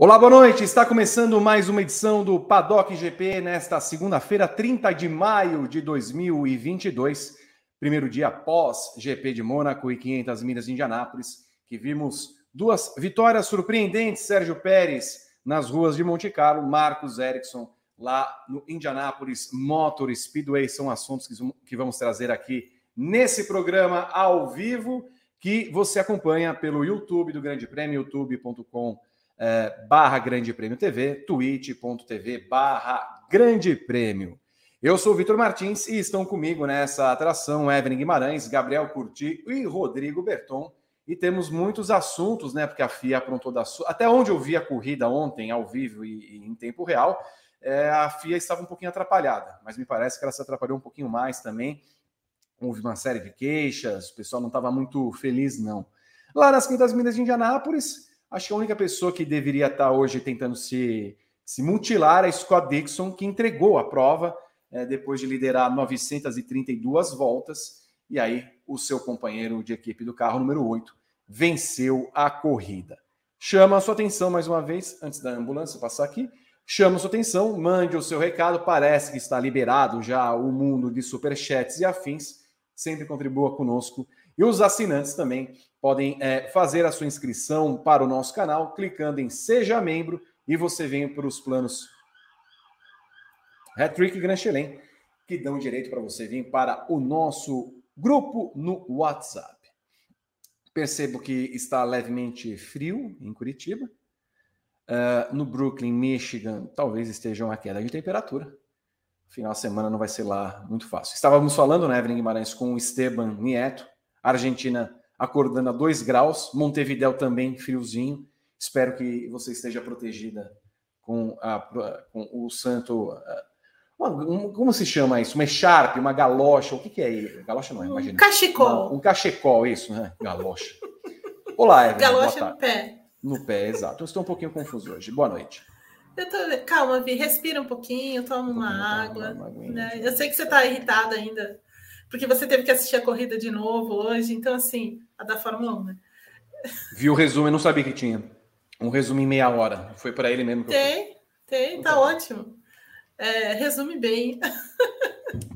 Olá, boa noite. Está começando mais uma edição do Paddock GP nesta segunda-feira, 30 de maio de 2022, primeiro dia após GP de Mônaco e 500 milhas de Indianápolis, que vimos duas vitórias surpreendentes, Sérgio Pérez nas ruas de Monte Carlo, Marcos Ericsson lá no Indianápolis Motor Speedway, são assuntos que vamos trazer aqui nesse programa ao vivo, que você acompanha pelo YouTube do Grande Prêmio, youtube.com é, barra Grande Prêmio TV, twitch.tv barra Grande Prêmio. Eu sou o Vitor Martins e estão comigo nessa atração Evelyn Guimarães, Gabriel Curti e Rodrigo Berton. E temos muitos assuntos, né? Porque a FIA aprontou da sua. Até onde eu vi a corrida ontem, ao vivo e, e em tempo real, é, a FIA estava um pouquinho atrapalhada, mas me parece que ela se atrapalhou um pouquinho mais também. Houve uma série de queixas, o pessoal não estava muito feliz, não. Lá nas Quintas Minas de Indianápolis, Acho que a única pessoa que deveria estar hoje tentando se, se mutilar é Scott Dixon, que entregou a prova é, depois de liderar 932 voltas. E aí, o seu companheiro de equipe do carro, número 8, venceu a corrida. Chama a sua atenção mais uma vez, antes da ambulância passar aqui. Chama a sua atenção, mande o seu recado. Parece que está liberado já o mundo de superchats e afins. Sempre contribua conosco. E os assinantes também podem é, fazer a sua inscrição para o nosso canal clicando em Seja Membro e você vem para os planos Hattrick Grand Chelem, que dão direito para você vir para o nosso grupo no WhatsApp. Percebo que está levemente frio em Curitiba. Uh, no Brooklyn, Michigan, talvez esteja uma queda de temperatura. Final de semana não vai ser lá muito fácil. Estávamos falando, né, Evelyn Guimarães, com o Esteban Nieto, Argentina acordando a 2 graus, Montevidéu também friozinho. Espero que você esteja protegida com, a, com o santo. Uma, como se chama isso? Uma echarpe, uma galocha. O que, que é isso? Galocha não imagina. Um cachecol. Uma, um cachecol, isso, né? Galocha. Olá, Evelyn. Galocha no pé. No pé, exato. Eu estou um pouquinho confuso hoje. Boa noite. Eu tô... Calma, Vi, respira um pouquinho, toma uma água. Uma né? Eu sei que você está irritada ainda porque você teve que assistir a corrida de novo hoje, então assim, a da Fórmula 1, né? Viu o resumo, eu não sabia que tinha. Um resumo em meia hora. Foi para ele mesmo. tem, tem, tá ótimo. É, resume bem.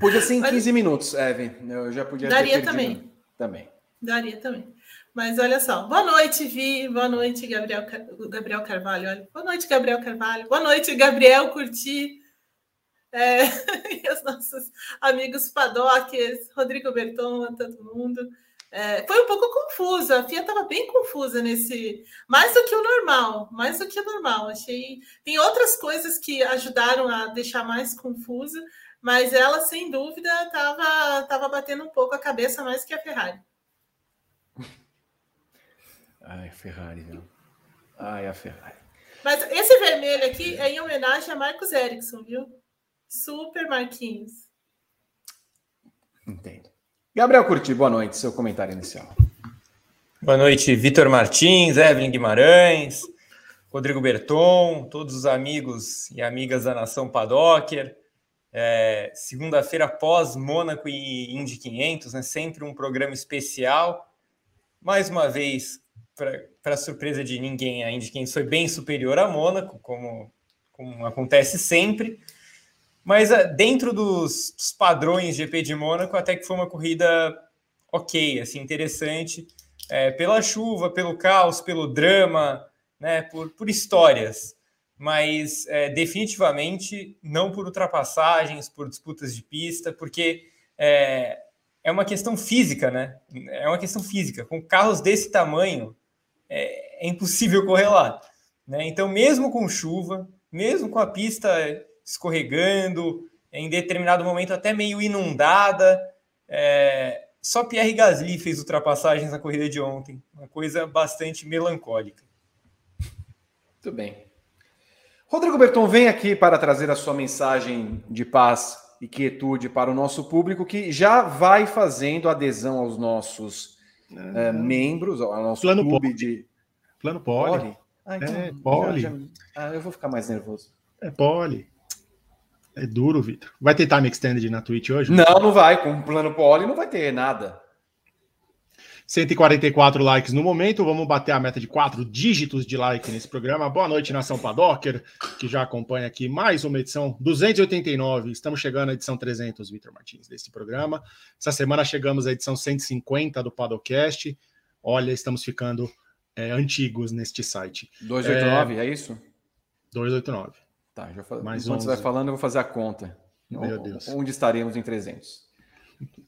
Podia ser em Mas... 15 minutos, Evan. Eu já podia Daria também. Também. Daria também. Mas olha só, boa noite, Vi, boa noite, Gabriel, Gabriel Carvalho. Olha. Boa noite, Gabriel Carvalho. Boa noite, Gabriel Curti é, e os nossos amigos Padoques, Rodrigo Berton, todo mundo. É, foi um pouco confusa, a FIA estava bem confusa nesse. Mais do que o normal, mais do que o normal. Achei. Tem outras coisas que ajudaram a deixar mais confusa, mas ela, sem dúvida, estava tava batendo um pouco a cabeça mais que a Ferrari. Ai, a Ferrari, viu? Ai, a Ferrari. Mas esse vermelho aqui é em homenagem a Marcos Ericsson, viu? Super Marquinhos. Entendo. Gabriel Curti, boa noite. Seu comentário inicial. Boa noite, Vitor Martins, Evelyn Guimarães, Rodrigo Berton, todos os amigos e amigas da Nação Padocker. É, Segunda-feira pós Mônaco e Indy 500, né? Sempre um programa especial. Mais uma vez, para surpresa de ninguém, a Indy 500 foi bem superior a Mônaco, como, como acontece sempre. Mas ah, dentro dos, dos padrões GP de Mônaco, até que foi uma corrida ok, assim, interessante, é, pela chuva, pelo caos, pelo drama, né, por, por histórias, mas é, definitivamente não por ultrapassagens, por disputas de pista, porque é, é uma questão física, né? É uma questão física. Com carros desse tamanho, é, é impossível correr lá. Né? Então, mesmo com chuva, mesmo com a pista escorregando, em determinado momento até meio inundada. É, só Pierre Gasly fez ultrapassagens na corrida de ontem, uma coisa bastante melancólica. Muito bem. Rodrigo Berton, vem aqui para trazer a sua mensagem de paz e quietude para o nosso público que já vai fazendo adesão aos nossos é, membros, ao nosso Plano clube pole. de. Plano pole. pole. Ah, então, É, pole. já- já- Ah, eu vou ficar mais nervoso. É pole. É duro, Vitor. Vai ter time extended na Twitch hoje? Não, não vai. Com um plano pole não vai ter nada. 144 likes no momento. Vamos bater a meta de quatro dígitos de like nesse programa. Boa noite, nação Padocker, que já acompanha aqui mais uma edição 289. Estamos chegando à edição 300, Vitor Martins, desse programa. Essa semana chegamos à edição 150 do Padocast. Olha, estamos ficando é, antigos neste site. 289, é, isso? 289. Tá, já falei. Mais Enquanto você 11. vai falando, eu vou fazer a conta. Meu Deus. Onde estaremos em 300?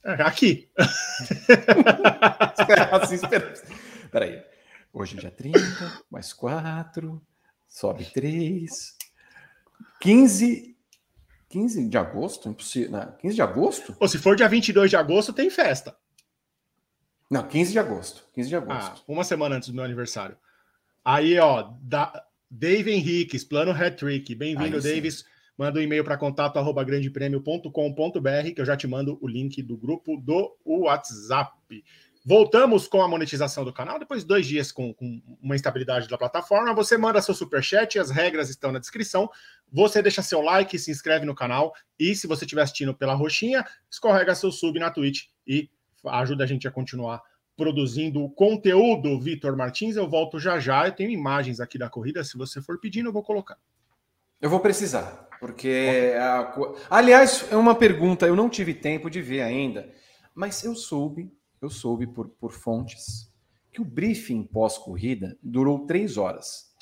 É, aqui. Espera, assim, espera. Peraí. Hoje é dia 30, mais 4, sobe 3. 15. 15 de agosto? Impossível. Não, 15 de agosto? Ou se for dia 22 de agosto, tem festa. Não, 15 de agosto. 15 de Ah, agosto. uma semana antes do meu aniversário. Aí, ó, da, Dave Henriques, plano hat-trick. Bem-vindo. Davis. Manda um e-mail para contato arroba grandepremio.com.br que eu já te mando o link do grupo do WhatsApp. Voltamos com a monetização do canal, depois de dois dias com, com uma instabilidade da plataforma. Você manda seu superchat, as regras estão na descrição. Você deixa seu like, se inscreve no canal. E se você estiver assistindo pela roxinha, escorrega seu sub na Twitch e ajuda a gente a continuar produzindo conteúdo, Vitor Martins. Eu volto já já. Eu tenho imagens aqui da corrida. Se você for pedindo, eu vou colocar. Eu vou precisar, porque. a Aliás, é uma pergunta, eu não tive tempo de ver ainda, mas eu soube, eu soube por, por fontes, que o briefing pós-corrida durou três horas.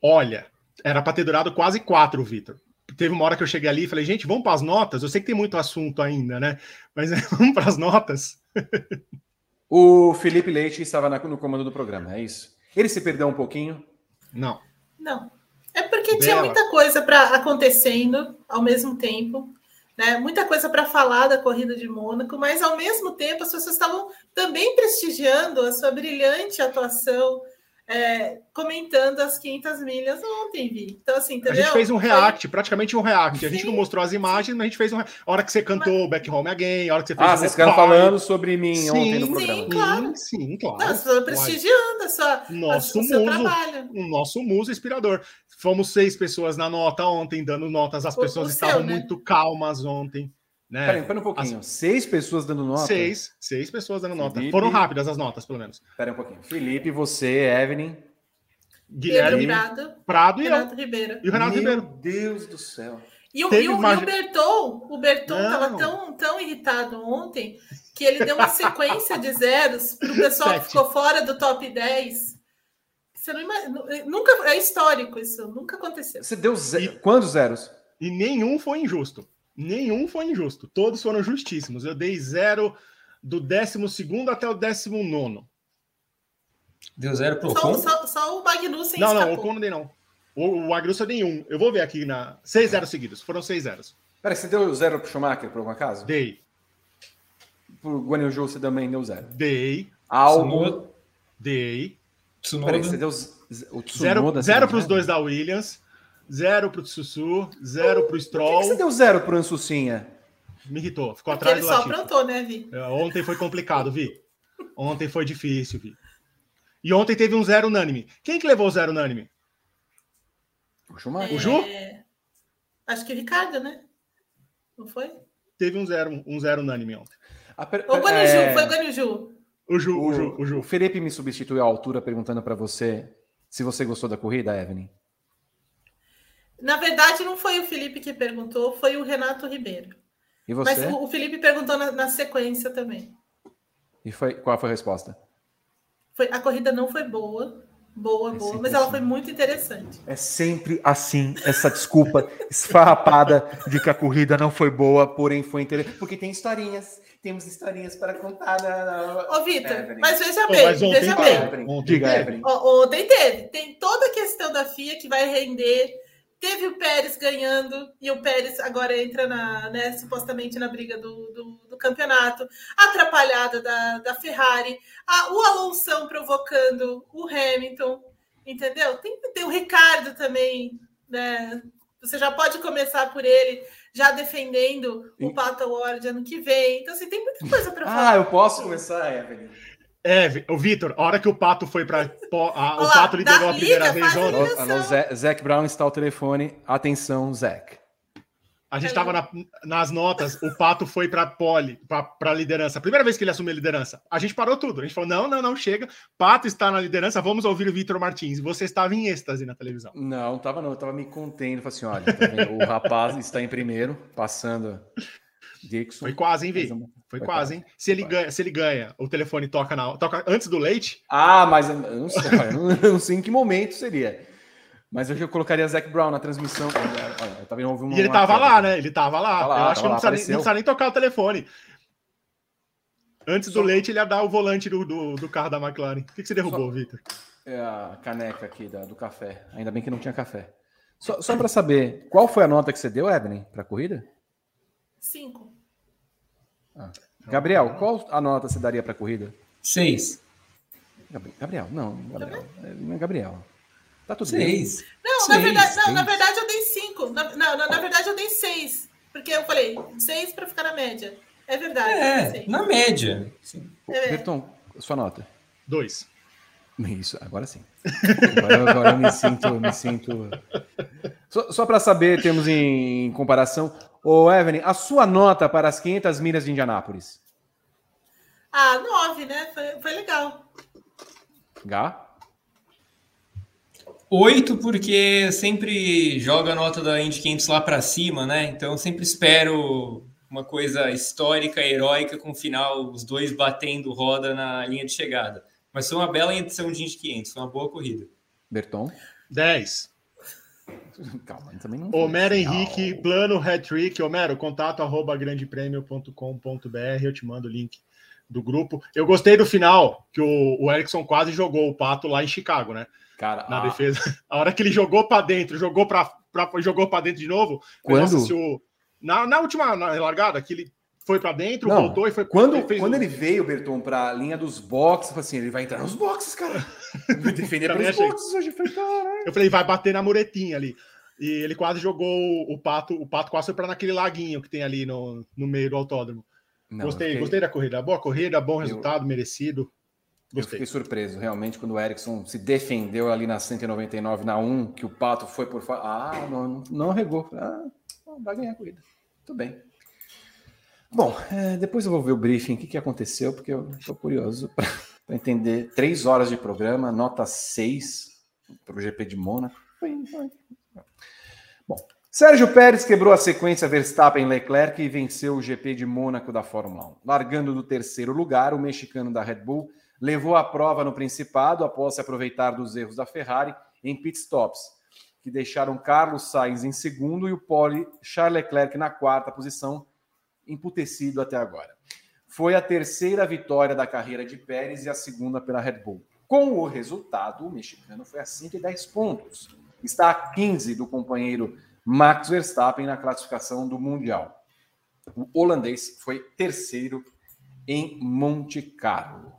Olha, era para ter durado quase quatro, Vitor. Teve uma hora que eu cheguei ali e falei, gente, vamos para as notas. Eu sei que tem muito assunto ainda, né? Mas vamos para as notas. O Felipe Leite estava na- no comando do programa, é isso? Ele se perdeu um pouquinho. Não. Não. É porque tinha Bela. muita coisa para acontecendo ao mesmo tempo, né? Muita coisa para falar da corrida de Mônaco, mas ao mesmo tempo as pessoas estavam também prestigiando a sua brilhante atuação, é, comentando as 500 milhas ontem, Vi. Então assim, A entendeu? gente fez um Foi- react, praticamente um react. A gente Sim. não mostrou as imagens, mas a gente fez um. A hora que você cantou Back Home Again, a hora que você fez. Ah, o vocês ficaram falando sobre mim Sim, ontem no sim, programa. claro. Sim, sim, claro. Não, as pessoas prestigiando a sua, a- Nosso o seu muso. trabalho. o nosso muso inspirador. Fomos seis pessoas na nota ontem, dando notas. As O- pessoas o estavam seu, né? muito calmas ontem. Né? Peraí, pera um pouquinho. Seis pessoas dando nota? Seis, seis pessoas dando nota. Felipe. Foram rápidas as notas, pelo menos. Pera um pouquinho. Felipe, você, Evelyn. Pedro Guilherme Prado, Prado e eu. Renato Ribeiro. E o Renato Meu Ribeiro. Deus do céu. E o, e o, uma- e o Berton, o Berton Não. estava tão, tão irritado ontem que ele deu uma sequência de zeros para o pessoal que Sete. ficou fora do top 10. Você não imagina, nunca é histórico isso, nunca aconteceu. Você deu ze... E- quantos zeros? E nenhum foi injusto. Nenhum foi injusto. Todos foram justíssimos. Eu dei zero do 12 até o 19. Deu zero pro Só, Ocon. só, só o Magnussen Não, não, o escapou. Ocon não dei, não. O, o Agrus eu dei um. Eu vou ver aqui na. Seis zeros seguidos. Foram seis zeros. Peraí, você deu zero pro Schumacher, por algum acaso? Dei. Pro Guan Yu Zhou você também deu zero. Dei. Algo. Tsunoda. Dei. Peraí, você Tsunoda. deu z- o Zero, Tsunoda, zero deu para os dois da Williams. Zero para o Sussu. Zero para o Por que, que Stroll. você deu zero pro Ansucinha? Me irritou. Ficou Porque atrás ele do só Latifi. aprontou, né, Vi? É, Ontem foi complicado, Vi. Ontem foi difícil, Vi. E ontem teve um zero unânime. Quem que levou o zero unânime? O Schumacher. O Ju? É, Acho que o Ricardo, né? Não foi? Teve um zero, um zero unânime ontem. Pera- Ou o Guanaju, é, foi o Guanaju. O Ju, o, Ju, o O Ju. Felipe me substituiu à altura perguntando pra você se você gostou da corrida, Evelyn. Na verdade, não foi o Felipe que perguntou, foi o Renato Ribeiro. E Mas você? o, o Felipe perguntou na, na sequência também. E foi, qual foi a resposta? Foi, a corrida não foi boa, boa, É boa, mas ela assim. foi muito interessante. É sempre assim, essa desculpa esfarrapada de que a corrida não foi boa, porém foi interessante. Porque tem historinhas, temos historinhas para contar. Na, na... Ô, Vitor, Evelyn. mas veja Pô, bem, mas ontem veja teve. bem. Ontem Diga. Evelyn. Ontem teve. Tem toda a questão da FIA que vai render. Teve o Pérez ganhando, e o Pérez agora entra na, né, supostamente na briga do, do, do campeonato. Atrapalhada da, da Ferrari. A, o Alonso provocando o Hamilton. Entendeu? Tem, tem o Ricardo também, né? Você já pode começar por ele, já defendendo o E- Pato Award ano que vem. Então, assim, tem muita coisa para Ah, falar. eu posso começar, Evelyn? É, o Vitor, a hora que o Pato foi para. O Pato liderou a primeira vez ontem. Zac Brown está ao telefone. Atenção, Zac. A gente estava na, nas notas, o Pato foi para pole, para liderança. Primeira vez que ele assumiu a liderança. A gente parou tudo. A gente falou: não, não, não, chega. Pato está na liderança, vamos ouvir o Vitor Martins. Você estava em êxtase na televisão. Não, estava não. Eu estava me contendo. Falei assim: olha, tá o rapaz está em primeiro, passando Dixon. Foi quase, hein, Vi? Foi, foi quase, hein? Se ele, ganha, se ele ganha, o telefone toca, na, toca antes do leite. Ah, mas eu não sei, eu não sei em que momento seria. Mas eu colocaria Zac Brown na transmissão. Olha, tava uma, e ele tava lá, né? Ele tava lá. Tá lá eu acho que não precisa, nem, não precisa, nem, tocar o telefone. Antes do leite, ele ia dar o volante do, do, do carro da McLaren. O que, que você derrubou, Vitor? É a caneca aqui da, do café. Ainda bem que não tinha café. Só, só para saber, qual foi a nota que você deu, Evelyn, para a corrida? Cinco. Ah. Gabriel, qual a nota você daria para a corrida? Seis. Gabriel, não, Gabriel. Não é Gabriel. Tá tudo seis. bem. Não, seis, na verdade, não, na verdade eu dei cinco. Na, não, na, na, verdade eu dei seis. Porque eu falei seis para ficar na média. É verdade. É, na média. Sim. É. Berton, sua nota? Dois. Isso, agora sim. Agora, agora eu me sinto. Me sinto... Só, só para saber, temos em comparação. Ô, Evelyn, a sua nota para as 500 milhas de Indianápolis? Ah, nove, né? Foi, foi legal. Gá? Oito, porque sempre joga a nota da Indy 500 lá para cima, né? Então sempre espero uma coisa histórica, heróica, com o final, os dois batendo roda na linha de chegada. Mas foi uma bela edição de Indy 500, foi uma boa corrida. Berton? 10. Calma, também não. Homero Henrique, plano hat-trick. Homero, contato arroba grandepremio.com.br. Eu te mando o link do grupo. Eu gostei do final, que o, o Erickson quase jogou o pato lá em Chicago, né? Cara, na a... defesa. A hora que ele jogou para dentro, jogou para jogou para dentro de novo. Quando? O, na, na última na largada, que ele foi para dentro, não, voltou e foi. Quando, ele, quando o... ele veio, Berton, para a linha dos boxes, assim, ele vai entrar nos boxes, cara. Vai defender pelos achei... boxes hoje. Foi, Eu falei, vai bater na muretinha ali. E ele quase jogou o pato, o pato quase foi para naquele laguinho que tem ali no, no meio do autódromo. Não, gostei, fiquei... gostei da corrida. Boa corrida, bom resultado, eu... merecido. Gostei. Eu fiquei surpreso, realmente, quando o Erickson se defendeu ali na 199, na 1, que o Pato foi por fora. Ah, não, não regou. Ah, vai ganhar a corrida. Tudo bem. Bom, é, depois eu vou ver o briefing, o que, que aconteceu, porque eu estou curioso para entender. Três horas de programa, nota 6 para o GP de Mônaco. Bom, Sérgio Pérez quebrou a sequência Verstappen-Leclerc e venceu o GP de Mônaco da Fórmula 1. Largando do terceiro lugar, o mexicano da Red Bull levou a prova no Principado após se aproveitar dos erros da Ferrari em pitstops, que deixaram Carlos Sainz em segundo e o pole Charles Leclerc na quarta posição, emputecido até agora. Foi a terceira vitória da carreira de Pérez e a segunda pela Red Bull. Com o resultado, o mexicano foi a 110 pontos. Está a 15 do companheiro Max Verstappen na classificação do Mundial. O holandês foi terceiro em Monte Carlo.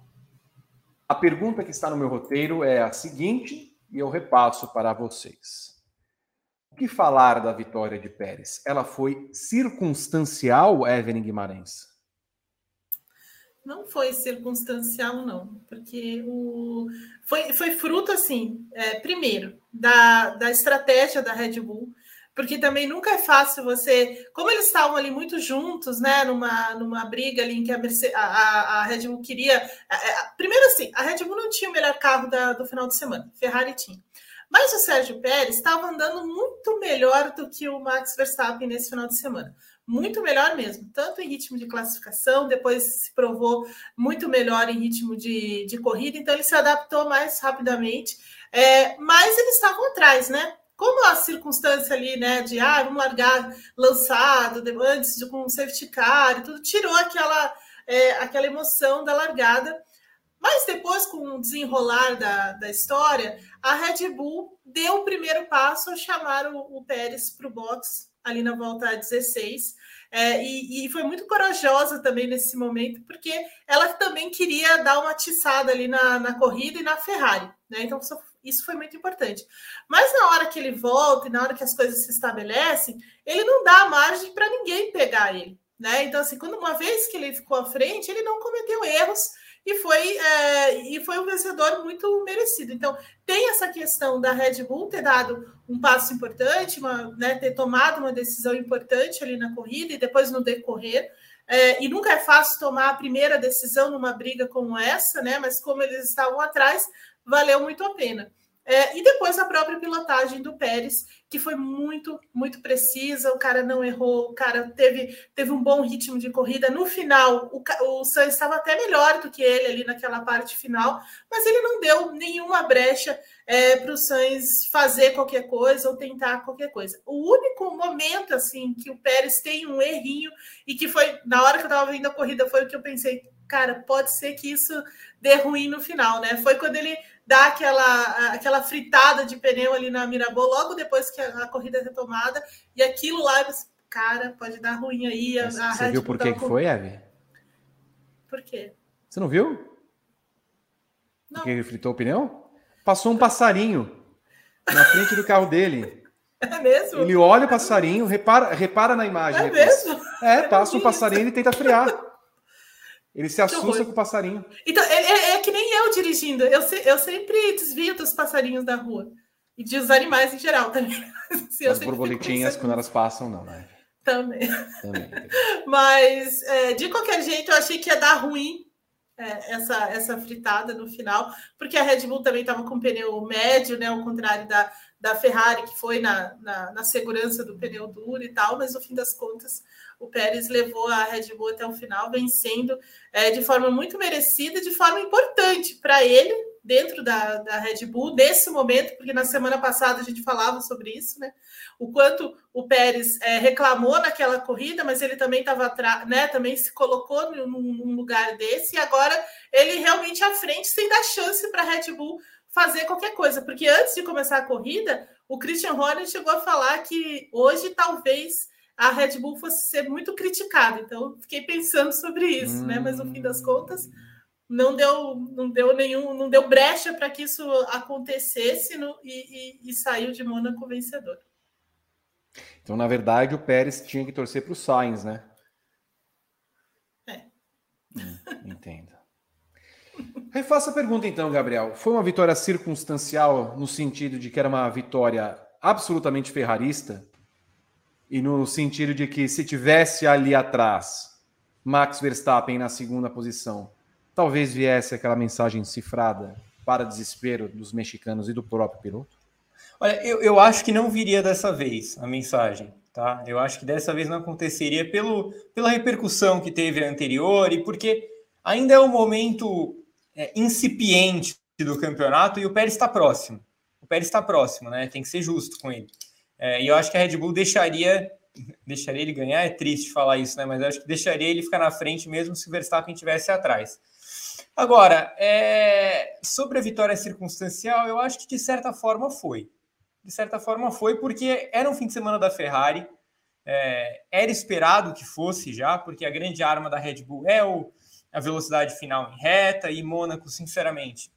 A pergunta que está no meu roteiro é a seguinte, e eu repasso para vocês. O que falar da vitória de Pérez? Ela foi circunstancial, Evelyn Guimarães? Não foi circunstancial, não, porque o... foi, foi fruto, assim, é, primeiro, da, da estratégia da Red Bull, porque também nunca é fácil você. Como eles estavam ali muito juntos, né, numa, numa briga ali em que a, Mercedes, a, a, Red Bull queria. Primeiro, assim, a Red Bull não tinha o melhor carro da, do final de semana, Ferrari tinha. Mas o Sérgio Pérez estava andando muito melhor do que o Max Verstappen nesse final de semana. Muito melhor mesmo, tanto em ritmo de classificação, depois se provou muito melhor em ritmo de, de corrida, então ele se adaptou mais rapidamente. É, mas eles estavam atrás, né? como a circunstância ali, né, de ah, vamos largar lançado antes de com um safety car e tudo, tirou aquela, é, aquela emoção da largada. Mas depois, com o desenrolar da, da história, a Red Bull deu o primeiro passo ao chamar o, o Pérez para o box ali na volta 16. É, e, e, foi muito corajosa também nesse momento, porque ela também queria dar uma atiçada ali na, na corrida e na Ferrari. Né? Então, isso foi muito importante. Mas na hora que ele volta e na hora que as coisas se estabelecem, ele não dá margem para ninguém pegar ele. Né? Então, assim, quando uma vez que ele ficou à frente, ele não cometeu erros e foi, é, e foi um vencedor muito merecido. Então, tem essa questão da Red Bull ter dado um passo importante, uma, né, ter tomado uma decisão importante ali na corrida e depois no decorrer. É, e nunca é fácil tomar a primeira decisão numa briga como essa, né? Mas como eles estavam atrás, valeu muito a pena. É, e depois a própria pilotagem do Pérez, que foi muito, muito precisa. O cara não errou, o cara teve, teve um bom ritmo de corrida. No final, o, o Sainz estava até melhor do que ele ali naquela parte final, mas ele não deu nenhuma brecha é, para o Sainz fazer qualquer coisa ou tentar qualquer coisa. O único momento assim que o Pérez tem um errinho e que foi na hora que eu estava vendo a corrida foi o que eu pensei, cara, pode ser que isso dê ruim no final, né? Foi quando ele dá aquela, aquela fritada de pneu ali na Mirabol logo depois que a, a corrida é retomada, e aquilo lá, cara, pode dar ruim aí. A, a você viu por que, que foi, Eve? Por quê? Você não viu? Não. Porque ele fritou o pneu? Passou um passarinho na frente do carro dele. É mesmo? Ele olha o passarinho, repara, repara na imagem. É mesmo? É, passa um passarinho e tenta frear. Ele se assusta com o passarinho. Então, é, é, é, que nem eu dirigindo. Eu, se, eu sempre desvio dos passarinhos da rua. E dos animais em geral também. Assim, As borboletinhas, quando elas passam, não, né? Também. também. Mas, é, de qualquer jeito, eu achei que ia dar ruim é, essa, essa fritada no final, porque a Red Bull também estava com pneu médio, né? Ao contrário da, da Ferrari, que foi na, na, na segurança do pneu duro e tal, mas no fim das contas o Pérez levou a Red Bull até o final, vencendo é, de forma muito merecida, de forma importante para ele, dentro da, da Red Bull, nesse momento, porque na semana passada a gente falava sobre isso, né? O quanto o Pérez é, reclamou naquela corrida, mas ele também estava né, também se colocou num, num lugar desse, e agora ele realmente à frente, sem dar chance para a Red Bull fazer qualquer coisa, porque antes de começar a corrida, o Christian Horner chegou a falar que hoje talvez a Red Bull fosse ser muito criticada. Então, fiquei pensando sobre isso, hum. né? Mas no fim das contas, não deu, não deu nenhum, não deu brecha para que isso acontecesse no, e, e, e, saiu de Mônaco vencedor. Então, na verdade, o Pérez tinha que torcer para o Sainz, né? É. Hum, entendo. Refaça a pergunta então, Gabriel. Foi uma vitória circunstancial no sentido de que era uma vitória absolutamente ferrarista? E no sentido de que se tivesse ali atrás Max Verstappen na segunda posição, talvez viesse aquela mensagem cifrada para desespero dos mexicanos e do próprio piloto? Olha, eu, eu acho que não viria dessa vez a mensagem, tá? Eu acho que dessa vez não aconteceria pelo, pela repercussão que teve a anterior e porque ainda é um momento é, incipiente do campeonato e o Pérez está próximo. O Pérez está próximo, né? Tem que ser justo com ele. É, e eu acho que a Red Bull deixaria, deixaria ele ganhar, é triste falar isso, né? Mas eu acho que deixaria ele ficar na frente mesmo se o Verstappen estivesse atrás. Agora, é, sobre a vitória circunstancial, eu acho que de certa forma foi. De certa forma foi, porque era um fim de semana da Ferrari, é, era esperado que fosse já, porque a grande arma da Red Bull é o, a velocidade final em reta, e Mônaco, sinceramente,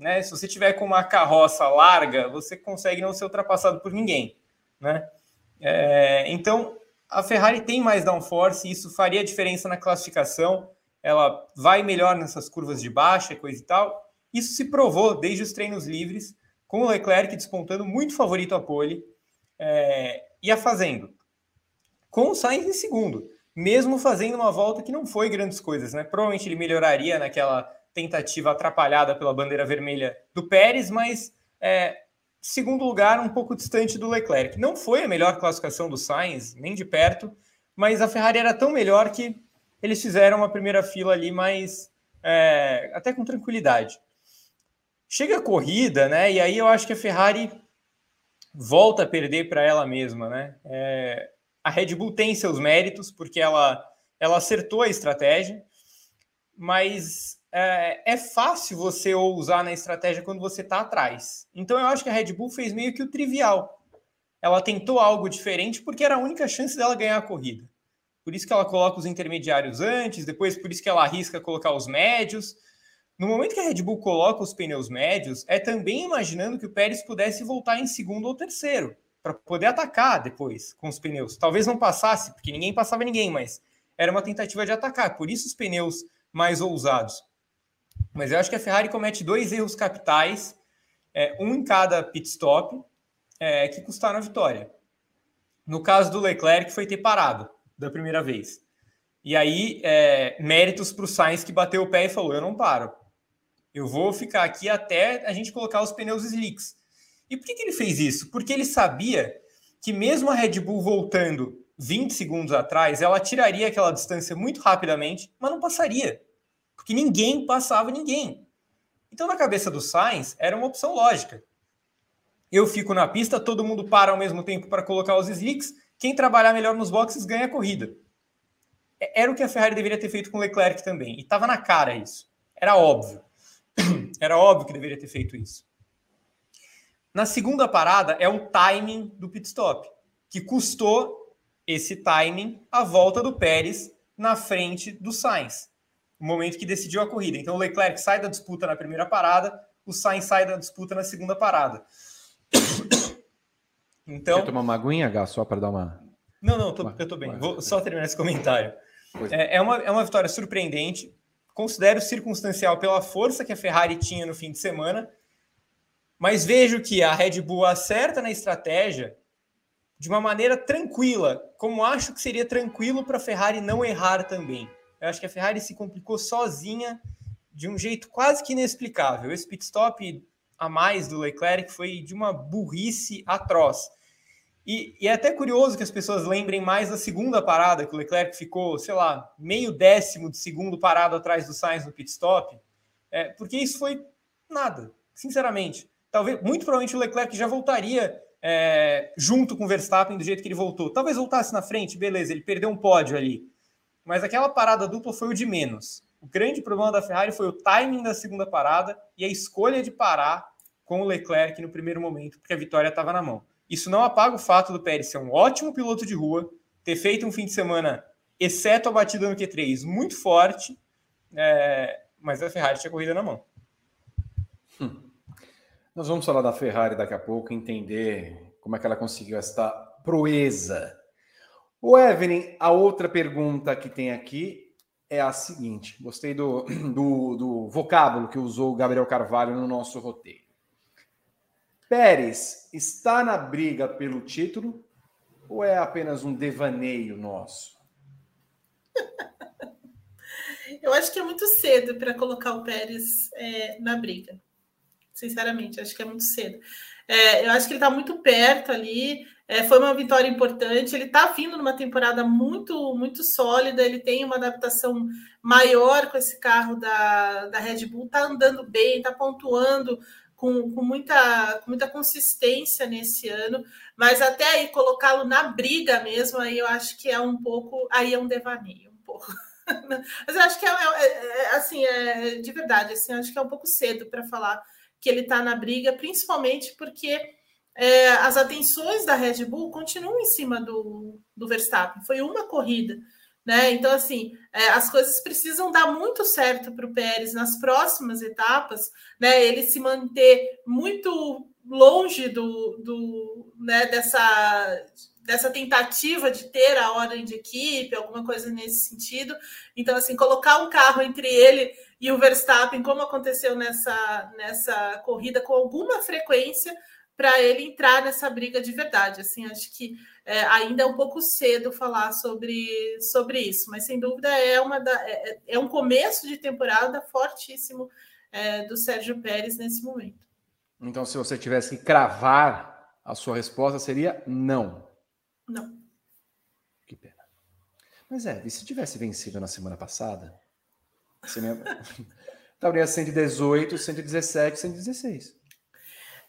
né? Se você tiver com uma carroça larga, você consegue não ser ultrapassado por ninguém, né? É, então, a Ferrari tem mais downforce isso faria diferença na classificação. Ela vai melhor nessas curvas de baixa, coisa e tal. Isso se provou desde os treinos livres, com o Leclerc despontando muito favorito a pole é, e a fazendo. Com o Sainz em segundo, mesmo fazendo uma volta que não foi grandes coisas, né? Provavelmente ele melhoraria naquela tentativa atrapalhada pela bandeira vermelha do Pérez, mas é, segundo lugar, um pouco distante do Leclerc. Não foi a melhor classificação do Sainz, nem de perto, mas a Ferrari era tão melhor que eles fizeram uma primeira fila ali mais é, até com tranquilidade. Chega a corrida, né? E aí eu acho que a Ferrari volta a perder para ela mesma, né? É, a Red Bull tem seus méritos porque ela ela acertou a estratégia, mas é, é fácil você usar na estratégia quando você está atrás. Então eu acho que a Red Bull fez meio que o trivial. Ela tentou algo diferente porque era a única chance dela ganhar a corrida. Por isso que ela coloca os intermediários antes, depois por isso que ela arrisca colocar os médios. No momento que a Red Bull coloca os pneus médios, é também imaginando que o Pérez pudesse voltar em segundo ou terceiro, para poder atacar depois com os pneus. Talvez não passasse, porque ninguém passava ninguém, mas era uma tentativa de atacar. Por isso os pneus mais ousados. Mas eu acho que a Ferrari comete dois erros capitais, é, um em cada pit stop, é, que custaram a vitória. No caso do Leclerc, foi ter parado da primeira vez. E aí, é, méritos para o Sainz que bateu o pé e falou: Eu não paro. Eu vou ficar aqui até a gente colocar os pneus slicks. E por que, que ele fez isso? Porque ele sabia que, mesmo a Red Bull voltando 20 segundos atrás, ela tiraria aquela distância muito rapidamente, mas não passaria. Porque ninguém passava ninguém. Então, na cabeça do Sainz, era uma opção lógica. Eu fico na pista, todo mundo para ao mesmo tempo para colocar os slicks. Quem trabalhar melhor nos boxes ganha a corrida. É, era o que a Ferrari deveria ter feito com o Leclerc também. E estava na cara isso. Era óbvio. Era óbvio que deveria ter feito isso. Na segunda parada é o timing do pit stop, que custou esse timing a volta do Pérez na frente do Sainz. O momento que decidiu a corrida. Então o Leclerc sai da disputa na primeira parada, o Sainz sai da disputa na segunda parada. Então, Quer tomar uma aguinha, Gá, só para dar uma. Não, não, tô, eu tô bem. Vou só terminar esse comentário. É, é, uma, é uma vitória surpreendente. Considero circunstancial pela força que a Ferrari tinha no fim de semana. Mas vejo que a Red Bull acerta na estratégia de uma maneira tranquila, como acho que seria tranquilo para a Ferrari não errar também. Eu acho que a Ferrari se complicou sozinha de um jeito quase que inexplicável. Esse pit stop a mais do Leclerc foi de uma burrice atroz. E, e, é até curioso que as pessoas lembrem mais da segunda parada, que o Leclerc ficou, sei lá, meio décimo de segundo parado atrás do Sainz no pit stop, é, porque isso foi nada, sinceramente. Talvez, muito provavelmente o Leclerc já voltaria é, junto com o Verstappen do jeito que ele voltou. Talvez voltasse na frente, beleza, ele perdeu um pódio ali. Mas aquela parada dupla foi o de menos. O grande problema da Ferrari foi o timing da segunda parada e a escolha de parar com o Leclerc no primeiro momento, porque a vitória estava na mão. Isso não apaga o fato do Pérez ser um ótimo piloto de rua, ter feito um fim de semana, exceto a batida no Q3, muito forte, é, mas a Ferrari tinha corrida na mão. Hum. Nós vamos falar da Ferrari daqui a pouco, entender como é que ela conseguiu esta proeza. O Evelyn, a outra pergunta que tem aqui é a seguinte: gostei do, do, do vocábulo que usou o Gabriel Carvalho no nosso roteiro. Pérez está na briga pelo título ou é apenas um devaneio nosso? Eu acho que é muito cedo para colocar o Pérez é, na briga. Sinceramente, acho que é muito cedo. É, eu acho que ele está muito perto ali. É, foi uma vitória importante. Ele está vindo numa temporada muito, muito sólida. Ele tem uma adaptação maior com esse carro da, da Red Bull. Está andando bem, está pontuando com, com, muita, com muita consistência nesse ano, mas até aí colocá-lo na briga mesmo, aí eu acho que é um pouco, aí é um devaneio, um pouco. mas eu acho que é, é, é assim, é, de verdade, assim, acho que é um pouco cedo para falar que ele está na briga, principalmente porque é, as atenções da Red Bull continuam em cima do, do Verstappen. Foi uma corrida. Né? Então, assim, é, as coisas precisam dar muito certo para o Pérez nas próximas etapas, né? Ele se manter muito longe do, do né, dessa, dessa tentativa de ter a ordem de equipe, alguma coisa nesse sentido. Então, assim, colocar um carro entre ele e o Verstappen, como aconteceu nessa, nessa corrida, com alguma frequência, para ele entrar nessa briga de verdade. Assim, acho que é, ainda é um pouco cedo falar sobre, sobre isso, mas sem dúvida é, uma da, é, é um começo de temporada fortíssimo é, do Sérgio Pérez nesse momento. Então, se você tivesse que cravar, a sua resposta seria não. Não. Que pena. Mas é, e se tivesse vencido na semana passada, você estaria 118, 117, 116.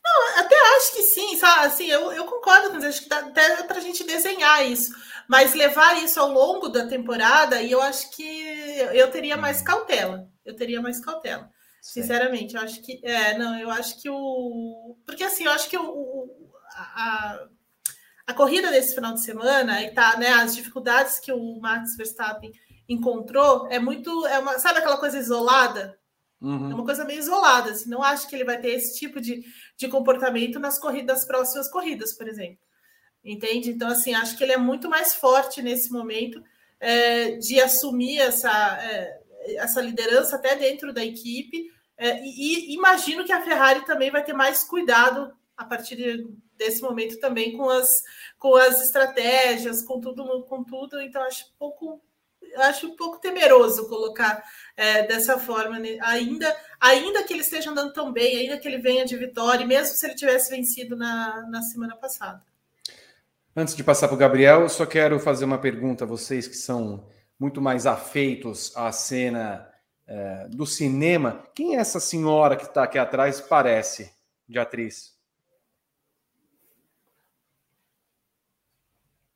Não, acho que sim, sabe? Assim, eu, eu concordo com isso, acho que dá até para a gente desenhar isso. Mas levar isso ao longo da temporada, e eu acho que eu teria mais uhum. cautela. Eu teria mais cautela. Sinceramente, eu acho que. É, não, eu acho que o. Porque assim, eu acho que o, a, a corrida desse final de semana e tá, né, as dificuldades que o Max Verstappen encontrou é muito. É uma, sabe aquela coisa isolada? Uhum. É uma coisa meio isolada. Assim, não acho que ele vai ter esse tipo de, de comportamento nas corridas, próximas corridas, por exemplo. Entende? Então, assim, acho que ele é muito mais forte nesse momento é, de assumir essa, é, essa liderança até dentro da equipe. É, e, e, imagino que a Ferrari também vai ter mais cuidado a partir desse momento também com as, com as estratégias, com tudo, com tudo. Então acho pouco acho um pouco temeroso colocar é, dessa forma, né? ainda, ainda que ele esteja andando tão bem, ainda que ele venha de vitória, mesmo se ele tivesse vencido na, na semana passada. Antes de passar para o Gabriel, só quero fazer uma pergunta a vocês que são muito mais afeitos à cena é, do cinema. Quem é essa senhora que está aqui atrás parece de atriz?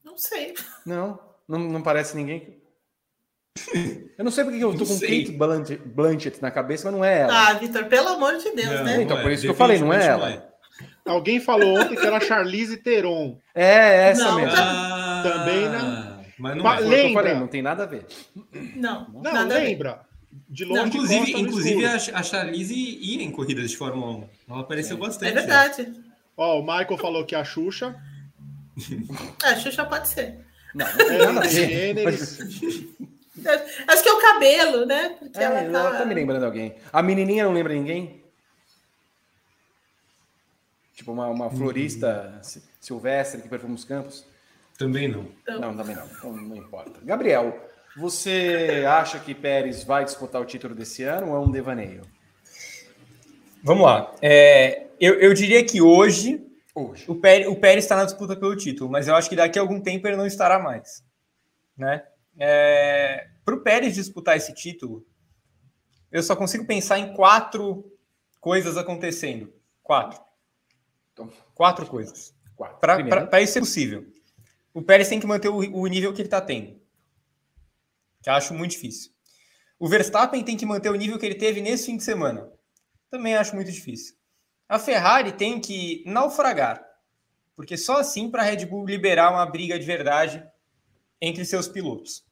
Não sei. Não, não, não parece ninguém. Eu não sei porque eu tô com Kate Blanchett, Blanchett na cabeça, mas não é ela. Ah, Vitor, pelo amor de Deus, não, né? Então, por é. isso que eu falei, não é ela. É. Alguém falou ontem que era Charlize Theron. É, essa não, mesmo. Ah, Também não. Mas não é. lembra. Falei, não tem nada a ver. Não, não nada lembra. De longe, não, inclusive, de inclusive a, Charlize ia em corridas de Fórmula 1. Ela apareceu é. bastante. É verdade. Ó, o Michael falou que a Xuxa. É, a Xuxa pode ser. Não, não tem nada a ver. Acho que é o cabelo, né? Porque é, ela, tá... ela tá me lembrando alguém. A menininha não lembra ninguém? Tipo uma, uma florista hum. silvestre que perfuma os campos? Também não. Não, também não. Então, não importa. Gabriel, você acha que Pérez vai disputar o título desse ano ou é um devaneio? Vamos lá. É, eu, eu diria que hoje, hoje. O, Pérez, o Pérez está na disputa pelo título, mas eu acho que daqui a algum tempo ele não estará mais. Né? É, Para o Pérez disputar esse título, eu só consigo pensar em quatro coisas acontecendo. Quatro. Então, quatro coisas. Para isso ser possível, o Pérez tem que manter o, o nível que ele está tendo. Que acho muito difícil. O Verstappen tem que manter o nível que ele teve nesse fim de semana. Também acho muito difícil. A Ferrari tem que naufragar. Porque só assim para a Red Bull liberar uma briga de verdade entre seus pilotos.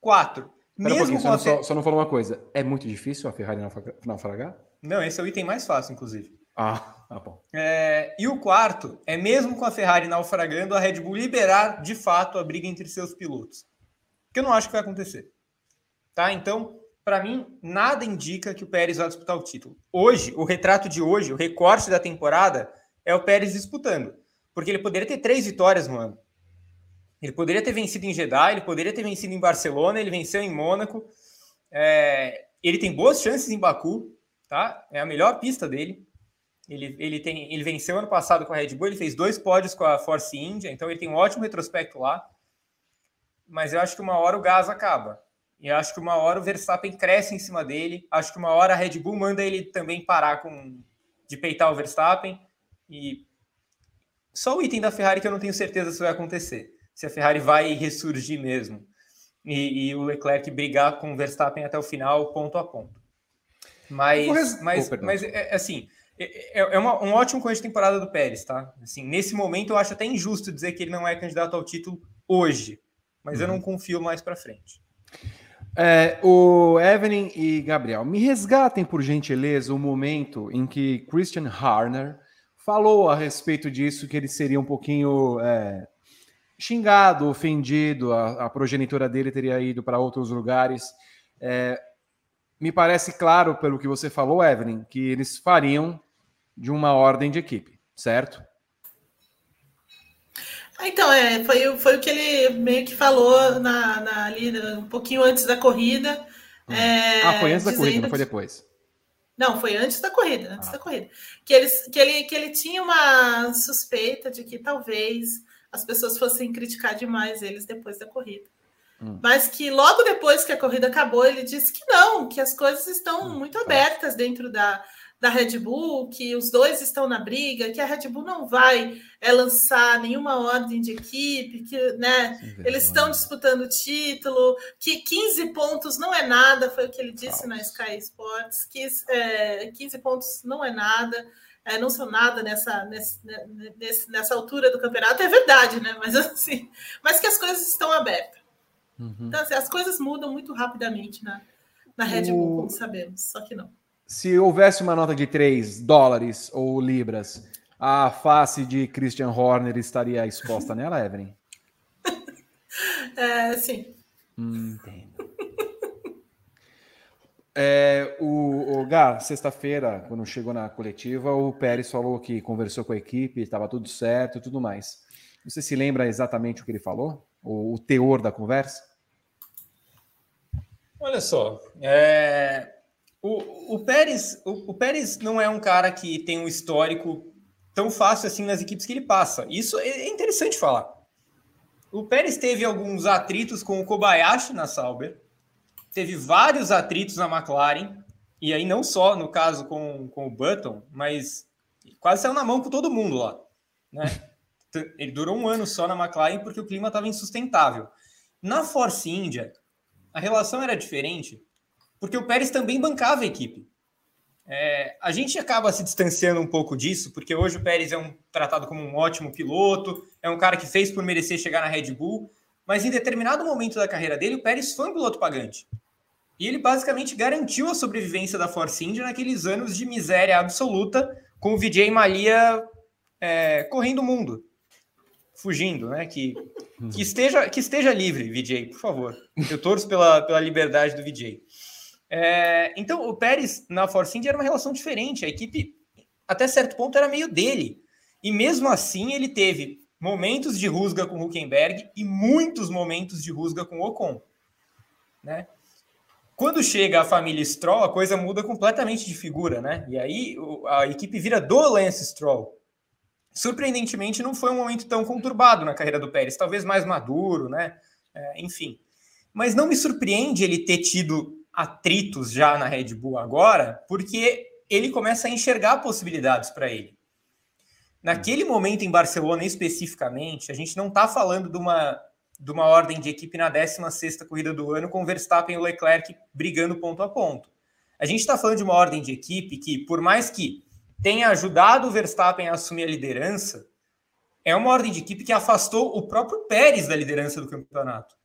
Quatro. Pera mesmo um só, só, só, não falou uma coisa. É muito difícil a Ferrari naufragar? Não, esse é o item mais fácil, inclusive. Ah, ah bom. É, e o quarto é mesmo com a Ferrari naufragando, a Red Bull liberar de fato a briga entre seus pilotos. Que eu não acho que vai acontecer. Tá? Então, para mim, nada indica que o Pérez vai disputar o título. Hoje, o retrato de hoje, o recorte da temporada, é o Pérez disputando. Porque ele poderia ter três vitórias no ano. Ele poderia ter vencido em Jeddah, ele poderia ter vencido em Barcelona, ele venceu em Mônaco. É, ele tem boas chances em Baku, tá? É a melhor pista dele. Ele, ele, tem, ele venceu ano passado com a Red Bull, ele fez dois pódios com a Force India, então ele tem um ótimo retrospecto lá. Mas eu acho que uma hora o gás acaba. E acho que uma hora o Verstappen cresce em cima dele. Acho que uma hora a Red Bull manda ele também parar com de peitar o Verstappen. E só o item da Ferrari que eu não tenho certeza se vai acontecer se a Ferrari vai ressurgir mesmo. E, e o Leclerc brigar com o Verstappen até o final, ponto a ponto. Mas, mas, oh, mas é, é, assim, é, é uma, um ótimo começo de temporada do Pérez, tá? Assim, nesse momento eu acho até injusto dizer que ele não é candidato ao título hoje, mas uhum. eu não uhum. confio mais para frente. É, o Evelyn e Gabriel, me resgatem por gentileza o momento em que Christian Harner falou a respeito disso, que ele seria um pouquinho é, xingado, ofendido, a, a progenitora dele teria ido para outros lugares. É, me parece claro, pelo que você falou, Evelyn, que eles fariam de uma ordem de equipe, certo? Então, é, foi, foi o que ele meio que falou na, na ali, um pouquinho antes da corrida. Hum. É, ah, foi antes da corrida, não foi depois. Não, foi antes da corrida, antes ah. da corrida. Que, eles, que, ele, que ele tinha uma suspeita de que talvez as pessoas fossem criticar demais eles depois da corrida. Hum. Mas que logo depois que a corrida acabou, ele disse que não, que as coisas estão hum, muito tá. abertas dentro da, da Red Bull, que os dois estão na briga, que a Red Bull não vai é, lançar nenhuma ordem de equipe, que né, eles estão disputando o título, que 15 pontos não é nada, foi o que ele disse na Sky Sports, que é, 15 pontos não é nada é, não são nada nessa, nessa, nessa altura do campeonato, é verdade, né? Mas assim, mas que as coisas estão abertas. Uhum. Então, assim, as coisas mudam muito rapidamente na, na Red Bull, o... como sabemos, só que não. Se houvesse uma nota de 3 dólares ou libras, a face de Christian Horner estaria exposta nela, Evelyn? É, sim. Hum, entendo. É, o, o Gar, sexta-feira, quando chegou na coletiva, o Pérez falou que conversou com a equipe, estava tudo certo e tudo mais. Você se lembra exatamente o que ele falou? O, o teor da conversa? Olha só, é, o, o, Pérez, o, o, Pérez não é um cara que tem um histórico tão fácil assim nas equipes que ele passa. Isso é, é interessante falar. O Pérez teve alguns atritos com o Kobayashi na Sauber, teve vários atritos na McLaren, e aí não só no caso com, com o Button, mas quase saiu na mão com todo mundo lá. Né? Ele durou um ano só na McLaren porque o clima estava insustentável. Na Force India, a relação era diferente, porque o Pérez também bancava a equipe. É, a gente acaba se distanciando um pouco disso, porque hoje o Pérez é um tratado como um ótimo piloto, é um cara que fez por merecer chegar na Red Bull, mas em determinado momento da carreira dele, o Pérez foi um piloto pagante. E ele basicamente garantiu a sobrevivência da Force India naqueles anos de miséria absoluta, com o Vijay Malia é, correndo o mundo, fugindo, né? Que, que, esteja, que esteja livre, Vijay, por favor. Eu torço pela, pela liberdade do Vijay. É, então, o Pérez na Force India era uma relação diferente. A equipe, até certo ponto, era meio dele. E mesmo assim, ele teve momentos de rusga com Huckenberg e muitos momentos de rusga com Ocon. Né? Quando chega a família Stroll, a coisa muda completamente de figura, né? E aí a equipe vira do Lance Stroll. Surpreendentemente, não foi um momento tão conturbado na carreira do Pérez, talvez mais maduro, né? É, enfim. Mas não me surpreende ele ter tido atritos já na Red Bull agora, porque ele começa a enxergar possibilidades para ele. Naquele momento em Barcelona especificamente, a gente não está falando de uma, de uma ordem de equipe na 16 corrida do ano com Verstappen e Leclerc brigando ponto a ponto. A gente está falando de uma ordem de equipe que, por mais que tenha ajudado o Verstappen a assumir a liderança, é uma ordem de equipe que afastou o próprio Pérez da liderança do campeonato.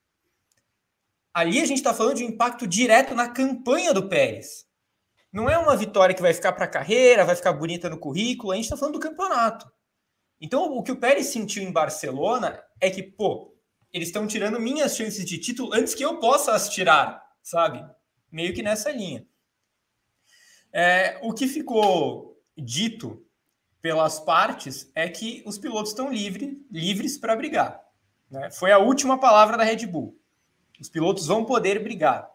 Ali a gente está falando de um impacto direto na campanha do Pérez. Não é uma vitória que vai ficar para a carreira, vai ficar bonita no currículo, a gente está falando do campeonato. Então, o que o Pérez sentiu em Barcelona é que, pô, eles estão tirando minhas chances de título antes que eu possa as tirar, sabe? Meio que nessa linha. É, o que ficou dito pelas partes é que os pilotos estão livre, livres para brigar. Né? Foi a última palavra da Red Bull. Os pilotos vão poder brigar.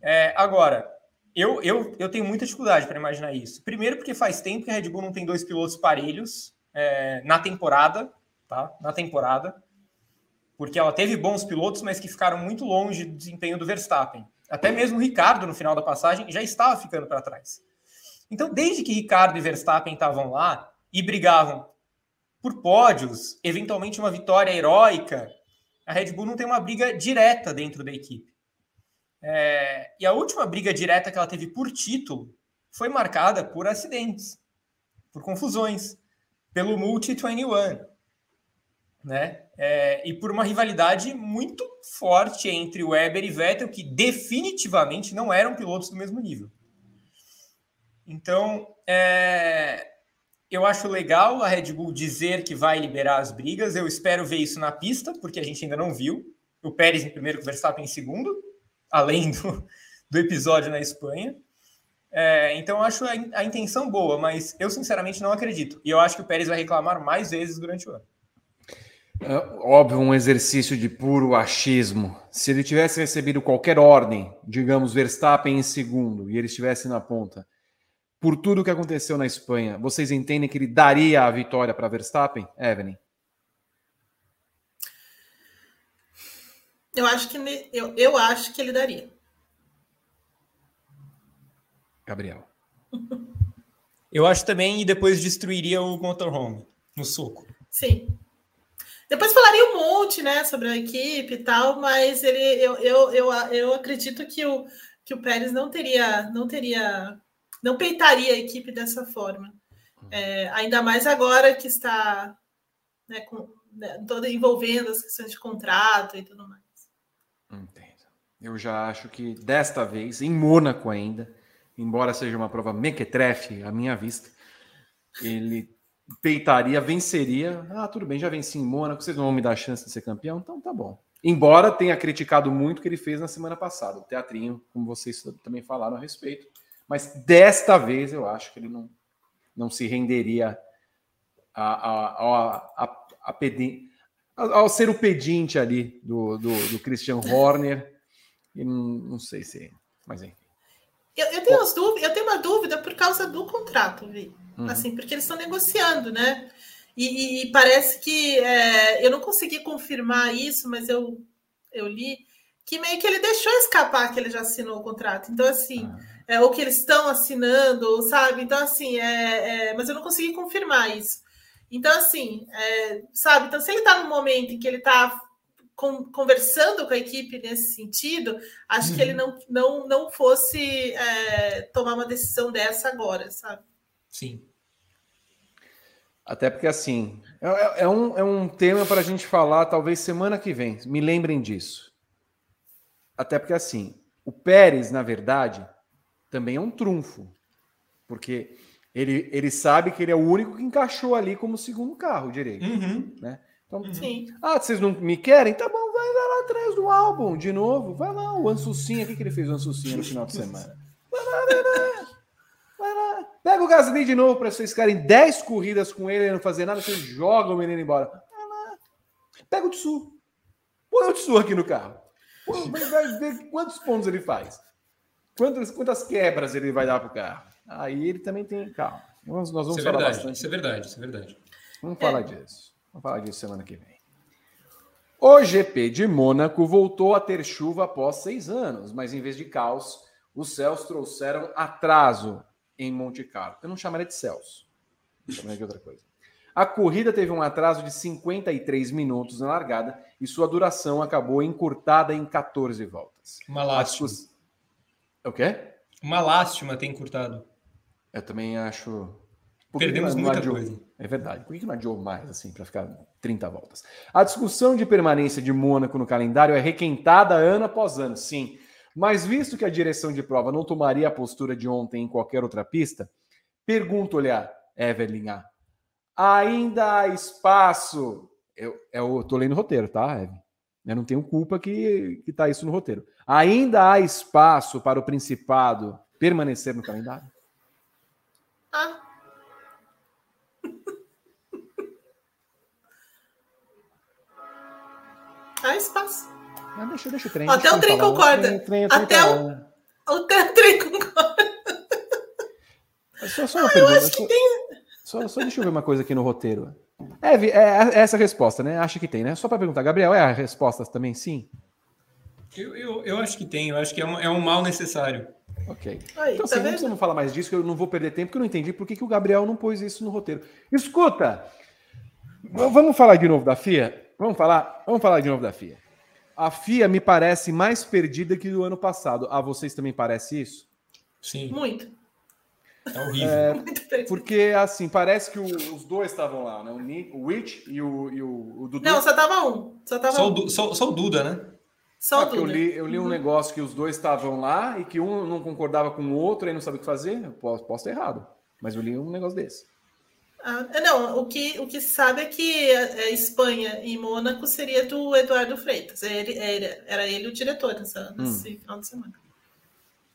É, agora, eu, eu, eu tenho muita dificuldade para imaginar isso. Primeiro, porque faz tempo que a Red Bull não tem dois pilotos parelhos é, na temporada, tá? Na temporada. Porque ela teve bons pilotos, mas que ficaram muito longe do desempenho do Verstappen. Até mesmo o Ricardo, no final da passagem, já estava ficando para trás. Então, desde que Ricardo e Verstappen estavam lá e brigavam por pódios, eventualmente uma vitória heróica, a Red Bull não tem uma briga direta dentro da equipe. É, e a última briga direta que ela teve por título foi marcada por acidentes, por confusões, pelo Multi-21, né? É, e por uma rivalidade muito forte entre Weber e Vettel, que definitivamente não eram pilotos do mesmo nível. Então, é, eu acho legal a Red Bull dizer que vai liberar as brigas. Eu espero ver isso na pista, porque a gente ainda não viu. O Pérez em primeiro, o Verstappen em segundo, além do, do episódio na Espanha. É, então, eu acho a, a, intenção boa, mas eu sinceramente não acredito. E eu acho que o Pérez vai reclamar mais vezes durante o ano. É, óbvio, um exercício de puro achismo. Se ele tivesse recebido qualquer ordem, digamos Verstappen em segundo, e ele estivesse na ponta, por tudo o que aconteceu na Espanha, vocês entendem que ele daria a vitória para Verstappen, Evelyn? Eu acho que ele, eu, eu acho que ele daria. Gabriel. eu acho também e depois destruiria o motorhome no soco. Sim. Depois falaria um monte, né, sobre a equipe e tal, mas ele, eu, eu, eu, eu acredito que o, que o Pérez não teria, não teria não peitaria a equipe dessa forma. É, ainda mais agora que está né, com, né, toda envolvendo as questões de contrato e tudo mais. Eu já acho que desta vez, em Mônaco ainda, embora seja uma prova mequetrefe à minha vista, ele peitaria, venceria. Ah, tudo bem, já venci em Mônaco, vocês não vão me dar a chance de ser campeão? Então tá bom. Embora tenha criticado muito o que ele fez na semana passada, o teatrinho, como vocês também falaram a respeito. Mas desta vez eu acho que ele não, não se renderia a, a, a, a, a ao ser o pedinte ali do, do, do Christian Horner. E não, sei se. Mas enfim. Eu, eu, tenho as dúvidas, eu tenho uma dúvida por causa do contrato, Vi. Uhum. Assim, porque eles estão negociando, né? E, e parece que é, eu não consegui confirmar isso, mas eu, eu li que meio que ele deixou escapar que ele já assinou o contrato. Então, assim, ah. é, ou que eles estão assinando, sabe? Então, assim, é, é, mas eu não consegui confirmar isso. Então, assim, é, sabe? Então, se ele está no momento em que ele está com, conversando com a equipe nesse sentido, acho uhum. que ele uhum. não, não, não fosse é, tomar uma decisão dessa agora, sabe? Sim. Até porque, assim, é, é, é um, é um tema para a gente falar, talvez semana que vem. Me lembrem disso. Até porque, assim, o Pérez, na verdade, também é um trunfo. Porque ele, ele sabe que ele é o único que encaixou ali como segundo carro direito. Uhum. Né? Então. Sim. Ah, vocês não me querem? Tá bom, vai, vai lá atrás do álbum de novo. Vai lá, o Ansucinha. O que, que ele fez o Ansucinha no final de semana? Vai lá, vai lá. Vai lá. Pega o Gasly de novo para vocês ficarem 10 corridas com ele e não fazer nada. Vocês jogam o menino embora. Vai lá. Pega o Tsu. Põe o Tsu aqui no carro. Vai ver quantos pontos ele faz. Quantas, quantas quebras ele vai dar pro carro. Aí ele também tem. Calma. Nós, nós vamos isso é falar verdade, bastante. Isso é verdade, isso é verdade. Vamos falar disso. Vamos falar disso semana que vem. O GP de Mônaco voltou a ter chuva após seis anos, mas em vez de caos, os céus trouxeram atraso em Monte Carlo. Eu não chamaria de céus, chamaria de outra coisa. A corrida teve um atraso de 53 minutos na largada e sua duração acabou encurtada em 14 voltas. Uma lástima. O quê? Uma lástima ter encurtado. Eu também acho Perdemos muita adiou? coisa. É verdade. Por que não adiou mais, assim, para ficar 30 voltas? A discussão de permanência de Mônaco no calendário é requentada ano após ano, sim. Mas visto que a direção de prova não tomaria a postura de ontem em qualquer outra pista, pergunto-lhe Evelyn A. Ainda há espaço. Eu, eu tô lendo o roteiro, tá, Evelyn? Eu não tenho culpa que, que tá isso no roteiro. Ainda há espaço para o Principado permanecer no calendário? Ah, Há espaço. Mas deixa, deixa o trem. Até o trem concorda. Trem, trem, Até o, o trem concorda. Só, só uma ah, pergunta. Eu acho que tem... Só, só deixa eu ver uma coisa aqui no roteiro. É, é, é essa a resposta, né? Acha que tem, né? Só para perguntar, Gabriel, é a resposta também sim? Eu, eu, eu acho que tem, eu acho que é um, é um mal necessário. Ok. Aí, então, tá assim, vamos falar mais disso, que eu não vou perder tempo, porque eu não entendi por que, que o Gabriel não pôs isso no roteiro. Escuta! Vamos falar de novo da FIA? Vamos falar, vamos falar de novo da FIA. A FIA me parece mais perdida que do ano passado. A vocês também parece isso? Sim. Muito. É horrível. É, porque, assim, parece que o, os dois estavam lá, né? O, Nick, o Rich e o, e o, o Dudu. Não, só tava um. Só, tava só, um. O, só, só o Duda, né? Só o Duda. Eu li, eu li um uhum. negócio que os dois estavam lá e que um não concordava com o outro e não sabia o que fazer. Eu posso, posso estar errado, mas eu li um negócio desse. Ah, não, o que, o que se sabe é que a, a Espanha e Mônaco seria do Eduardo Freitas. Ele, era, era ele o diretor nessa, hum. nesse final de semana.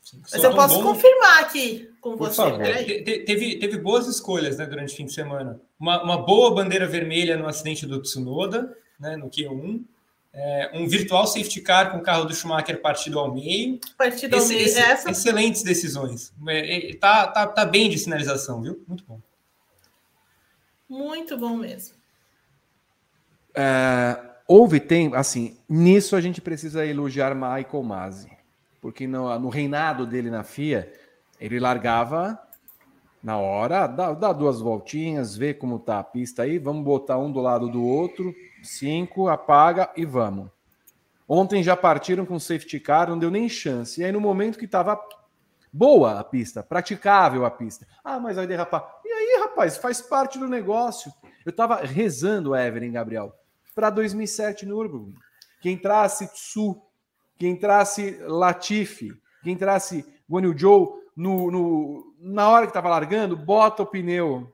Sim, Mas eu posso bom... confirmar aqui com Por você. Te, teve, teve boas escolhas né, durante o fim de semana. Uma, uma boa bandeira vermelha no acidente do Tsunoda, né, no Q1. É, um virtual safety car com o carro do Schumacher partido ao meio. Partido esse, ao meio. Esse, Essa... Excelentes decisões. É, é, tá, tá, tá bem de sinalização, viu? Muito bom. Muito bom mesmo. É, houve tempo, assim, nisso a gente precisa elogiar Michael Masi, porque no, no reinado dele na FIA, ele largava na hora, dá, dá, duas voltinhas, vê como tá a pista aí, vamos botar um do lado do outro, cinco, apaga e vamos. Ontem já partiram com safety car, não deu nem chance. E aí, no momento que estava boa a pista, praticável a pista, ah, mas vai derrapar aí, rapaz, faz parte do negócio. Eu estava rezando, Evelyn Gabriel, para 2007 no Nürburgring. Que entrasse Tsu, que entrasse Latifi, que entrasse Guanyu Zhou no, no, na hora que estava largando, bota o pneu,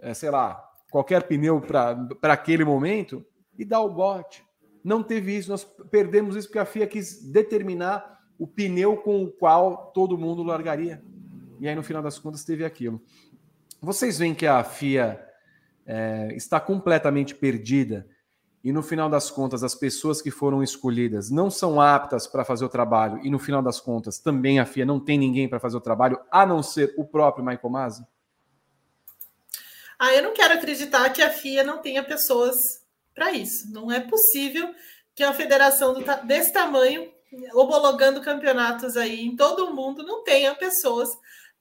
é, sei lá, qualquer pneu para aquele momento e dá o bote. não teve isso. Nós perdemos isso porque a FIA quis determinar o pneu com o qual todo mundo largaria. E aí, no final das contas, teve aquilo. Vocês veem que a FIA é, está completamente perdida e no final das contas as pessoas que foram escolhidas não são aptas para fazer o trabalho e no final das contas também a FIA não tem ninguém para fazer o trabalho a não ser o próprio Michael Masi? Ah, eu não quero acreditar que a FIA não tenha pessoas para isso. Não é possível que a federação desse tamanho, homologando campeonatos aí em todo o mundo, não tenha pessoas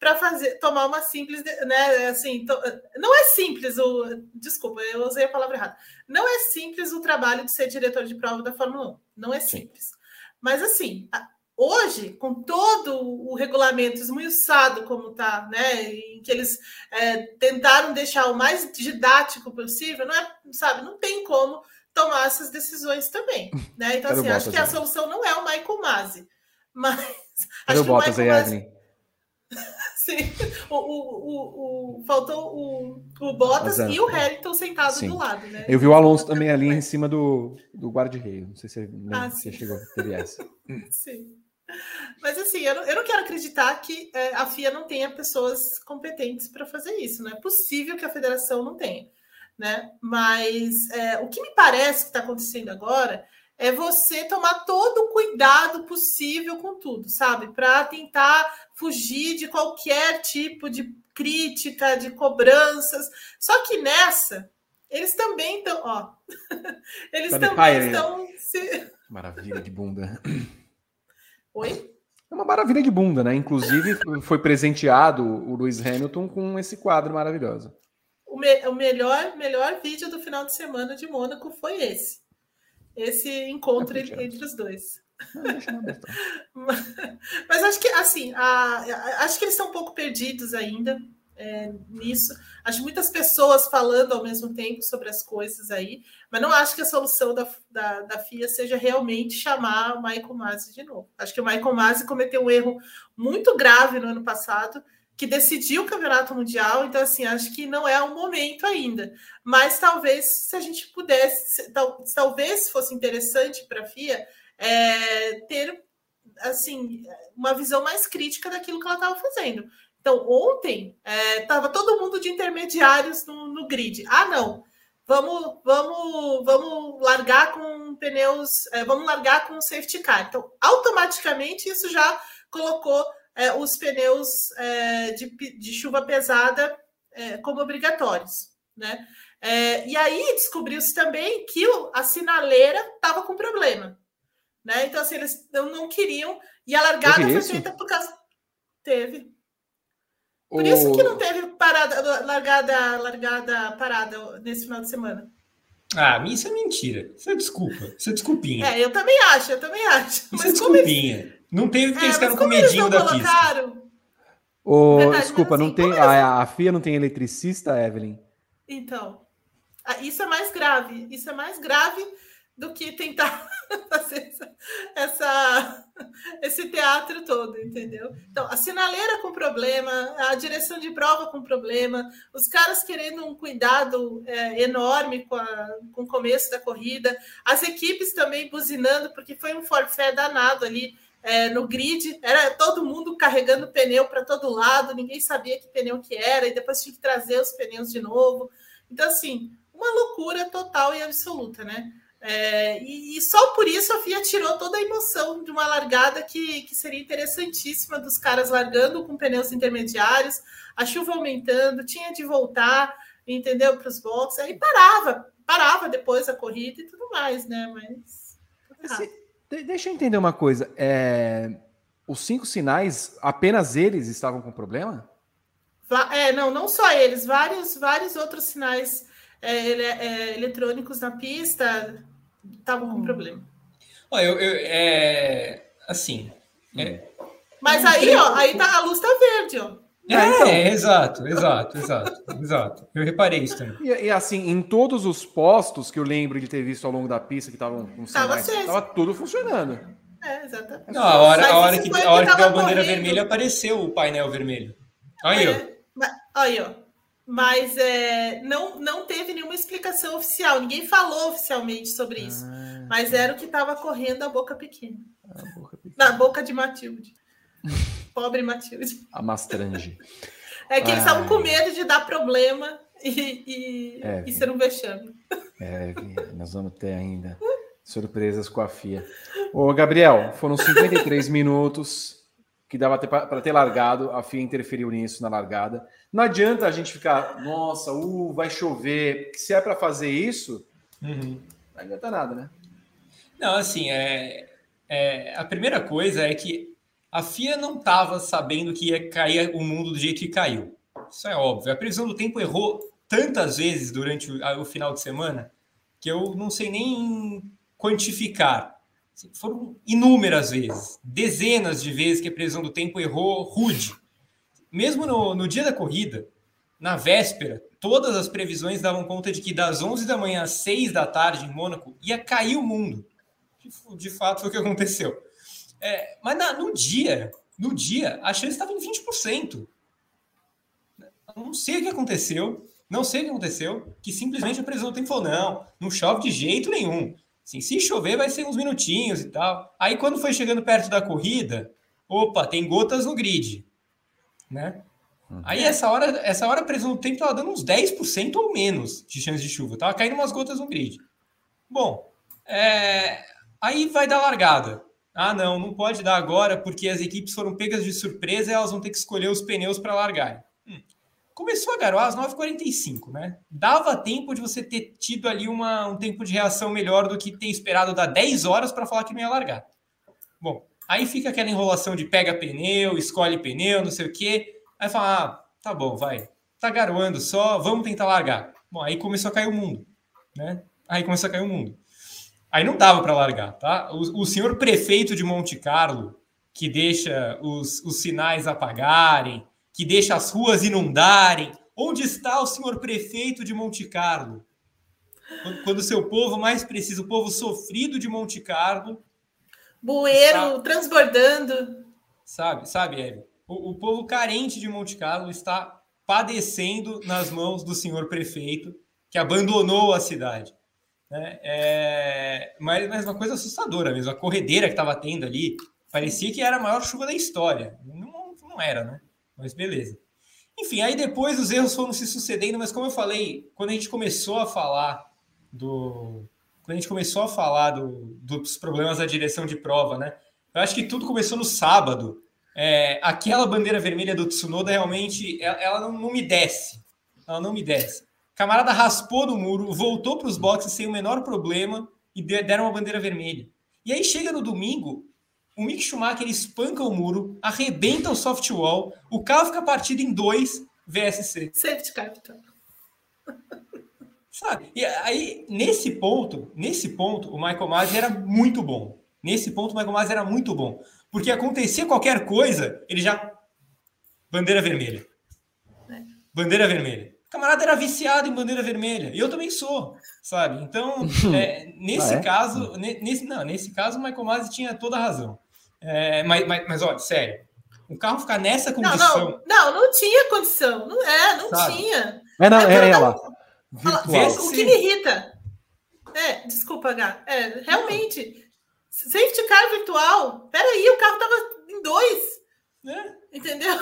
para fazer tomar uma simples, né? Assim, to, não é simples o. Desculpa, eu usei a palavra errada. Não é simples o trabalho de ser diretor de prova da Fórmula 1. Não é simples. Sim. Mas assim, hoje, com todo o regulamento esmiuçado como está, né? Em que eles é, tentaram deixar o mais didático possível, não é, sabe, não tem como tomar essas decisões também. Né? Então, assim, acho que a solução não é o Michael Masi. Mas acho que o Michael Masi... Sim. O, o, o, faltou o, o Bottas e o Hamilton sentado sim. do lado, né? Eu vi o Alonso também ali em cima do, do guarda-reio. Não sei se ah, você chegou, teve essa. Sim. Mas assim, eu não, eu não quero acreditar que é, a FIA não tenha pessoas competentes para fazer isso. Não é possível que a federação não tenha. Né? Mas é, o que me parece que está acontecendo agora é você tomar todo o cuidado possível com tudo, sabe? Para tentar fugir de qualquer tipo de crítica, de cobranças. Só que nessa, eles também estão, ó. eles tá também estão se... Maravilha de bunda. Oi? É uma maravilha de bunda, né? Inclusive, foi presenteado o Lewis Hamilton com esse quadro maravilhoso. O, me o melhor, melhor vídeo do final de semana de Mônaco foi esse esse encontro é entre os dois. Mas acho que assim, a, acho que eles estão um pouco perdidos ainda é, nisso. Acho muitas pessoas falando ao mesmo tempo sobre as coisas aí, mas não acho que a solução da, da, da FIA seja realmente chamar o Michael Masi de novo. Acho que o Michael Masi cometeu um erro muito grave no ano passado, que decidiu o campeonato mundial, então assim, acho que não é o momento ainda. Mas talvez se a gente pudesse, tal, talvez fosse interessante para a FIA é, ter assim uma visão mais crítica daquilo que ela estava fazendo. Então, ontem estava é, todo mundo de intermediários no, no, grid. Ah, não, vamos, vamos, vamos largar com pneus, é, vamos largar com safety car. Então, automaticamente isso já colocou é, os pneus é, de, de, chuva pesada é, como obrigatórios, né? É, e aí descobriu-se também que a sinaleira estava com problema, né? Então assim eles não queriam e a largada foi feita por causa teve. Por o... isso que não teve parada, largada, largada parada nesse final de semana. Ah, isso é mentira. Isso é desculpa. Isso é desculpinha. É, eu também acho, eu também acho. Isso Mas é desculpinha. Não teve porque é, eles ficaram com medinho da colocaram? pista. Oh, Verdade, desculpa, assim, não tem, a, a FIA não tem eletricista, Evelyn? Então, isso é mais grave. Isso é mais grave do que tentar fazer essa, essa, esse teatro todo, entendeu? Então, a sinaleira com problema, a direção de prova com problema, os caras querendo um cuidado é, enorme com, a, com o começo da corrida, as equipes também buzinando, porque foi um forfé danado ali é, no grid, era todo mundo carregando pneu para todo lado, ninguém sabia que pneu que era, e depois tinha que trazer os pneus de novo. Então, assim, uma loucura total e absoluta, né? É, e, e, só por isso a FIA tirou toda a emoção de uma largada que, que seria interessantíssima dos caras largando com pneus intermediários, a chuva aumentando, tinha de voltar, entendeu? Para os boxes, aí parava, parava depois a corrida e tudo mais, né? Mas. Esse, Deixa eu entender uma coisa. É... Os cinco sinais, apenas eles estavam com problema? É, não, não só eles, vários, vários outros sinais é, ele, é, eletrônicos na pista estavam com hum. problema. Olha, eu, eu é, assim. É, Mas aí, ó, aí tá, a luz tá verde, ó. É, é, então. é, exato, exato, exato, exato. Eu reparei isso também. E, e, assim, em todos os postos que eu lembro de ter visto ao longo da pista que estavam com sinais, tava tudo funcionando. É, exatamente. Não, a hora, a hora que, a hora que deu a bandeira correndo. vermelha, apareceu o painel vermelho. Aí, ó. Aí, ó. mas é, não, não teve nenhuma explicação oficial. Ninguém falou oficialmente sobre isso. Ah, mas era o que estava correndo a boca pequena. A boca pequena. Na boca de Matilde. Pobre Matilde. A Mastrange. É que eles estavam com medo de dar problema e, e, é, e ser um vexame. É, nós vamos ter ainda surpresas com a FIA. Ô, Gabriel, foram 53 minutos que dava para ter largado, a FIA interferiu nisso na largada. Não adianta a gente ficar, nossa, uh, vai chover. Se é para fazer isso, uhum. não adianta nada, né? Não, assim, é, é, a primeira coisa é que a FIA não estava sabendo que ia cair o mundo do jeito que caiu. Isso é óbvio. A previsão do tempo errou tantas vezes durante o, final de semana que eu não sei nem quantificar. Foram inúmeras vezes, dezenas de vezes que a previsão do tempo errou rude. Mesmo no, no dia da corrida, na véspera, todas as previsões davam conta de que das 11 da manhã às 6 da tarde em Mônaco ia cair o mundo. De fato, foi o que aconteceu. É, mas na, no dia, no dia, a chance estava em 20%. não sei o que aconteceu, não sei o que aconteceu, que simplesmente a previsão do tempo falou: não, não chove de jeito nenhum. Assim, se chover, vai ser uns minutinhos e tal. Aí, quando foi chegando perto da corrida, opa, tem gotas no grid, né? Uhum. Aí, essa hora, essa hora a previsão do tempo estava dando uns 10% ou menos de chance de chuva. Tava caindo umas gotas no grid. Bom, é... aí vai dar largada. Ah, não, não pode dar agora porque as equipes foram pegas de surpresa e elas vão ter que escolher os pneus para largar. Hum. Começou a garoar às 9h45, né? Dava tempo de você ter tido ali uma, um tempo de reação melhor do que ter esperado dar 10 horas para falar que não ia largar. Bom, aí fica aquela enrolação de pega pneu, escolhe pneu, não sei o quê. Aí fala, ah, tá bom, vai. Tá garoando só, vamos tentar largar. Bom, aí começou a cair o mundo, né? Aí começou a cair o mundo. Aí não dava para largar, tá? O, o senhor prefeito de Monte Carlo, que deixa os, os sinais apagarem, que deixa as ruas inundarem. Onde está o senhor prefeito de Monte Carlo? Quando o seu povo mais precisa, o povo sofrido de Monte Carlo. Bueiro está... transbordando. Sabe, sabe, Eve? O, o povo carente de Monte Carlo está padecendo nas mãos do senhor prefeito, que abandonou a cidade. Né? É, mas, mas uma coisa assustadora mesmo, a corredeira que estava tendo ali, parecia que era a maior chuva da história. Não, não era, né? Mas beleza. Enfim, aí depois os erros foram se sucedendo, mas como eu falei, quando a gente começou a falar do. Quando a gente começou a falar do, dos problemas da direção de prova, né? Eu acho que tudo começou no sábado. É, aquela bandeira vermelha do Tsunoda realmente ela, ela não, não, me desce. Ela não me desce. Camarada raspou no muro, voltou para os boxes sem o menor problema e deram uma bandeira vermelha. E aí chega no domingo, o Mick Schumacher espanca o muro, arrebenta o soft wall, o carro fica partido em dois VSC. Safety car, então. Sabe? E aí, nesse ponto, nesse ponto, o Michael Masi era muito bom. Nesse ponto, o Michael Masi era muito bom. Porque acontecia qualquer coisa, ele já. Bandeira vermelha. É. Bandeira vermelha. Camarada era viciado em bandeira vermelha. E eu também sou, sabe? Então, é, nesse ah, é? caso, nesse, não, nesse caso, o Michael Masi tinha toda a razão. É, mas, mas, mas, olha, sério, o carro ficar nessa condição. Não, não, não, não tinha condição. Não é, não Sabe? tinha. É, não, é ela. O que me irrita. É, desculpa, H. É, realmente. Safety car virtual. Peraí, o carro tava em dois. É. Entendeu?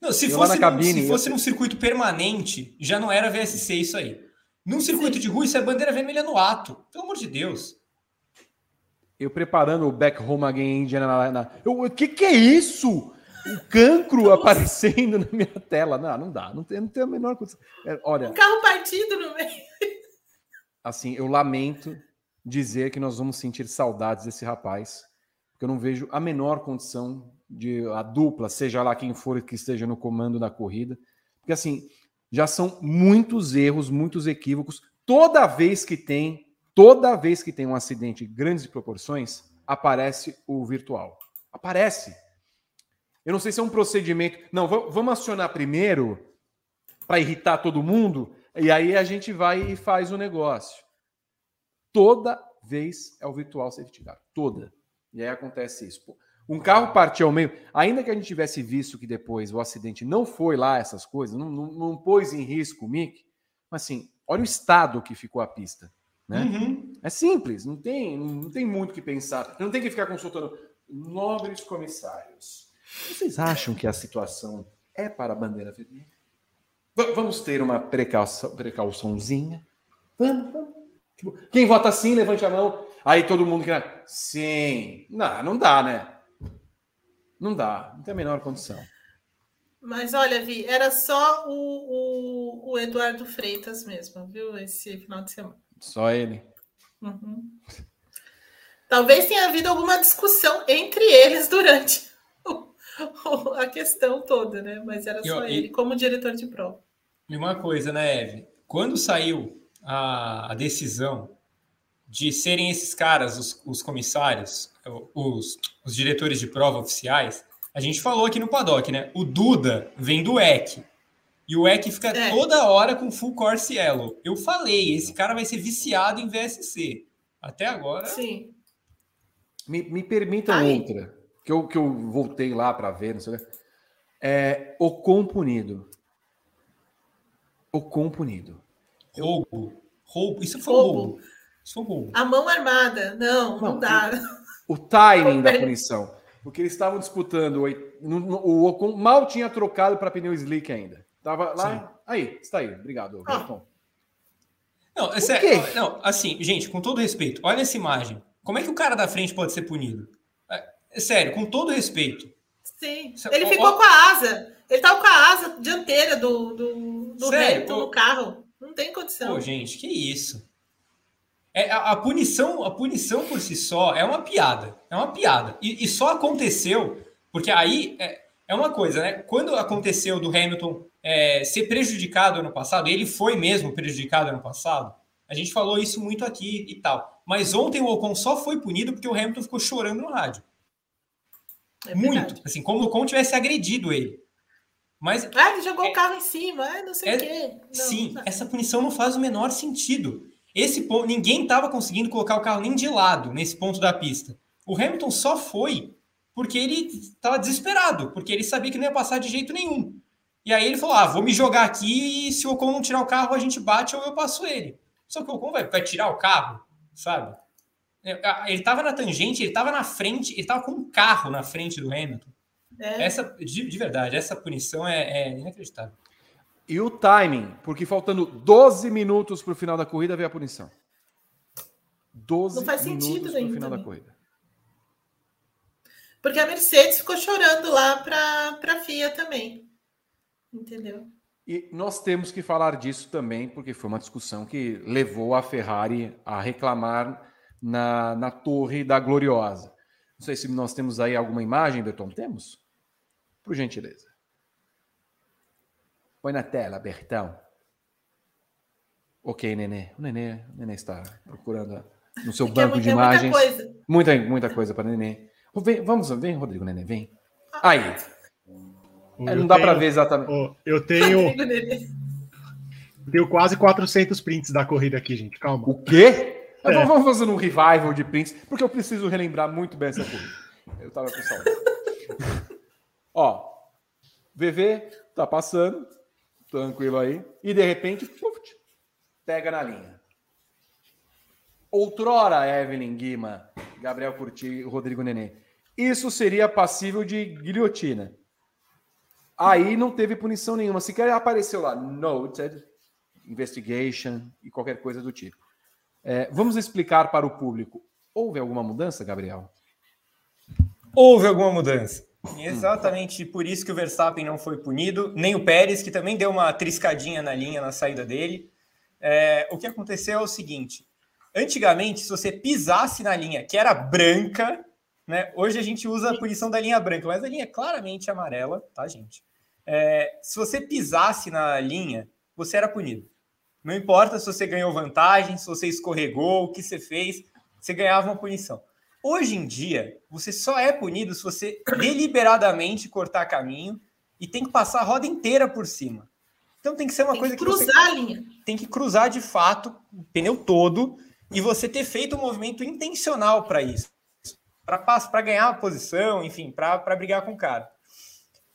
Não, se fosse, cabine, se fosse eu... num circuito permanente, já não era VSC isso aí. Num circuito de rua, isso é bandeira vermelha no ato. Pelo amor de Deus eu preparando o Back Home Again Indiana na, na o que que é isso? O cancro aparecendo na minha tela. Não, não dá. Não tem, não tem a menor coisa. É, olha. Um carro partido no meio. Assim, eu lamento dizer que nós vamos sentir saudades desse rapaz, porque eu não vejo a menor condição de a dupla, seja lá quem for que esteja no comando da corrida, porque assim, já são muitos erros, muitos equívocos. Toda vez que tem toda vez que tem um acidente de grandes proporções, aparece o virtual. Aparece. Eu não sei se é um procedimento. Não, vamos acionar primeiro para irritar todo mundo e aí a gente vai e faz o negócio. Toda vez é o virtual safety car. Toda. E aí acontece isso. Um carro partiu ao meio, ainda que a gente tivesse visto que depois o acidente não foi lá essas coisas, não, não, não pôs em risco o Mick, mas assim, olha o estado que ficou a pista. Né? Uhum. É simples, não tem, não tem muito o que pensar, não tem que ficar consultando nobres comissários. Vocês acham que a situação é para a bandeira vermelha? V vamos ter uma precaução, precauçãozinha? Vamos, vamos. Tipo, quem vota sim, levante a mão. Aí todo mundo quer. Sim. Não, não dá, né? Não dá, não tem a menor condição. Mas olha, Vi, era só o, o, o Eduardo Freitas mesmo, viu? Esse final de semana. Só ele. Uhum. Talvez tenha havido alguma discussão entre eles durante a questão toda, né? Mas era só e, ele, como diretor de prova. E uma coisa, né, Eve? Quando saiu a, a decisão de serem esses caras, os, os comissários, os, os, diretores de prova oficiais, a gente falou aqui no paddock, né? O Duda vem do EC. E o EC fica é. toda hora com full course yellow. Eu falei, esse cara vai ser viciado em VSC. Até agora. Sim. Me, me permitam outra, que eu, que eu voltei lá para ver, não sei o que. É o compunido. O compunido. Roubo. Roubo. Isso foi roubo. roubo. Roubo. A mão armada. Não, não, não dá. O, o timing da punição. Porque eles estavam disputando. O Ocon mal tinha trocado para pneu slick ainda. Tava lá. Sim. Aí, está aí. Obrigado, ah. Não, é sério. Não, assim, gente, com todo respeito, olha essa imagem. Como é que o cara da frente pode ser punido? É, é sério, com todo respeito. Sim. Ele ó, ficou ó, com a asa. Ele estava com a asa dianteira do, do, do sério, Hamilton no carro. Não tem condição. Pô, gente, que isso? É, a, a, punição, a punição por si só é uma piada. É uma piada. E, e só aconteceu porque aí é, é, uma coisa, né? Quando aconteceu do Hamilton é, ser prejudicado ano passado, ele foi mesmo prejudicado ano passado. A gente falou isso muito aqui e tal. Mas ontem o Ocon só foi punido porque o Hamilton ficou chorando no rádio. É muito. Assim, como o Ocon tivesse agredido ele. Mas, ah, ele jogou é, o carro em cima, ah, não sei é, o quê. Não, sim, não. essa punição não faz o menor sentido. Esse ponto, ninguém estava conseguindo colocar o carro nem de lado nesse ponto da pista. O Hamilton só foi porque ele estava desesperado, porque ele sabia que não ia passar de jeito nenhum. E aí ele falou: ah, vou me jogar aqui e se o Ocon não tirar o carro, a gente bate ou eu passo ele. Só que o Ocon vai, vai tirar o carro, sabe? É, ele estava na tangente, ele estava na frente, ele estava com um carro na frente do Hamilton. É. Essa, de, de, verdade, essa punição é, é, inacreditável. E o timing, porque faltando 12 minutos para o final da corrida veio a punição. 12 Não faz minutos para o final também. da corrida. Porque a Mercedes ficou chorando lá para a FIA também. Entendeu? E nós temos que falar disso também, porque foi uma discussão que levou a Ferrari a reclamar na, na Torre da Gloriosa. Não sei se nós temos aí alguma imagem, Berton. Temos? Por gentileza. Põe na tela, Bertão. Ok, Nenê. O Nenê, o Nenê está procurando no seu banco de imagens. Muita coisa, muita, muita coisa para Nenê. Vem, vamos, vem, Rodrigo Nenê, vem. Aí. É, não dá para ver exatamente. Oh, eu tenho. tenho quase 400 prints da corrida aqui, gente. Calma. O quê? É. Vamos fazer um revival de prints, porque eu preciso relembrar muito bem essa corrida. Eu tava com saudade. Ó, VV tá passando, tranquilo aí, e de repente, puf, pega na linha. Outrora, Evelyn Guima, Gabriel Curti Rodrigo Nenê. Isso seria passível de guilhotina. Aí não teve punição nenhuma. Sequer apareceu lá, noted, investigation e qualquer coisa do tipo. É, vamos explicar para o público. Houve alguma mudança, Gabriel? Houve alguma mudança. Exatamente por isso que o Verstappen não foi punido, nem o Pérez, que também deu uma triscadinha na linha na saída dele. É, o que aconteceu é o seguinte: antigamente, se você pisasse na linha que era branca, né? Hoje a gente usa a punição da linha branca, mas a linha é claramente amarela, tá, gente? É, se você pisasse na linha, você era punido. Não importa se você ganhou vantagem, se você escorregou, o que você fez, você ganhava uma punição. Hoje em dia, você só é punido se você deliberadamente cortar caminho e tem que passar a roda inteira por cima. Então tem que ser uma tem coisa que, que cruzar você a linha. tem que cruzar de fato o pneu todo e você ter feito um movimento intencional para isso. para ganhar a posição, enfim, para brigar com o cara.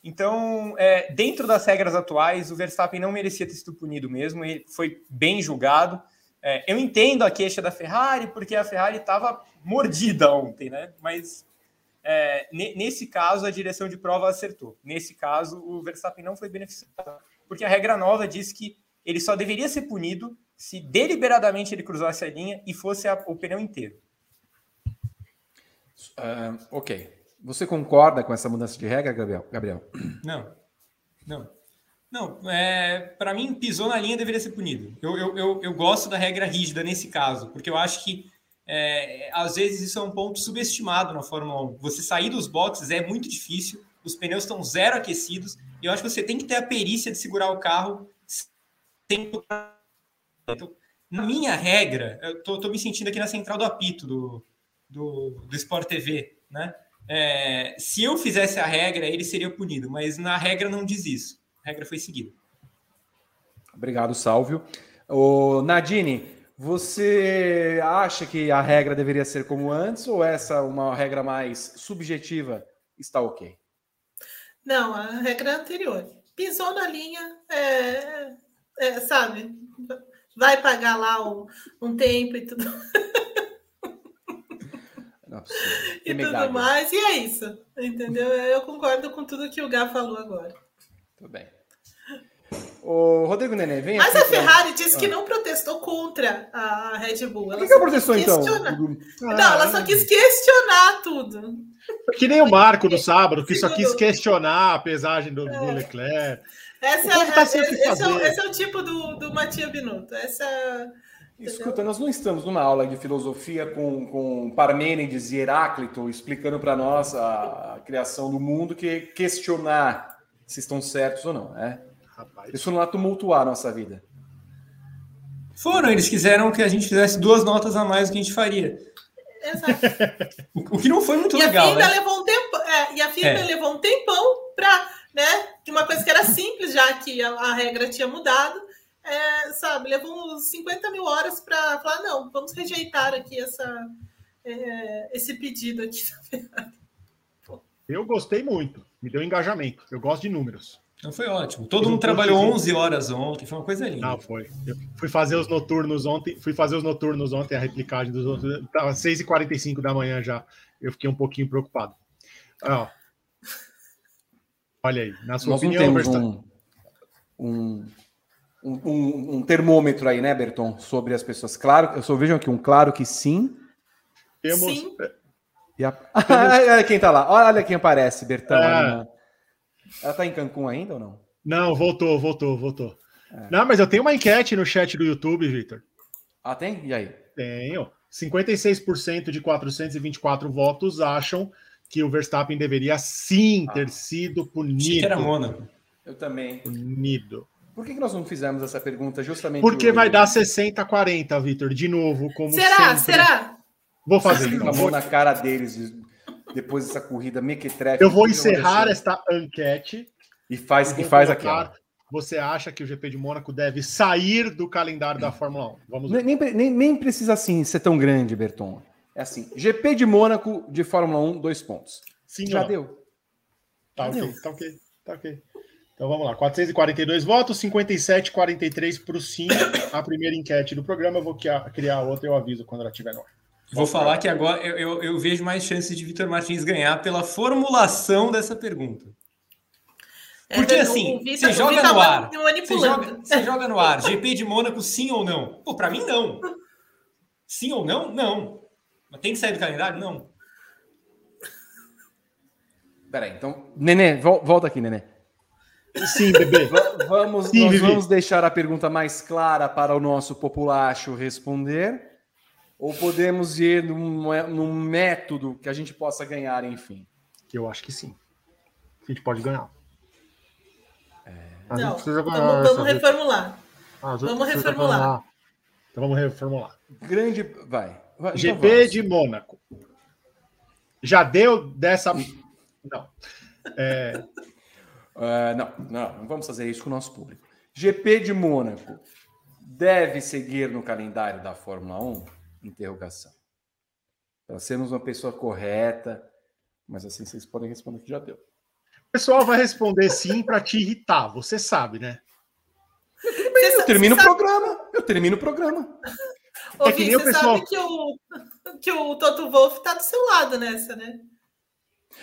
Então, é, dentro das regras atuais, o Verstappen não merecia ter sido punido mesmo, ele foi bem julgado. É, eu entendo a queixa da Ferrari, porque a Ferrari estava mordida ontem, né? Mas é, nesse caso, a direção de prova acertou. Nesse caso, o Verstappen não foi beneficiado, porque a regra nova diz que ele só deveria ser punido se deliberadamente ele cruzasse a linha e fosse a, o pneu inteiro. Uh, ok. Você concorda com essa mudança de regra, Gabriel? Gabriel? Não. Não. Não, é, para mim, pisou na linha deveria ser punido. Eu, eu, eu, eu, gosto da regra rígida nesse caso, porque eu acho que é, às vezes isso é um ponto subestimado na Fórmula 1. Você sair dos boxes é muito difícil, os pneus estão zero aquecidos, e eu acho que você tem que ter a perícia de segurar o carro sem. Então, na minha regra, eu tô, tô, me sentindo aqui na central do apito do, do, do Sport TV, né? É, se eu fizesse a regra, ele seria punido, mas na regra não diz isso. A regra foi seguida. Obrigado, Salvio. O Nadine, você acha que a regra deveria ser como antes ou essa uma regra mais subjetiva está ok? Não, a regra anterior. Pisou na linha, é, é, sabe? Vai pagar lá um, um tempo e tudo. Nossa, e tudo mais. E é isso, entendeu? Eu concordo com tudo que o Gá falou agora. Tudo bem. O Rodrigo Nenê, vem Mas a Ferrari disse que ah. não protestou contra a Red Bull. Ela Por que, ela protestou então? Ah, não, ela só quis questionar tudo. Que nem o Marco do sábado, que só quis questionar a pesagem do, é. do Leclerc. Essa, tá é, esse, é, o, esse é o tipo do, do Matia Binotto. Essa. Escuta, nós não estamos numa aula de filosofia com, com Parmênides e Heráclito explicando para nós a, a, criação do mundo, que questionar se estão certos ou não. Né? Rapaz. Eles foram lá tumultuar a nossa vida. Foram, eles quiseram que a gente fizesse duas notas a mais do que a gente faria. Exato. o, que não foi muito e legal. A né? levou um tempo, é, e a FIA é. levou um tempão para, né? De uma coisa que era simples, já que a, a regra tinha mudado. É, sabe, levou uns 50 mil horas para falar, não, vamos rejeitar aqui essa, é, esse pedido aqui. Eu gostei muito, me deu engajamento. Eu gosto de números. Não foi ótimo. Todo mundo trabalhou 11 horas ontem, foi uma coisa linda. Não, foi. Eu fui fazer os noturnos ontem, fui fazer os noturnos ontem, a replicagem dos outros. Estava 6h45 da manhã já. Eu fiquei um pouquinho preocupado. Ah, olha aí, na sua Nós opinião, um, um, um, um, termômetro aí, né, Berton, sobre as pessoas. Claro, eu só vejo aqui um claro que sim. Temos. Sim. E a... olha quem tá lá, olha quem aparece, Bertão. É. Ela tá em Cancún ainda ou não? Não, voltou, voltou, voltou. É. Não, mas eu tenho uma enquete no chat do YouTube, Victor. Ah, tem? E aí? Tenho. 56% de 424 votos acham que o Verstappen deveria sim ter ah. sido punido. Era Mônaco. Eu também. Punido. Por que, que nós não fizemos essa pergunta justamente? Porque vai dar 60 40, Vitor, de novo, como Será? Sempre. Será? Vou fazer. Então. Vou na cara deles depois dessa corrida mequetrefe. Eu vou encerrar esta enquete. E faz, e faz aquela. Você acha que o GP de Mônaco deve sair do calendário da Fórmula 1? Vamos nem, nem, nem, precisa assim ser tão grande, Berton. É assim: GP de Mônaco de Fórmula 1, dois pontos. Sim, já deu. Tá ok, tá ok, tá ok. Então vamos lá, 442 votos, 57, 43 para o sim. A primeira enquete do programa. Eu vou criar outra, eu aviso quando ela estiver no ar. Vou falar que agora eu, eu, eu, vejo mais chances de Vitor Martins ganhar pela formulação dessa pergunta. É, Porque é, assim, você joga no ar. Você joga, você joga no ar. GP de Mônaco, sim ou não? Pô, para mim, não. Sim ou não? Não. Mas tem que sair do calendário? Não. Peraí, então. Nenê, volta aqui, Nenê. Sim, bebê. vamos, sim, nós vamos deixar a pergunta mais clara para o nosso populacho responder. Ou podemos ir num, num método que a gente possa ganhar, enfim? Eu acho que sim. A gente pode ganhar. É... Não, vamos, vamos reformular. Ah, vamos reformular. Então vamos reformular. Grande. Vai. Vai, GP então de Mônaco. Já deu dessa. Não. É... Uh, não, não, não vamos fazer isso com o nosso público. GP de Mônaco deve seguir no calendário da Fórmula 1? Interrogação. para sermos uma pessoa correta. Mas assim, vocês podem responder que já deu. O pessoal vai responder sim para te irritar, você sabe, né? Eu termino o programa. Eu termino o programa. Ô, é que nem o pessoal... sabe que o, que o Toto Wolff tá do seu lado nessa, né?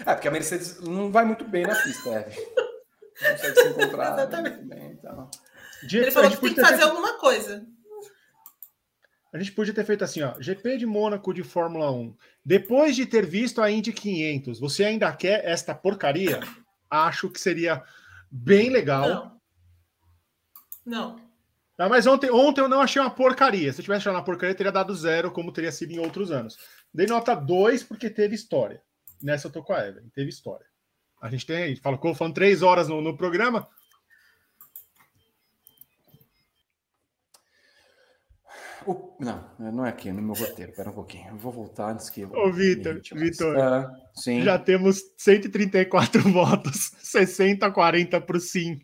É, porque a Mercedes não vai muito bem na pista, é. Não consegue se encontrar Exatamente. bem, então. Ele falou que tem que fazer feito... alguma coisa. A gente podia ter feito assim, ó, GP de Mônaco de Fórmula 1. Depois de ter visto a Indy 500, você ainda quer esta porcaria? Acho que seria bem legal. Não. Não. Ah, mas ontem, ontem eu não achei uma porcaria. Se eu tivesse achado uma porcaria, teria dado zero, como teria sido em outros anos. Dei nota 2 porque teve história. Nessa eu tô com a Evelyn, teve história. A gente tem aí, falou, falando três horas no, no programa. O, não, não é aqui, no meu roteiro. Espera um pouquinho. Eu vou voltar antes que. Eu, Ô, Vitor, Vitor. Ah, já temos 134 votos, 60 a 40 para o sim.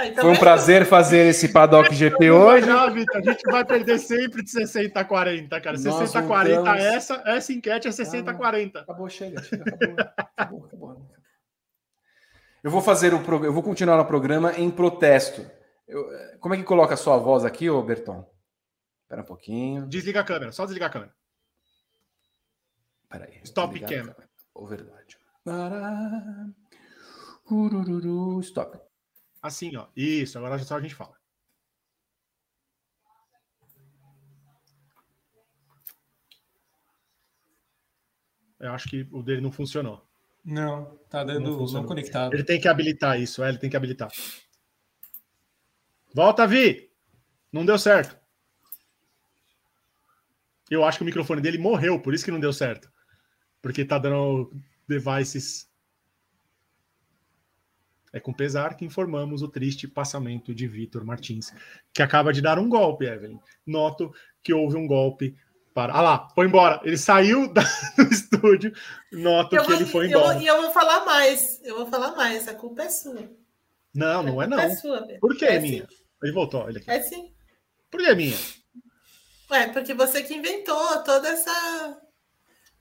Então Foi um prazer fazer esse Paddock GP hoje. Não, Vitor, a gente vai perder sempre de 60 a 40, cara. 60 a 40, essa, essa enquete é 60 a 40. Acabou, chega, chega, acabou. acabou, acabou. Eu vou fazer o eu vou continuar no programa em protesto. Eu, como é que coloca a sua voz aqui, ô Berton? Espera um pouquinho. Desliga a câmera, só desligar a câmera. Peraí. Stop cam. Ô, verdade. Stop. Assim, ó. Isso, agora só a gente fala. Eu acho que o dele não funcionou. Não, tá dando não, não conectado. Ele tem que habilitar isso, é, ele tem que habilitar. Volta, Vi! Não deu certo. Eu acho que o microfone dele morreu, por isso que não deu certo. Porque tá dando devices é com pesar que informamos o triste passamento de Vitor Martins, que acaba de dar um golpe, Evelyn. Noto que houve um golpe para. Ah lá, foi embora. Ele saiu da... do estúdio. Noto eu que vou, ele foi embora. E eu, eu, vou falar mais. Eu vou falar mais. A culpa é sua. Não, não é não. É sua, Por que é minha? Sim. Ele voltou. Olha aqui. É sim. Por que é minha? Ué, porque você que inventou toda essa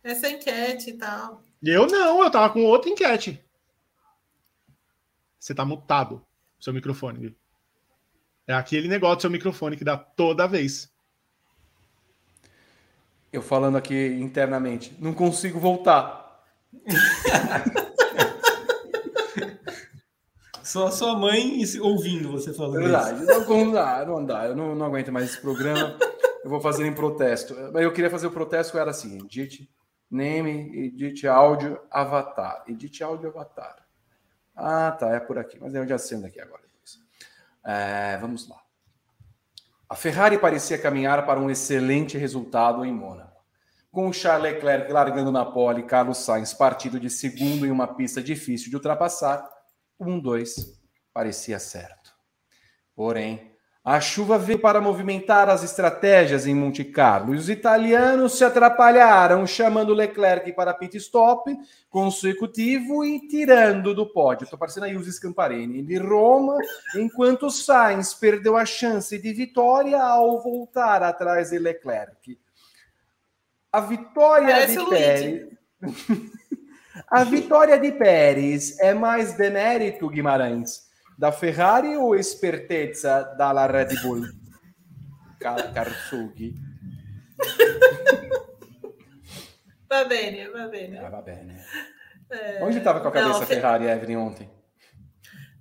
essa enquete e tal. Eu não, eu tava com outra enquete. Você tá mutado, seu microfone. Viu? É aquele negócio do seu microfone que dá toda vez. Eu falando aqui internamente, não consigo voltar. Só sua mãe ouvindo você falando Verdade, isso. Não, dá, não dá. Eu não, não aguento mais esse programa. Eu vou fazer em protesto. Mas eu queria fazer o protesto, era assim: edit name, edit áudio, avatar. Edit áudio, avatar. Ah, tá, é por aqui. Mas eu já sei aqui agora. É, vamos lá. A Ferrari parecia caminhar para um excelente resultado em Mônaco. Com Charles Leclerc largando na pole, Carlos Sainz partido de segundo em uma pista difícil de ultrapassar, um dois parecia certo. Porém, a chuva veio para movimentar as estratégias em Monte Carlo e os italianos se atrapalharam, chamando Leclerc para pit stop consecutivo e tirando do pódio. Estou parecendo aí os Scamparini de Roma, enquanto Sainz perdeu a chance de vitória ao voltar atrás de Leclerc. A vitória Parece de Pérez. a vitória de Pérez é mais demérito, Guimarães da Ferrari ou espertezza dalla Red Bull? Car Carsughi. Va bene, va bene. Ah, va bene. É... Onde estava com a cabeça a Ferrari, Evelyn, ontem?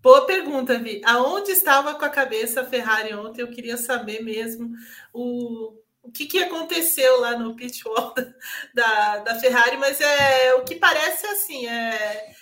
Boa pergunta, Vi. Aonde estava com a cabeça a Ferrari ontem? Eu queria saber mesmo o, o que, que aconteceu lá no pit wall da, da Ferrari, mas é o que parece assim, é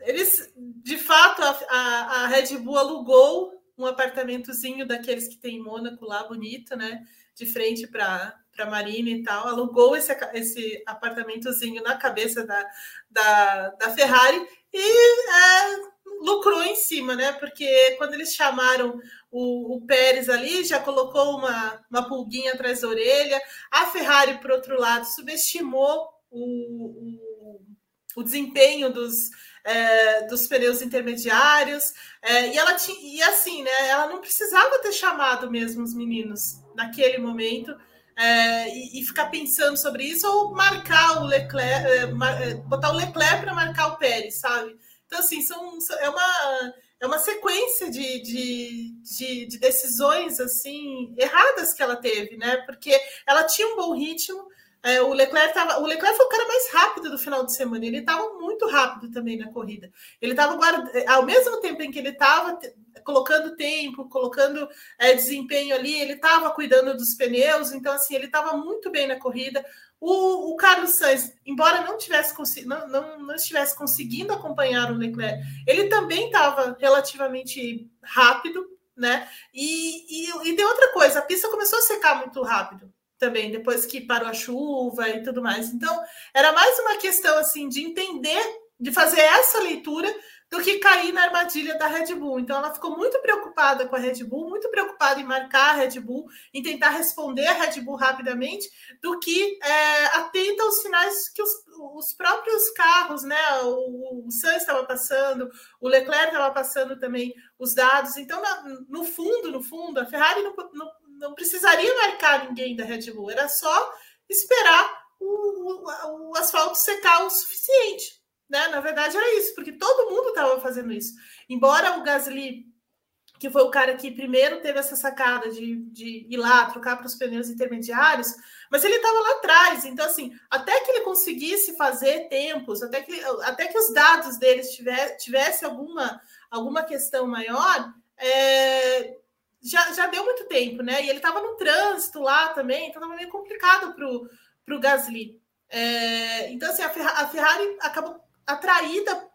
eles, de fato, a, a, a, Red Bull alugou um apartamentozinho daqueles que tem em Mônaco lá, bonito, né? De frente para a Marina e tal. Alugou esse, esse apartamentozinho na cabeça da, da, da Ferrari e é, lucrou em cima, né? Porque quando eles chamaram o, o, Pérez ali, já colocou uma, uma pulguinha atrás da orelha. A Ferrari, por outro lado, subestimou o, o, o desempenho dos é, dos pneus intermediários. É, e ela tinha, e assim, né? Ela não precisava ter chamado mesmo os meninos naquele momento. é, e, e, ficar pensando sobre isso, ou marcar o Leclerc, é, é botar o Leclerc para marcar o Pérez, sabe? Então, assim, são, é, uma, é uma sequência de, de, de, de decisões assim erradas que ela teve, né? Porque ela tinha um bom ritmo, é, o Leclerc tava, o Leclerc foi o cara mais rápido do final de semana. Ele estava muito rápido também na corrida. Ele estava ao mesmo tempo em que ele estava colocando tempo, colocando é, desempenho ali, ele estava cuidando dos pneus. Então assim, ele estava muito bem na corrida. O, o Carlos Sainz, embora não tivesse não, não, não estivesse conseguindo acompanhar o Leclerc, ele também estava relativamente rápido, né? E, e, e tem outra coisa, a pista começou a secar muito rápido também, depois que parou a chuva e tudo mais. Então, era mais uma questão assim de entender, de fazer essa leitura do que cair na armadilha da Red Bull. Então, ela ficou muito preocupada com a Red Bull, muito preocupada em marcar a Red Bull, em tentar responder a Red Bull rapidamente, do que é, atenta aos sinais que os, os próprios carros, né? O, o Sainz estava passando, o Leclerc estava passando também os dados. Então, no fundo, no fundo, a Ferrari não, não não precisaria marcar ninguém da Red Bull, era só esperar o, o, o asfalto secar o suficiente. Né? Na verdade, era isso, porque todo mundo estava fazendo isso. Embora o Gasly, que foi o cara que primeiro teve essa sacada de, de ir lá trocar para os pneus intermediários, mas ele estava lá atrás. Então, assim, até que ele conseguisse fazer tempos, até que, até que os dados deles tivesse, tivesse alguma, alguma questão maior, é, já, já deu muito tempo, né? E ele estava no trânsito lá também, então estava meio complicado para o Gasly. É, então, assim, a, Ferrari, a Ferrari acabou atraída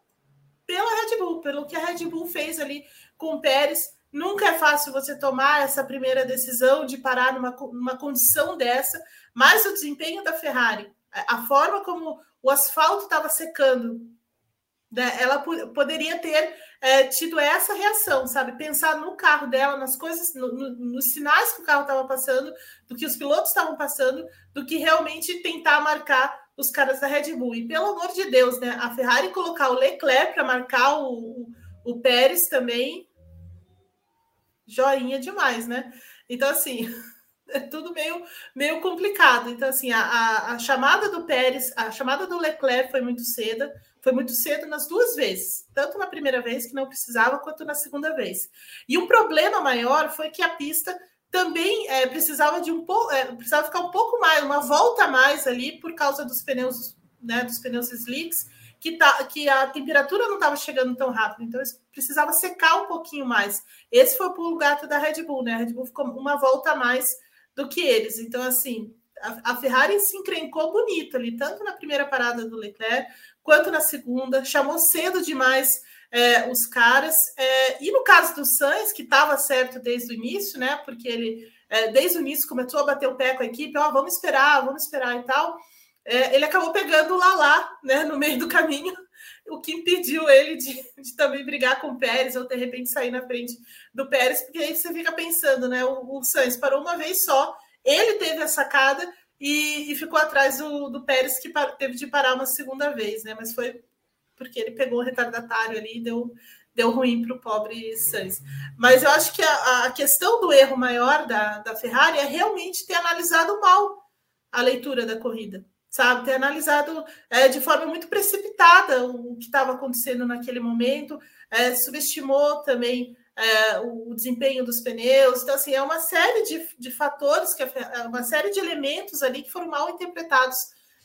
pela Red Bull, pelo que a Red Bull fez ali com o Pérez. Nunca é fácil você tomar essa primeira decisão de parar numa, numa condição dessa, mas o desempenho da Ferrari, a forma como o asfalto estava secando, né, ela poderia ter é, tido essa reação, sabe? Pensar no carro dela, nas coisas, no, no, nos sinais que o carro estava passando, do que os pilotos estavam passando, do que realmente tentar marcar os caras da Red Bull. E pelo amor de Deus, né? A Ferrari colocar o Leclerc para marcar o, o, Pérez também, joinha demais, né? Então, assim, é tudo meio, meio complicado. Então, assim, a, a, a chamada do Pérez, a chamada do Leclerc foi muito cedo foi muito cedo nas duas vezes, tanto na primeira vez que não precisava, quanto na segunda vez. E um problema maior foi que a pista também é, precisava de um pouco, é, precisava ficar um pouco mais, uma volta a mais ali por causa dos pneus, né, dos pneus slicks, que, tá, que a temperatura não estava chegando tão rápido, então precisava secar um pouquinho mais. Esse foi o pulo gato da Red Bull, né? A Red Bull ficou uma volta a mais do que eles. Então, assim, a, a Ferrari se encrencou bonito ali, tanto na primeira parada do Leclerc, quanto na segunda, chamou cedo demais é, os caras. É, e no caso do Sainz, que estava certo desde o início, né? Porque ele, é, desde o início, começou a bater o pé com a equipe, ó, vamos esperar, vamos esperar e tal. É, ele acabou pegando o Lalá né, no meio do caminho, o que impediu ele de, de, também brigar com o Pérez ou de repente sair na frente do Pérez, porque aí você fica pensando, né? O, o Sainz parou uma vez só, ele teve a sacada e, e ficou atrás do, do Pérez, que teve de parar uma segunda vez, né? Mas foi porque ele pegou o retardatário ali e deu, deu ruim para o pobre Sainz. Mas eu acho que a, a, questão do erro maior da, da Ferrari é realmente ter analisado mal a leitura da corrida, sabe? Ter analisado é, de forma muito precipitada o, que estava acontecendo naquele momento, é, subestimou também é, o, desempenho dos pneus. Então, assim, é uma série de, de fatores, que é uma série de elementos ali que foram mal interpretados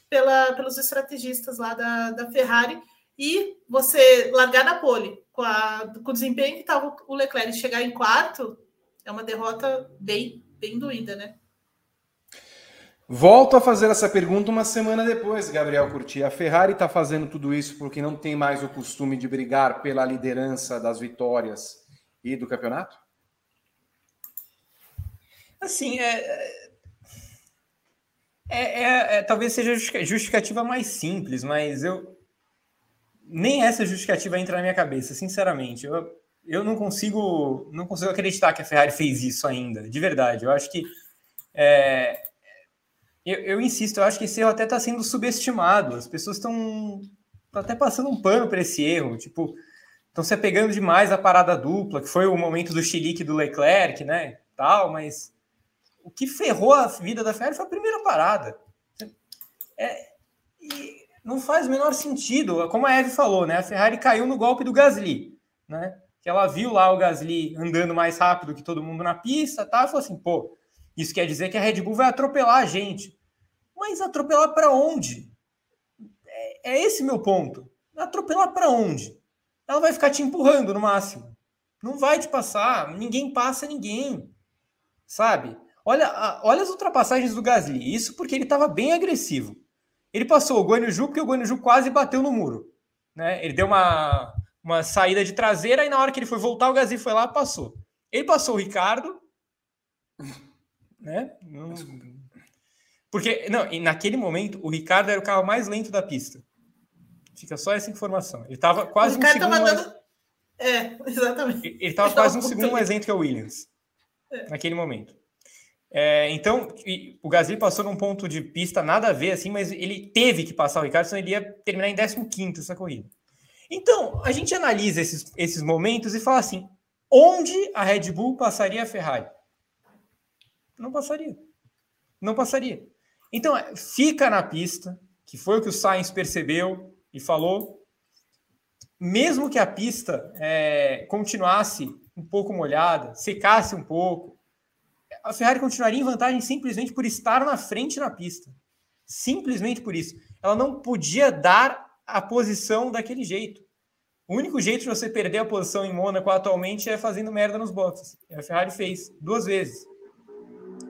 pela, pelos estrategistas lá da, da Ferrari. E você largar na pole com, a, com o desempenho que estava o Leclerc chegar em quarto é uma derrota bem, bem doída, né? Volto a fazer essa pergunta uma semana depois, Gabriel Curti. A Ferrari está fazendo tudo isso porque não tem mais o costume de brigar pela liderança das vitórias e do campeonato? Assim, é, é, é, é talvez seja a justificativa mais simples, mas eu nem essa justificativa entra na minha cabeça, sinceramente. Eu, eu não consigo não consigo acreditar que a Ferrari fez isso ainda, de verdade. Eu acho que é, eu, eu, insisto, eu acho que esse erro até está sendo subestimado. As pessoas estão até passando um pano para esse erro. Tipo, Estão se apegando demais à parada dupla, que foi o momento do chilique do Leclerc, né? Tal, mas o que ferrou a vida da Ferrari foi a primeira parada. É, e não faz o menor sentido. Como a Eve falou, né? A Ferrari caiu no golpe do Gasly, né? Que ela viu lá o Gasly andando mais rápido que todo mundo na pista, tá? E falou assim, pô, isso quer dizer que a Red Bull vai atropelar a gente. Mas atropelar para onde? É, é esse meu ponto. Atropelar para onde? Ela vai ficar te empurrando no máximo. Não vai te passar. Ninguém passa ninguém. Sabe? Olha, olha as ultrapassagens do Gasly. Isso porque ele estava bem agressivo. Ele passou o Guanyu Ju porque o Guanyu Ju quase bateu no muro. Né? Ele deu uma, uma saída de traseira e na hora que ele foi voltar, o Gasly foi lá e passou. Ele passou o Ricardo. Né? Porque, não, e naquele momento, o Ricardo era o carro mais lento da pista. Fica só essa informação. Ele estava quase um segundo. Mais... É, exatamente. Ele estava quase um segundo mais lento que o Williams. É. Naquele momento. É, então, o Gasly passou num ponto de pista nada a ver, assim, mas ele teve que passar o Ricardo, senão ele ia terminar em 15 essa corrida. Então, a gente analisa esses, esses momentos e fala assim: onde a Red Bull passaria a Ferrari? Não passaria. Não passaria. Então, é, fica na pista, que foi o que o Sainz percebeu e falou. Mesmo que a pista é, continuasse um pouco molhada, secasse um pouco, a Ferrari continuaria em vantagem simplesmente por estar na frente na pista. Simplesmente por isso. Ela não podia dar a posição daquele jeito. O único jeito de você perder a posição em Mônaco atualmente é fazendo merda nos boxes. A Ferrari fez duas vezes.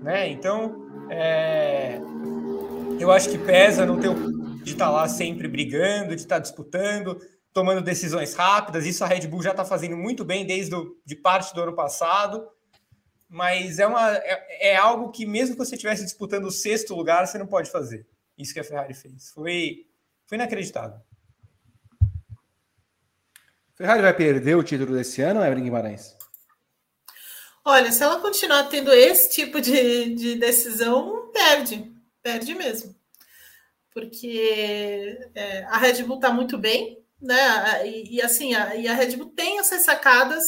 Né? Então, é... eu acho que pesa não ter de estar lá sempre brigando, de estar disputando, tomando decisões rápidas. Isso a Red Bull já está fazendo muito bem desde do, de parte do ano passado mas é, uma, é, é, algo que, mesmo que você estivesse disputando o sexto lugar, você não pode fazer. Isso que a Ferrari fez. Foi, foi inacreditável. Ferrari vai perder o título desse ano, Evelyn Guimarães? Olha, se ela continuar tendo esse tipo de, de decisão, perde. Perde mesmo. Porque é, a Red Bull está muito bem, né? E, e assim, a, e a Red Bull tem essas sacadas,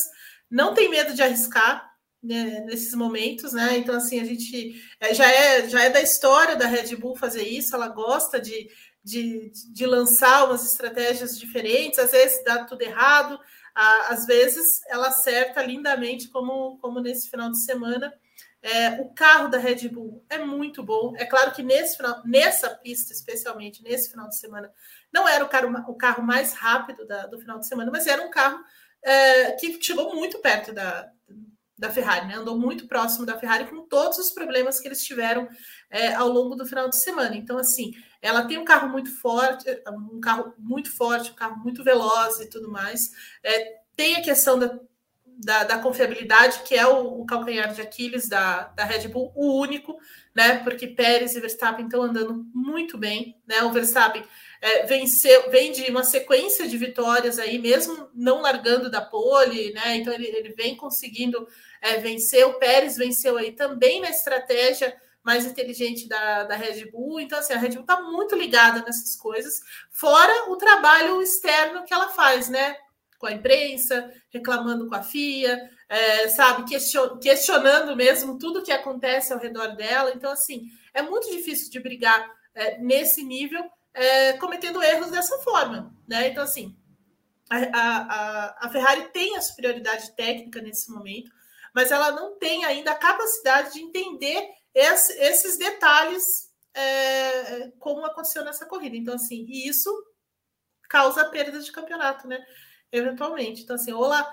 não tem medo de arriscar, né, nesses momentos, né? Então, assim, a gente é, já, é, já é da história da Red Bull fazer isso, ela gosta de, de, de lançar umas estratégias diferentes, às vezes dá tudo errado, às vezes ela acerta lindamente, como, como nesse final de semana. É, o carro da Red Bull é muito bom. É claro que nesse final, nessa pista, especialmente nesse final de semana, não era o carro, o carro mais rápido da, do final de semana, mas era um carro é, que chegou muito perto da, da Ferrari, né? Andou muito próximo da Ferrari com todos os problemas que eles tiveram é, ao longo do final de semana. Então, assim, ela tem um carro muito forte, um carro muito forte, um carro muito veloz e tudo mais. É, tem a questão da, da, da, confiabilidade, que é o, o, calcanhar de Aquiles da, da Red Bull, o único, né? Porque Pérez e Verstappen estão andando muito bem, né? O Verstappen é, venceu, vem de uma sequência de vitórias aí, mesmo não largando da pole, né? Então ele, ele vem conseguindo é, vencer. O Pérez venceu aí também na estratégia mais inteligente da, da Red Bull. Então, assim, a Red Bull está muito ligada nessas coisas, fora o trabalho externo que ela faz, né? Com a imprensa, reclamando com a FIA, é, sabe, question, questionando mesmo tudo que acontece ao redor dela. Então, assim, é muito difícil de brigar é, nesse nível, é, cometendo erros dessa forma, né? Então, assim, a, a, a Ferrari tem a superioridade técnica nesse momento, mas ela não tem ainda a capacidade de entender esse, esses detalhes é, como aconteceu nessa corrida. Então, assim, e isso causa perda de campeonato, né? Eventualmente. Então, assim, ou lá,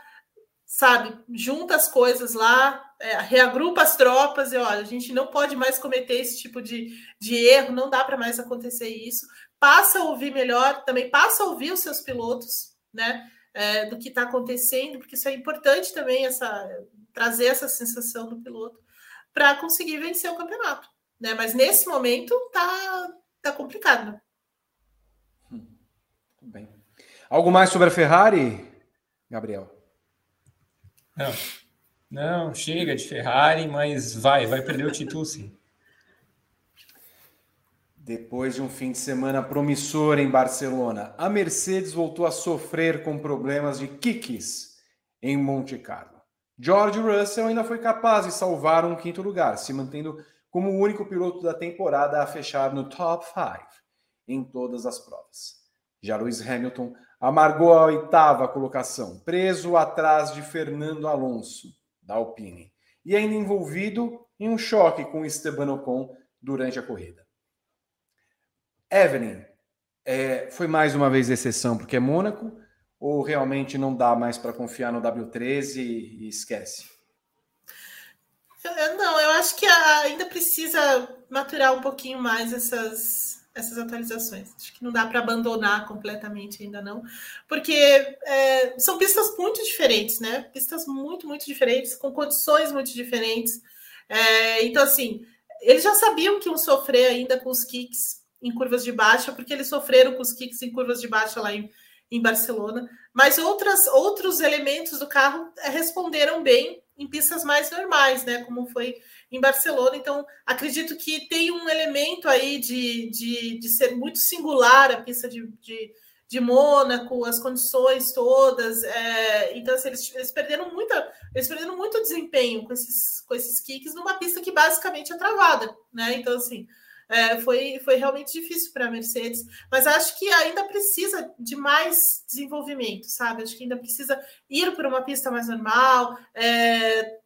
sabe, junta as coisas lá, é, reagrupa as tropas e olha, a gente não pode mais cometer esse tipo de, de erro, não dá para mais acontecer isso. Passa a ouvir melhor, também passa a ouvir os seus pilotos, né? É, do que está acontecendo, porque isso é importante também, essa trazer essa sensação do piloto para conseguir vencer o campeonato. Né? Mas nesse momento tá, tá complicado. Né? Hum, bem. Algo mais sobre a Ferrari, Gabriel? Não, não, chega de Ferrari, mas vai, vai perder o título sim. Depois de um fim de semana promissor em Barcelona, a Mercedes voltou a sofrer com problemas de kicks em Monte Carlo. George Russell ainda foi capaz de salvar um quinto lugar, se mantendo como o único piloto da temporada a fechar no top 5 em todas as provas. Já Lewis Hamilton amargou a oitava colocação, preso atrás de Fernando Alonso, da Alpine, e ainda envolvido em um choque com Esteban Ocon durante a corrida. Evelyn, é, foi mais uma vez exceção porque é Mônaco, ou realmente não dá mais para confiar no W13 e, e esquece? não, eu acho que ainda precisa maturar um pouquinho mais essas, essas atualizações. Acho que não dá para abandonar completamente ainda não, porque é, são pistas muito diferentes, né? Pistas muito, muito diferentes, com condições muito diferentes. É, então, assim, eles já sabiam que iam sofrer ainda com os kicks em curvas de baixa, porque eles sofreram com os kicks em curvas de baixa lá em, em Barcelona, mas outras, outros elementos do carro é, responderam bem em pistas mais normais, né? Como foi em Barcelona. Então, acredito que tem um elemento aí de, de, de ser muito singular a pista de, de, de Mônaco, as condições todas. É, então, assim, eles, eles, perderam muita, eles perderam muito desempenho com esses, com esses kicks numa pista que basicamente é travada, né? Então, assim. É, foi, foi realmente difícil para a Mercedes, mas acho que ainda precisa de mais desenvolvimento, sabe? Acho que ainda precisa ir para uma pista mais normal, é,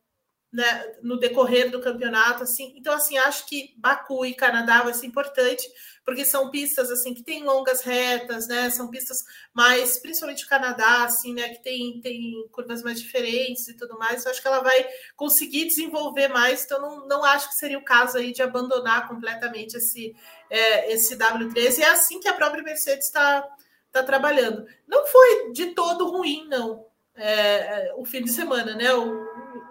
né, no decorrer do campeonato, assim. Então, assim, acho que Baku e Canadá vai ser importante, porque são pistas assim que têm longas retas, né? São pistas mais, principalmente o Canadá, assim, né? Que tem, tem curvas mais diferentes e tudo mais. Eu acho que ela vai conseguir desenvolver mais. Então, não, não acho que seria o caso aí de abandonar completamente esse, é, esse W13. E é assim que a própria Mercedes está tá trabalhando. Não foi de todo ruim, não. É, é o fim de semana, né? O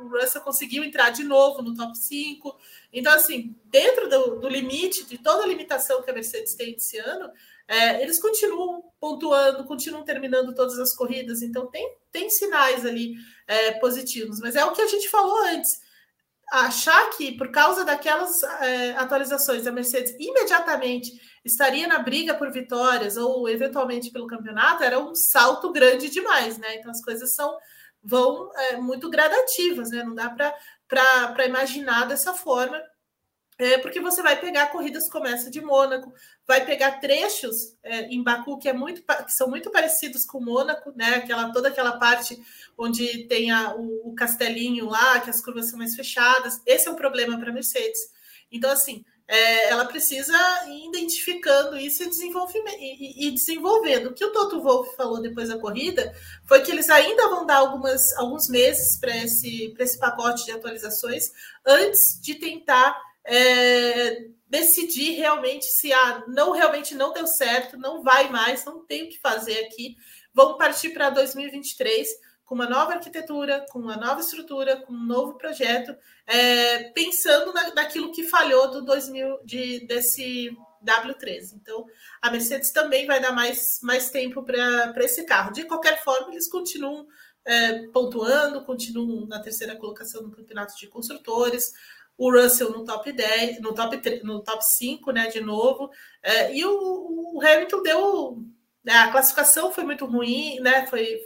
Russell conseguiu entrar de novo no top 5. Então, assim, dentro do, do limite, de toda a limitação que a Mercedes tem esse ano, é, eles continuam pontuando, continuam terminando todas as corridas, então tem, tem sinais ali é, positivos, mas é o que a gente falou antes. Achar que por causa daquelas é, atualizações a Mercedes imediatamente estaria na briga por vitórias ou eventualmente pelo campeonato era um salto grande demais, né? Então as coisas são vão é, muito gradativas, né? Não dá para imaginar dessa forma, é, porque você vai pegar corridas começa de Mônaco, vai pegar trechos é, em Baku que, é muito, que são muito parecidos com Mônaco, né? Aquela, toda aquela parte onde tem a, o, o castelinho lá, que as curvas são mais fechadas. Esse é um problema para Mercedes. Então, assim, é, ela precisa ir identificando isso e, e, e, desenvolvendo. O que o Toto Wolff falou depois da corrida foi que eles ainda vão dar algumas, alguns meses para esse, esse pacote de atualizações antes de tentar é, decidir realmente se ah, não realmente não deu certo, não vai mais, não tem o que fazer aqui. Vamos partir para 2023 com uma nova arquitetura, com uma nova estrutura, com um novo projeto, é, pensando na, naquilo que falhou do 2000 de, desse W13. Então, a Mercedes também vai dar mais, mais tempo para esse carro. De qualquer forma, eles continuam é, pontuando, continuam na terceira colocação no campeonato de construtores. O Russell no top 10, no top, 3, no top 5, né? De novo. É, e o, o Hamilton deu. Né, a classificação foi muito ruim, né? Foi,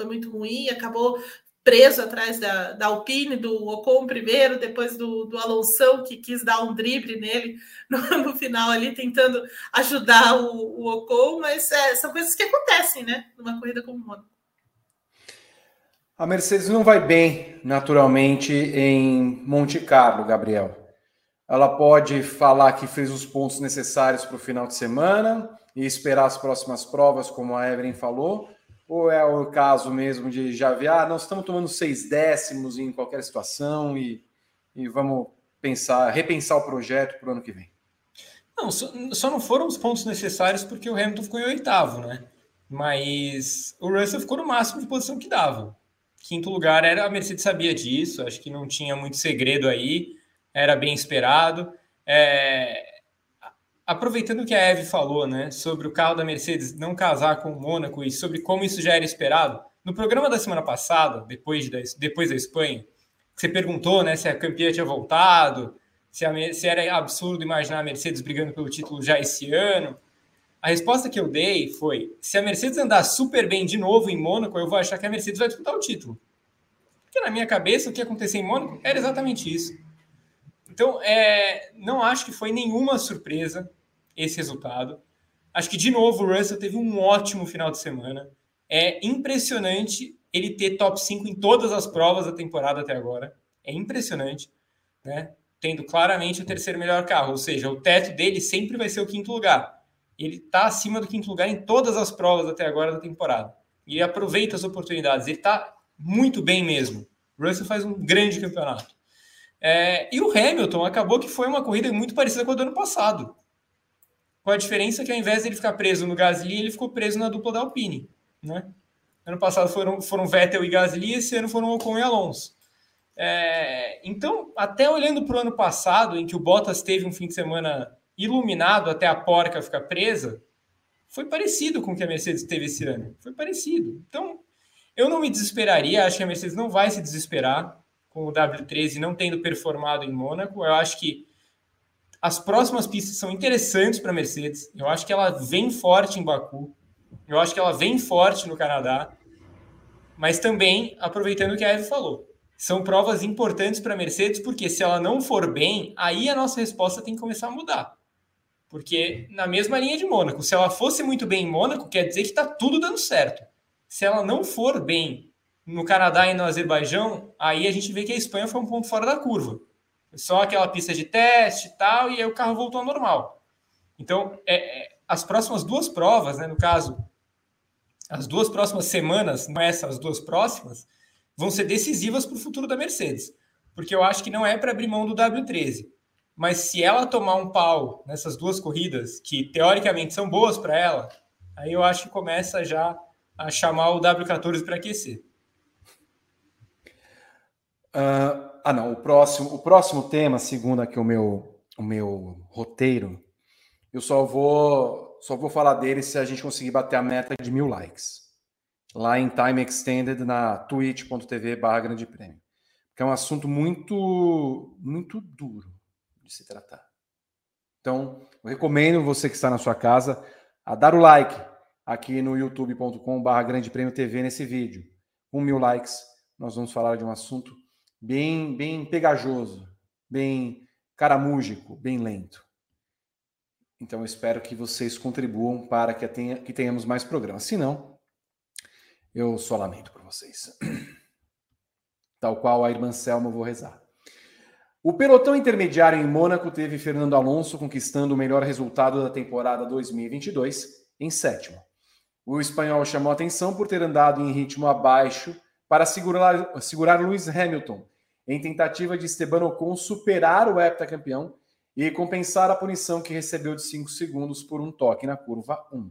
foi muito ruim, acabou preso atrás da, da Alpine, do Ocon primeiro, depois do, do Alonso, que quis dar um drible nele no, no final ali, tentando ajudar o, o Ocon, mas é, são coisas que acontecem, né, numa corrida como Mônaco. A Mercedes não vai bem, naturalmente, em Monte Carlo, Gabriel. Ela pode falar que fez os pontos necessários para o final de semana e esperar as próximas provas, como a Evelyn falou, ou é o caso mesmo de já ver, ah, nós estamos tomando seis décimos em qualquer situação e, e vamos pensar, repensar o projeto para o ano que vem? Não, só, só, não foram os pontos necessários porque o Hamilton ficou em oitavo, né? Mas o Russell ficou no máximo de posição que dava. Quinto lugar era a Mercedes sabia disso, acho que não tinha muito segredo aí, era bem esperado. É, aproveitando que a Eve falou, né, sobre o carro da Mercedes não casar com o Mônaco e sobre como isso já era esperado, no programa da semana passada, depois, da, depois da Espanha, você perguntou, né, se a campeã tinha voltado, se, a, se era absurdo imaginar a Mercedes brigando pelo título já esse ano. A resposta que eu dei foi: se a Mercedes andar super bem de novo em Mônaco, eu vou achar que a Mercedes vai disputar o título. Porque na minha cabeça, o que aconteceu em Mônaco era exatamente isso. Então, é, não acho que foi nenhuma surpresa esse resultado. Acho que, de novo, o Russell teve um ótimo final de semana. É impressionante ele ter top 5 em todas as provas da temporada até agora. É impressionante, né? Tendo claramente o terceiro melhor carro, ou seja, o teto dele sempre vai ser o quinto lugar. Ele está acima do quinto lugar em todas as provas até agora da temporada. E ele aproveita as oportunidades. Ele está muito bem mesmo. Russell faz um grande campeonato. É, e o Hamilton acabou que foi uma corrida muito parecida com a do ano passado. Com a diferença que ao invés de ele ficar preso no Gasly, ele ficou preso na dupla da Alpine. Né? Ano passado foram, foram Vettel e Gasly, esse ano foram Ocon e Alonso. É, então, até olhando para o ano passado, em que o Bottas teve um fim de semana iluminado até a porca ficar presa, foi parecido com o que a Mercedes teve esse ano. Foi parecido. Então, eu não me desesperaria, acho que a Mercedes não vai se desesperar com o W13 não tendo performado em Mônaco. Eu acho que as próximas pistas são interessantes para a Mercedes. Eu acho que ela vem forte em Baku. Eu acho que ela vem forte no Canadá. Mas também, aproveitando o que a Eve falou, são provas importantes para a Mercedes, porque se ela não for bem, aí a nossa resposta tem que começar a mudar. Porque na mesma linha de Mônaco, se ela fosse muito bem em Mônaco, quer dizer que está tudo dando certo. Se ela não for bem no Canadá e no Azerbaijão, aí a gente vê que a Espanha foi um ponto fora da curva. Só aquela pista de teste e tal, e aí o carro voltou ao normal. Então, é, é, as próximas duas provas, né, no caso, as duas próximas semanas, não essas duas próximas, vão ser decisivas para o futuro da Mercedes. Porque eu acho que não é para abrir mão do W13. Mas se ela tomar um pau nessas duas corridas, que teoricamente são boas para ela, aí eu acho que começa já a chamar o W14 para aquecer. Uh, ah, não. O próximo, o próximo tema, segundo aqui o meu, o meu roteiro, eu só vou, só vou falar dele se a gente conseguir bater a meta de mil likes. Lá em Time Extended na twitch.tv barra grande prêmio. Que é um assunto muito, muito duro de se tratar. Então, eu recomendo você que está na sua casa a dar o like aqui no youtube.com barra grande prêmio TV nesse vídeo. Com mil likes, nós vamos falar de um assunto bem, bem pegajoso, bem caramúgico, bem lento. Então eu espero que vocês contribuam para que, tenha, que tenhamos mais programas. Se não, eu só lamento por vocês. Tal qual a irmã Selma, vou rezar. O pelotão intermediário em Mônaco teve Fernando Alonso conquistando o melhor resultado da temporada 2022 em sétimo. O espanhol chamou atenção por ter andado em ritmo abaixo para segurar, segurar Lewis Hamilton, em tentativa de Esteban Ocon superar o heptacampeão e compensar a punição que recebeu de 5 segundos por um toque na curva 1.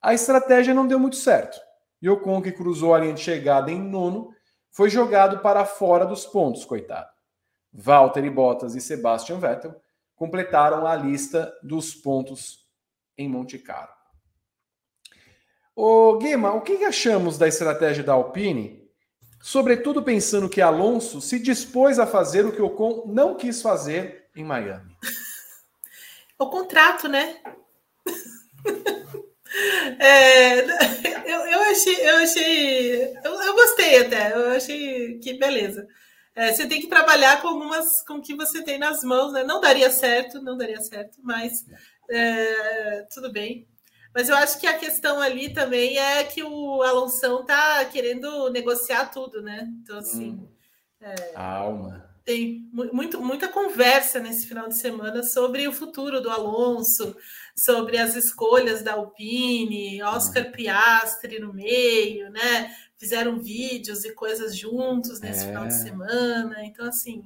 A estratégia não deu muito certo, e Ocon, que cruzou a linha de chegada em nono, foi jogado para fora dos pontos, coitado. Valtteri Bottas e Sebastian Vettel completaram a lista dos pontos em Monte Carlo. Ô Guima, o que achamos da estratégia da Alpine sobretudo pensando que Alonso se dispôs a fazer o que Ocon não quis fazer em Miami. O contrato, né? É, eu, eu achei, eu achei, eu, eu, gostei até, eu achei que beleza. É, você tem que trabalhar com algumas, com o que você tem nas mãos, né? Não daria certo, não daria certo, mas é, tudo bem. Mas eu acho que a questão ali também é que o Alonso tá querendo negociar tudo, né? Então, assim. Hum. É, Alma. Tem muito, muita conversa nesse final de semana sobre o futuro do Alonso, sobre as escolhas da Alpine, Oscar hum. Piastri no meio, né? Fizeram vídeos e coisas juntos nesse é. final de semana. Então, assim,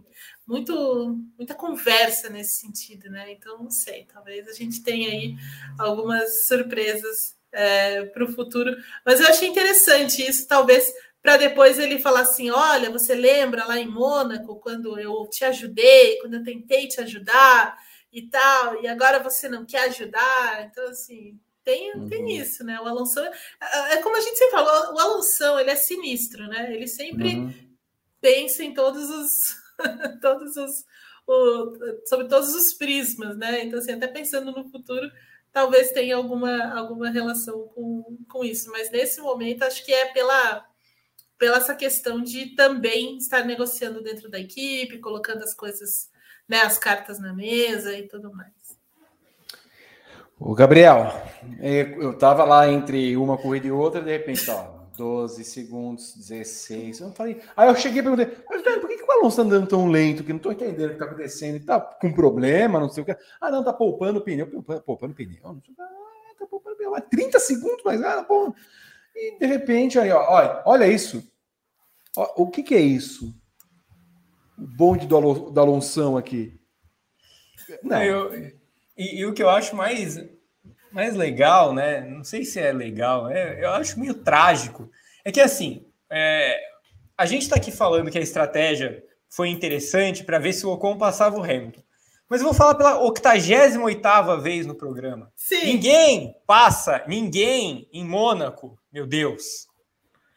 muito, muita conversa nesse sentido, né? Então, não sei, talvez a gente tenha aí algumas surpresas é, para o futuro. Mas eu achei interessante isso, talvez para depois ele falar assim: olha, você lembra lá em Mônaco, quando eu te ajudei, quando eu tentei te ajudar e tal, e agora você não quer ajudar. Então, assim, tem, uhum. tem isso, né? O Alonso é, é como a gente sempre falou, o Alonso ele é sinistro, né? Ele sempre uhum. pensa em todos os todos os, o, sobre todos os prismas, né? Então, assim, até pensando no futuro, talvez tenha alguma, alguma relação com, com isso. Mas nesse momento, acho que é pela, pela essa questão de também estar negociando dentro da equipe, colocando as coisas, né, as cartas na mesa e tudo mais. O Gabriel, eu estava lá entre uma corrida e outra, de repente, ó, 12 segundos, 16. Eu falei, aí eu cheguei e perguntei, por que, que o Alonso está andando tão lento? Que não estou entendendo o que está acontecendo. Ele está com problema, não sei o que. Ah, não, tá poupando pneu, poupando pneu. Ah, tá poupando pneu. 30 segundos, mas ah, bom. E de repente, aí, ó, olha, olha isso. O que, que é isso? O bonde do, Alon do aqui. Não. Eu, e, e, o que eu acho mais, mais legal, né? Não sei se é legal, é, eu acho meio trágico. É que assim, é, a gente está aqui falando que a estratégia foi interessante para ver se o Ocon passava o Hamilton. Mas eu vou falar pela 88 vez no programa. Sim. Ninguém passa, ninguém em Mônaco, meu Deus.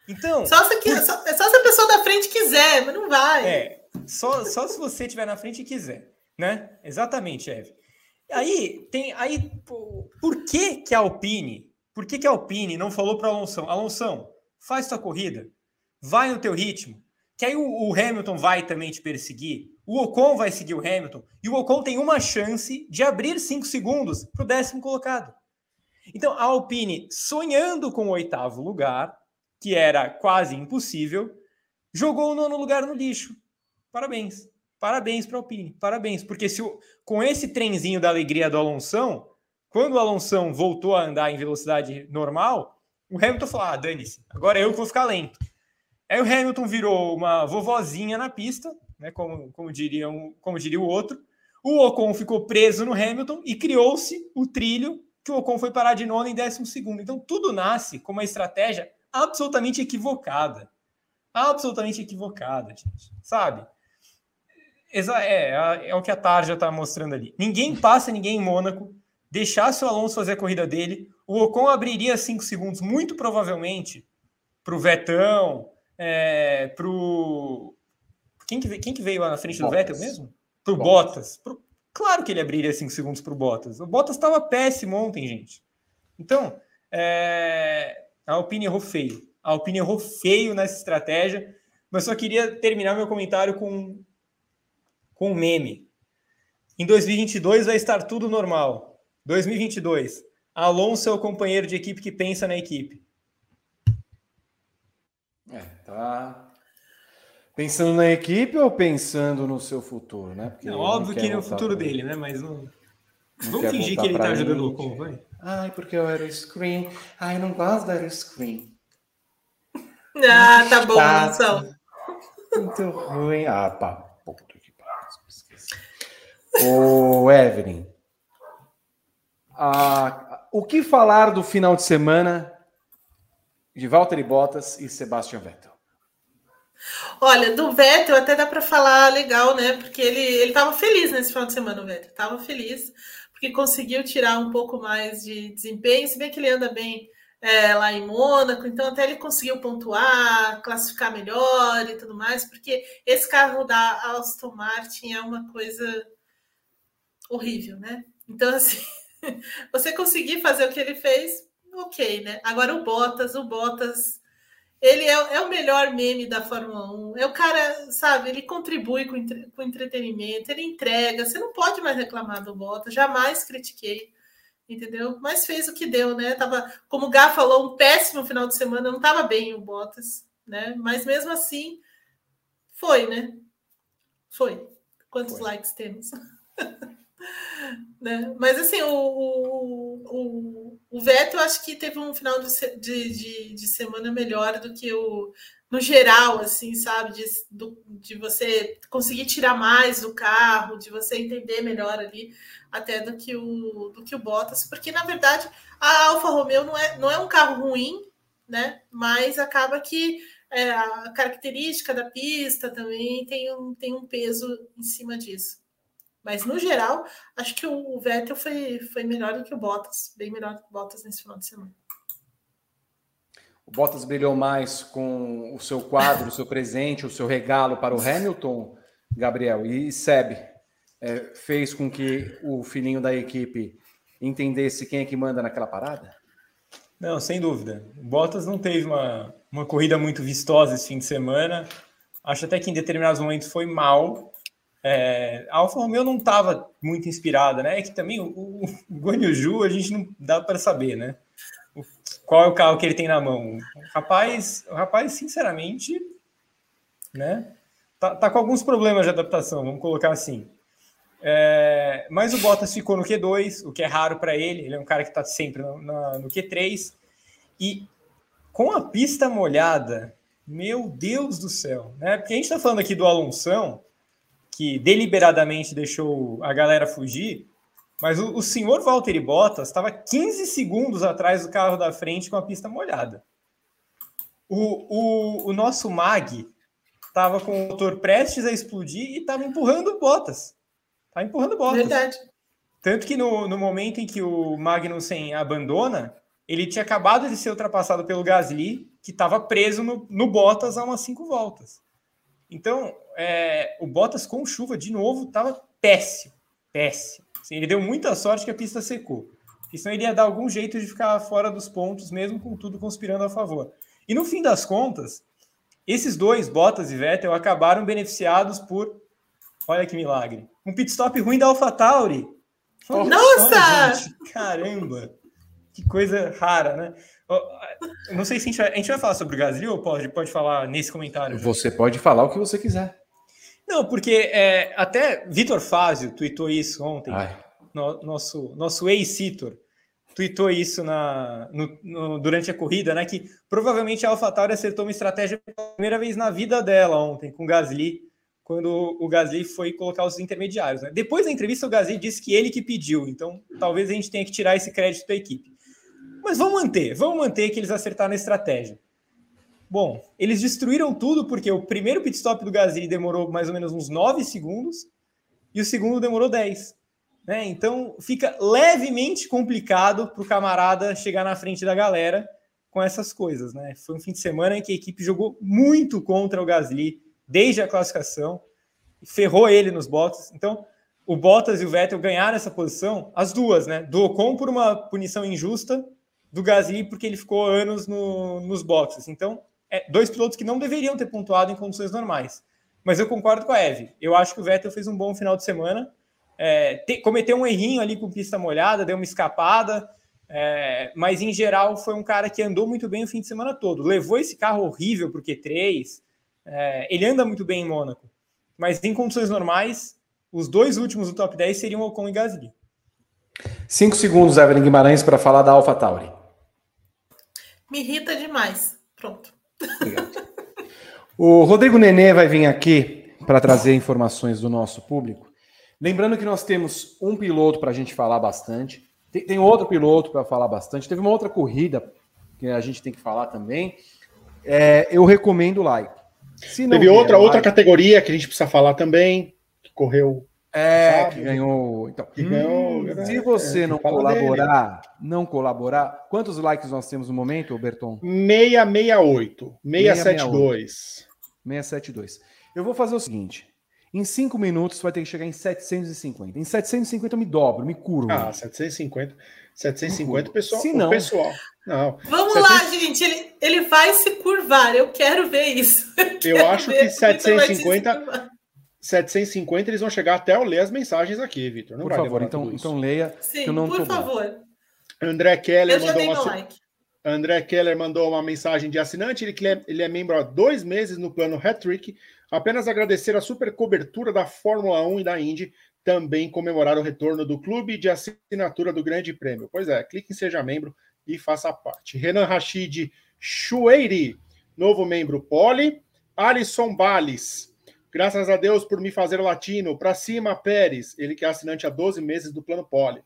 Então. Só se, por... só, só se a pessoa da frente quiser, mas não vai. É, só, só se você estiver na frente e quiser, né? Exatamente, Eve. Aí tem. Aí, por que, que a Alpine? Por que, que a Alpine não falou para Alonso? Alonso, faz tua corrida, vai no teu ritmo, que aí o, o, Hamilton vai também te perseguir, o Ocon vai seguir o Hamilton, e o Ocon tem uma chance de abrir cinco segundos para o décimo colocado. Então a Alpine, sonhando com o oitavo lugar, que era quase impossível, jogou o nono lugar no lixo. Parabéns. Parabéns para a Alpine. Parabéns. Porque se o, com esse trenzinho da alegria do Alonso, quando o Alonso voltou a andar em velocidade normal, o Hamilton falou: ah, dane-se, agora eu que vou ficar lento. Aí o Hamilton virou uma vovozinha na pista, né, como, como, diria um, como diria o outro. O Ocon ficou preso no Hamilton e criou-se o trilho que o Ocon foi parar de nono em décimo segundo. Então tudo nasce com uma estratégia absolutamente equivocada. Absolutamente equivocada, gente. Sabe? É, é, é o que a Tarja está mostrando ali. Ninguém passa ninguém em Mônaco, deixasse o Alonso fazer a corrida dele, o Ocon abriria cinco segundos, muito provavelmente, para o Vetão, é, para o. Quem que, quem que veio lá na frente Bottas. do Vettel mesmo? Para o Bottas. Bottas. Pro... Claro que ele abriria cinco segundos para o Bottas. O Bottas estava péssimo ontem, gente. Então, é... A Alpine errou feio. A Alpine errou feio nessa estratégia, mas só queria terminar meu comentário com, com um meme. Em 2022 vai estar tudo normal. 2022. Alonso é o companheiro de equipe que pensa na equipe. É, tá pensando na equipe ou pensando no seu futuro, né? Porque não, óbvio que no futuro dele, né? Mas não. não Vamos fingir que ele tá ajudando o Ocon, vai. Ai, porque eu era o screen. Ai, não gosto da screen. Ah, tá bom, Mansão. Muito ruim. Ah, pá. Ô, Evelyn. Ah, o que falar do final de semana de Valtteri Bottas e Sebastian Vettel? Olha, do Vettel até dá para falar legal, né? Porque ele ele estava feliz nesse final de semana, o Vettel. Estava feliz porque conseguiu tirar um pouco mais de desempenho, se bem que ele anda bem é, lá em Mônaco, então até ele conseguiu pontuar, classificar melhor e tudo mais, porque esse carro da Aston Martin é uma coisa horrível, né? Então, assim, você conseguir fazer o que ele fez, ok, né? Agora o Bottas, o Bottas ele é, é, o melhor meme da Fórmula 1. É o cara, sabe, ele contribui com, entre, com entretenimento, ele entrega. Você não pode mais reclamar do Bottas, jamais critiquei, entendeu? Mas fez o que deu, né? Tava, como o Gá falou, um péssimo final de semana, não estava bem o Bottas, né? Mas mesmo assim, foi, né? Foi. Quantos foi. likes temos? né? Mas assim, o, o, o, Vettel acho que teve um final de, de, de, semana melhor do que o no geral, assim, sabe? De, do, de você conseguir tirar mais do carro, de você entender melhor ali, até do que o, do que o Bottas, porque na verdade a Alfa Romeo não é, não é um carro ruim, né? Mas acaba que é, a característica da pista também tem um, tem um peso em cima disso. Mas, no geral, acho que o Vettel foi, foi melhor do que o Bottas, bem melhor do que o Bottas nesse final de semana. O Bottas brilhou mais com o seu quadro, o seu presente, o seu regalo para o Hamilton, Gabriel. E Seb é, fez com que o filhinho da equipe entendesse quem é que manda naquela parada? Não, sem dúvida. O Bottas não teve uma, uma corrida muito vistosa esse fim de semana. Acho até que em determinados momentos foi mal. É, a Alfa Romeo não estava muito inspirada, né? É que também o, o, a gente não dá para saber, né? O, qual é o carro que ele tem na mão? O rapaz, o rapaz, sinceramente, né? Tá, tá com alguns problemas de adaptação, vamos colocar assim. É, mas o Bottas ficou no Q2, o que é raro para ele. Ele é um cara que está sempre no, na, no Q3. E com a pista molhada, meu Deus do céu, né? Porque a gente está falando aqui do Alonso, que deliberadamente deixou a galera fugir, mas o, o senhor Valtteri Bottas estava 15 segundos atrás do carro da frente com a pista molhada. O, o, o nosso Mag estava com o motor prestes a explodir e estava empurrando Bottas. Tá empurrando Bottas. Verdade. Tanto que no, no momento em que o Magnussen abandona, ele tinha acabado de ser ultrapassado pelo Gasly, que estava preso no, no Bottas há umas cinco voltas. Então, é, o Bottas com chuva de novo estava péssimo, péssimo. Assim, ele deu muita sorte que a pista secou. Porque senão ele ia dar algum jeito de ficar fora dos pontos, mesmo com tudo conspirando a favor. E no fim das contas, esses dois, Bottas e Vettel, acabaram beneficiados por Olha que milagre. Um pit stop ruim da AlphaTauri. Nossa! Gente, caramba! Que coisa rara, né? Não sei se a gente, vai, a gente vai falar sobre o Gasly ou pode, pode falar nesse comentário. Você pode falar o que você quiser. Não, porque é, até Vitor Fázio tweetou isso ontem. No, nosso nosso ex-Citor tweetou isso na, no, no, durante a corrida, né? Que provavelmente a AlphaTauri acertou uma estratégia pela primeira vez na vida dela ontem, com o Gasly quando o Gasly foi colocar os intermediários. Né? Depois da entrevista, o Gasly disse que ele que pediu, então talvez a gente tenha que tirar esse crédito da equipe. Mas vamos manter, vamos manter que eles acertaram a estratégia. Bom, eles destruíram tudo porque o primeiro pit stop do Gasly demorou mais ou menos uns 9 segundos e o segundo demorou 10. Né? Então fica levemente complicado para o camarada chegar na frente da galera com essas coisas. Né? Foi um fim de semana em que a equipe jogou muito contra o Gasly desde a classificação, ferrou ele nos boxes. Então, o Bottas e o Vettel ganharam essa posição, as duas, né? Do Ocon por uma punição injusta, do Gasly porque ele ficou anos no, nos boxes. Então, é, dois pilotos que não deveriam ter pontuado em condições normais. Mas eu concordo com a Eve. Eu acho que o Vettel fez um bom final de semana. É, te, cometeu um errinho ali com pista molhada, deu uma escapada, é, mas em geral foi um cara que andou muito bem o fim de semana todo. Levou esse carro horrível o Q3, é, ele anda muito bem em Mônaco, mas em condições normais, os dois últimos do top 10 seriam Ocon e Gasly. Cinco segundos, Evelyn Guimarães, para falar da AlphaTauri. Me irrita demais. Pronto. Obrigado. o Rodrigo Nenê vai vir aqui para trazer informações do nosso público. Lembrando que nós temos um piloto para a gente falar bastante, tem, tem outro piloto para falar bastante, teve uma outra corrida que a gente tem que falar também. É, eu recomendo o like. Teve outra, outra categoria que a gente precisa falar também, que correu. É, sabe? que ganhou. Então, que ganhou, hum, se você é, não colaborar, dele. não colaborar, quantos likes nós temos no momento, Berton? 668, 672. 672. Eu vou fazer o seguinte: em cinco minutos vai ter que chegar em 750. Em 750 eu me dobro, me curvo. Ah, 750. 750 pessoal. Se não, pessoal. Não. Vamos 700... lá, gente. Ele, ele vai se curvar. Eu quero ver isso. Eu, eu acho que 750. 750 eles vão chegar até eu ler as mensagens aqui, Vitor. Por favor, então, então leia. Sim, por favor. André Keller mandou uma. Like. André Keller mandou uma mensagem de assinante. Ele, é, ele é membro há dois meses no plano Hat-Trick. Apenas agradecer a super cobertura da Fórmula 1 e da Indy também comemorar o retorno do clube de assinatura do Grande Prêmio. Pois é, clique em Seja Membro e faça parte. Renan Rachid Chueiri, novo membro Poli. Alisson Bales, graças a Deus por me fazer latino. Para cima, Pérez, ele que é assinante há 12 meses do Plano Poli.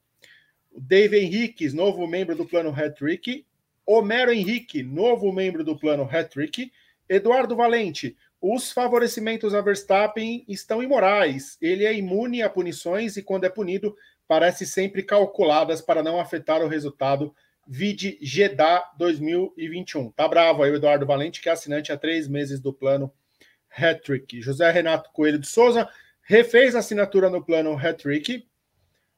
Dave Henriques, novo membro do Plano Hat-Trick. Homero Henrique, novo membro do Plano Hat-Trick. Eduardo Valente, os favorecimentos a Verstappen estão imorais. Ele é imune a punições e, quando é punido, parece sempre calculadas para não afetar o resultado. Vide Jeddah 2021. Tá bravo aí o Eduardo Valente, que é assinante há três meses do plano Hattrick. José Renato Coelho de Souza refez a assinatura no plano Hattrick.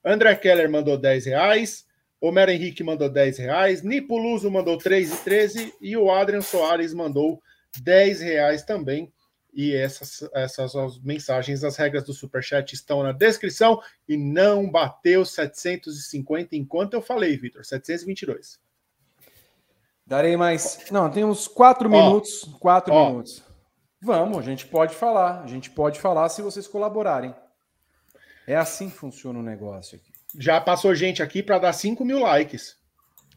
André Keller mandou 10 reais. Homero Henrique mandou 10 reais, Nipuluso mandou 3,13 e o Adrian Soares mandou 10 reais também. E essas, essas as mensagens, as regras do Superchat estão na descrição e não bateu 750 enquanto eu falei, Vitor, 722. Darei mais. Não, temos quatro minutos. Quatro ó, minutos. Vamos, a gente pode falar. A gente pode falar se vocês colaborarem. É assim que funciona o negócio aqui. Já passou gente aqui para dar 5 mil likes.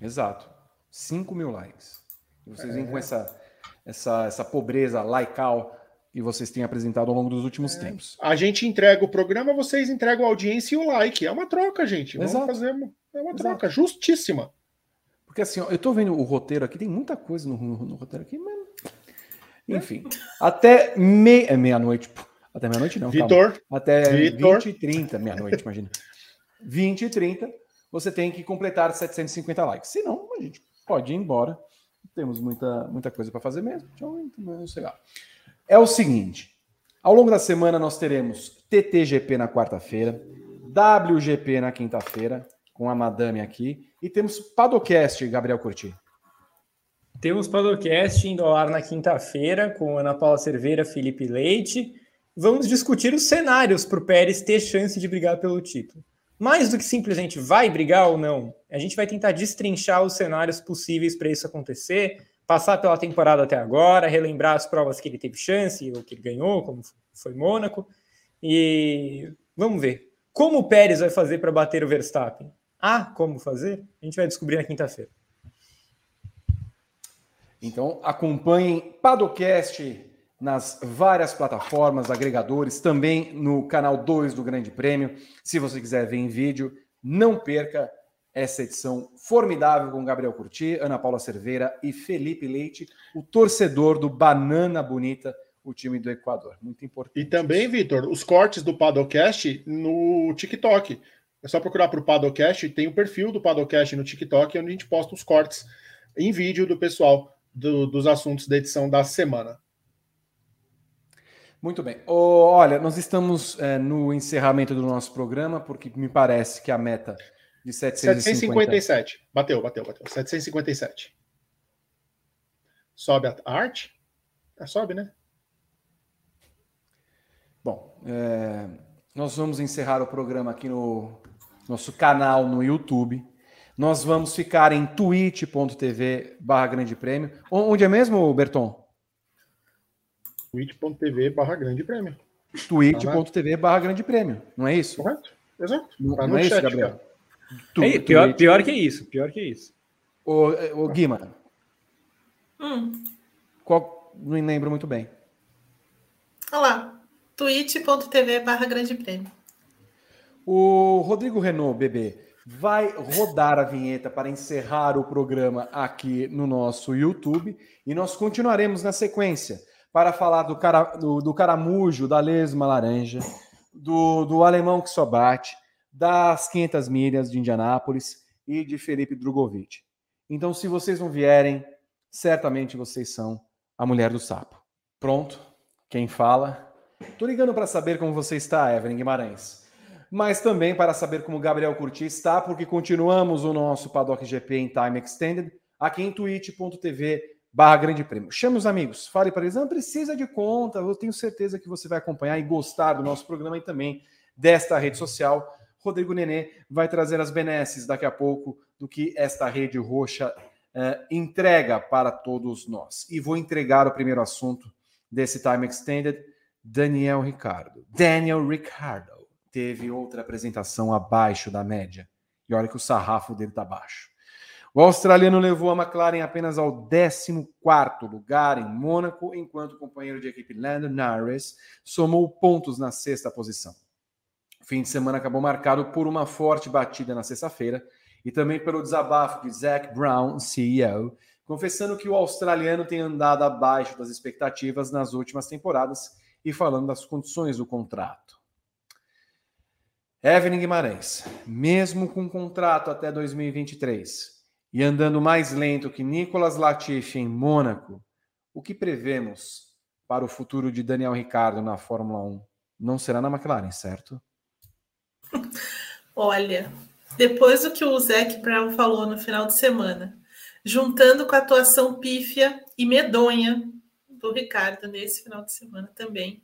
Exato. 5 mil likes. E vocês é. vêm com essa, essa, essa pobreza laical que vocês têm apresentado ao longo dos últimos é. tempos. A gente entrega o programa, vocês entregam a audiência e o like. É uma troca, gente. Vamos Exato. fazer uma, é uma troca justíssima. Porque assim, ó, eu tô vendo o roteiro aqui, tem muita coisa no, no, no roteiro aqui, mas. Enfim. Até me... é meia-noite. Até meia-noite não. Vitor. Até Vitor. 20 e 30, meia-noite, imagina. 20 e 30, você tem que completar 750 likes. Senão, a gente pode ir embora. Temos muita, muita coisa para fazer mesmo. Então, sei lá. É o seguinte: ao longo da semana nós teremos TTGP na quarta-feira, WGP na quinta-feira, com a madame aqui, e temos Padocast, Gabriel Curti. Temos Padocast indo ao ar na quinta-feira com Ana Paula Cerveira, Felipe Leite. Vamos discutir os cenários para o Pérez ter chance de brigar pelo título. Mais do que simplesmente vai brigar ou não, a gente vai tentar destrinchar os cenários possíveis para isso acontecer, passar pela temporada até agora, relembrar as provas que ele teve chance ou que ele ganhou, como foi Mônaco. E vamos ver. Como o Pérez vai fazer para bater o Verstappen? Ah, como fazer? A gente vai descobrir na quinta-feira. Então acompanhem Padocast nas várias plataformas, agregadores, também no canal 2 do Grande Prêmio. Se você quiser ver em vídeo, não perca essa edição formidável com Gabriel Curti, Ana Paula Cerveira e Felipe Leite, o torcedor do Banana Bonita, o time do Equador. Muito importante. E também, Vitor, os cortes do Padocast no TikTok. É só procurar para o Padocast, tem o perfil do Padocast no TikTok, onde a gente posta os cortes em vídeo do pessoal do, dos assuntos da edição da semana. Muito bem. Oh, olha, nós estamos é, no encerramento do nosso programa, porque me parece que a meta de 750... 757. Bateu, bateu, bateu. 757. Sobe a arte? É, sobe, né? Bom, é, nós vamos encerrar o programa aqui no nosso canal no YouTube. Nós vamos ficar em twitch.tv barra grande prêmio. Onde é mesmo, Berton? twitch.tv barra grande prêmio. twitch.tv barra grande prêmio, não é isso? Correto, exato. Não, tá não é chat, isso, Gabriel? Tu, é, pior, pior que isso, pior que isso. O, o Guima. Hum. Qual, não lembro muito bem. Olha lá, twitch.tv barra grande prêmio. O Rodrigo Renault, bebê, vai rodar a vinheta para encerrar o programa aqui no nosso YouTube e nós continuaremos na sequência para falar do, cara, do, do caramujo, da lesma laranja, do, do alemão que só bate, das 500 milhas de Indianápolis e de Felipe Drogovic. Então, se vocês não vierem, certamente vocês são a mulher do sapo. Pronto? Quem fala? Tô ligando para saber como você está, Evelyn Guimarães. Mas também para saber como Gabriel Curti está, porque continuamos o nosso Paddock GP em Time Extended aqui em twitch.tv barra grande prêmio. Chame os amigos, fale para eles, não precisa de conta, eu tenho certeza que você vai acompanhar e gostar do nosso programa e também desta rede social. Rodrigo Nenê vai trazer as benesses daqui a pouco do que esta rede roxa eh, entrega para todos nós. E vou entregar o primeiro assunto desse Time Extended, Daniel Ricardo. Daniel Ricardo teve outra apresentação abaixo da média. E olha que o sarrafo dele está baixo. O australiano levou a McLaren apenas ao 14 lugar em Mônaco, enquanto o companheiro de equipe Lando Norris somou pontos na sexta posição. O fim de semana acabou marcado por uma forte batida na sexta-feira e também pelo desabafo de Zach Brown, CEO, confessando que o australiano tem andado abaixo das expectativas nas últimas temporadas e falando das condições do contrato. Evelyn Guimarães, mesmo com contrato até 2023, e andando mais lento que Nicolas Latifi em Mônaco, o que prevemos para o futuro de Daniel Ricardo na Fórmula 1? Não será na McLaren, certo? Olha, depois do que o Zac Brown falou no final de semana, juntando com a atuação pífia e medonha do Ricardo nesse final de semana também.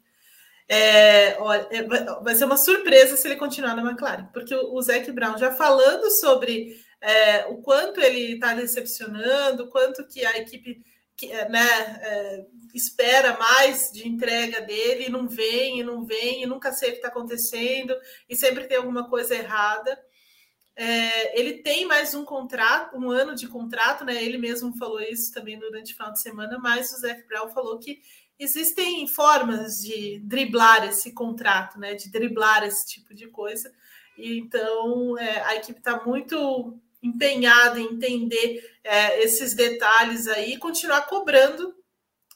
É, olha, é, vai ser uma surpresa se ele continuar na McLaren, porque o, Zac Brown já falando sobre é, o quanto ele está decepcionando, o quanto que a equipe que, é, né, é, espera mais de entrega dele, e não vem, e não vem, e nunca sei o que está acontecendo, e sempre tem alguma coisa errada. É, ele tem mais um contrato, um ano de contrato, né? Ele mesmo falou isso também durante o final de semana, mas o Zé Brown falou que existem formas de driblar esse contrato, né? De driblar esse tipo de coisa. E, então é, a equipe está muito empenhada em entender é, esses detalhes aí e continuar cobrando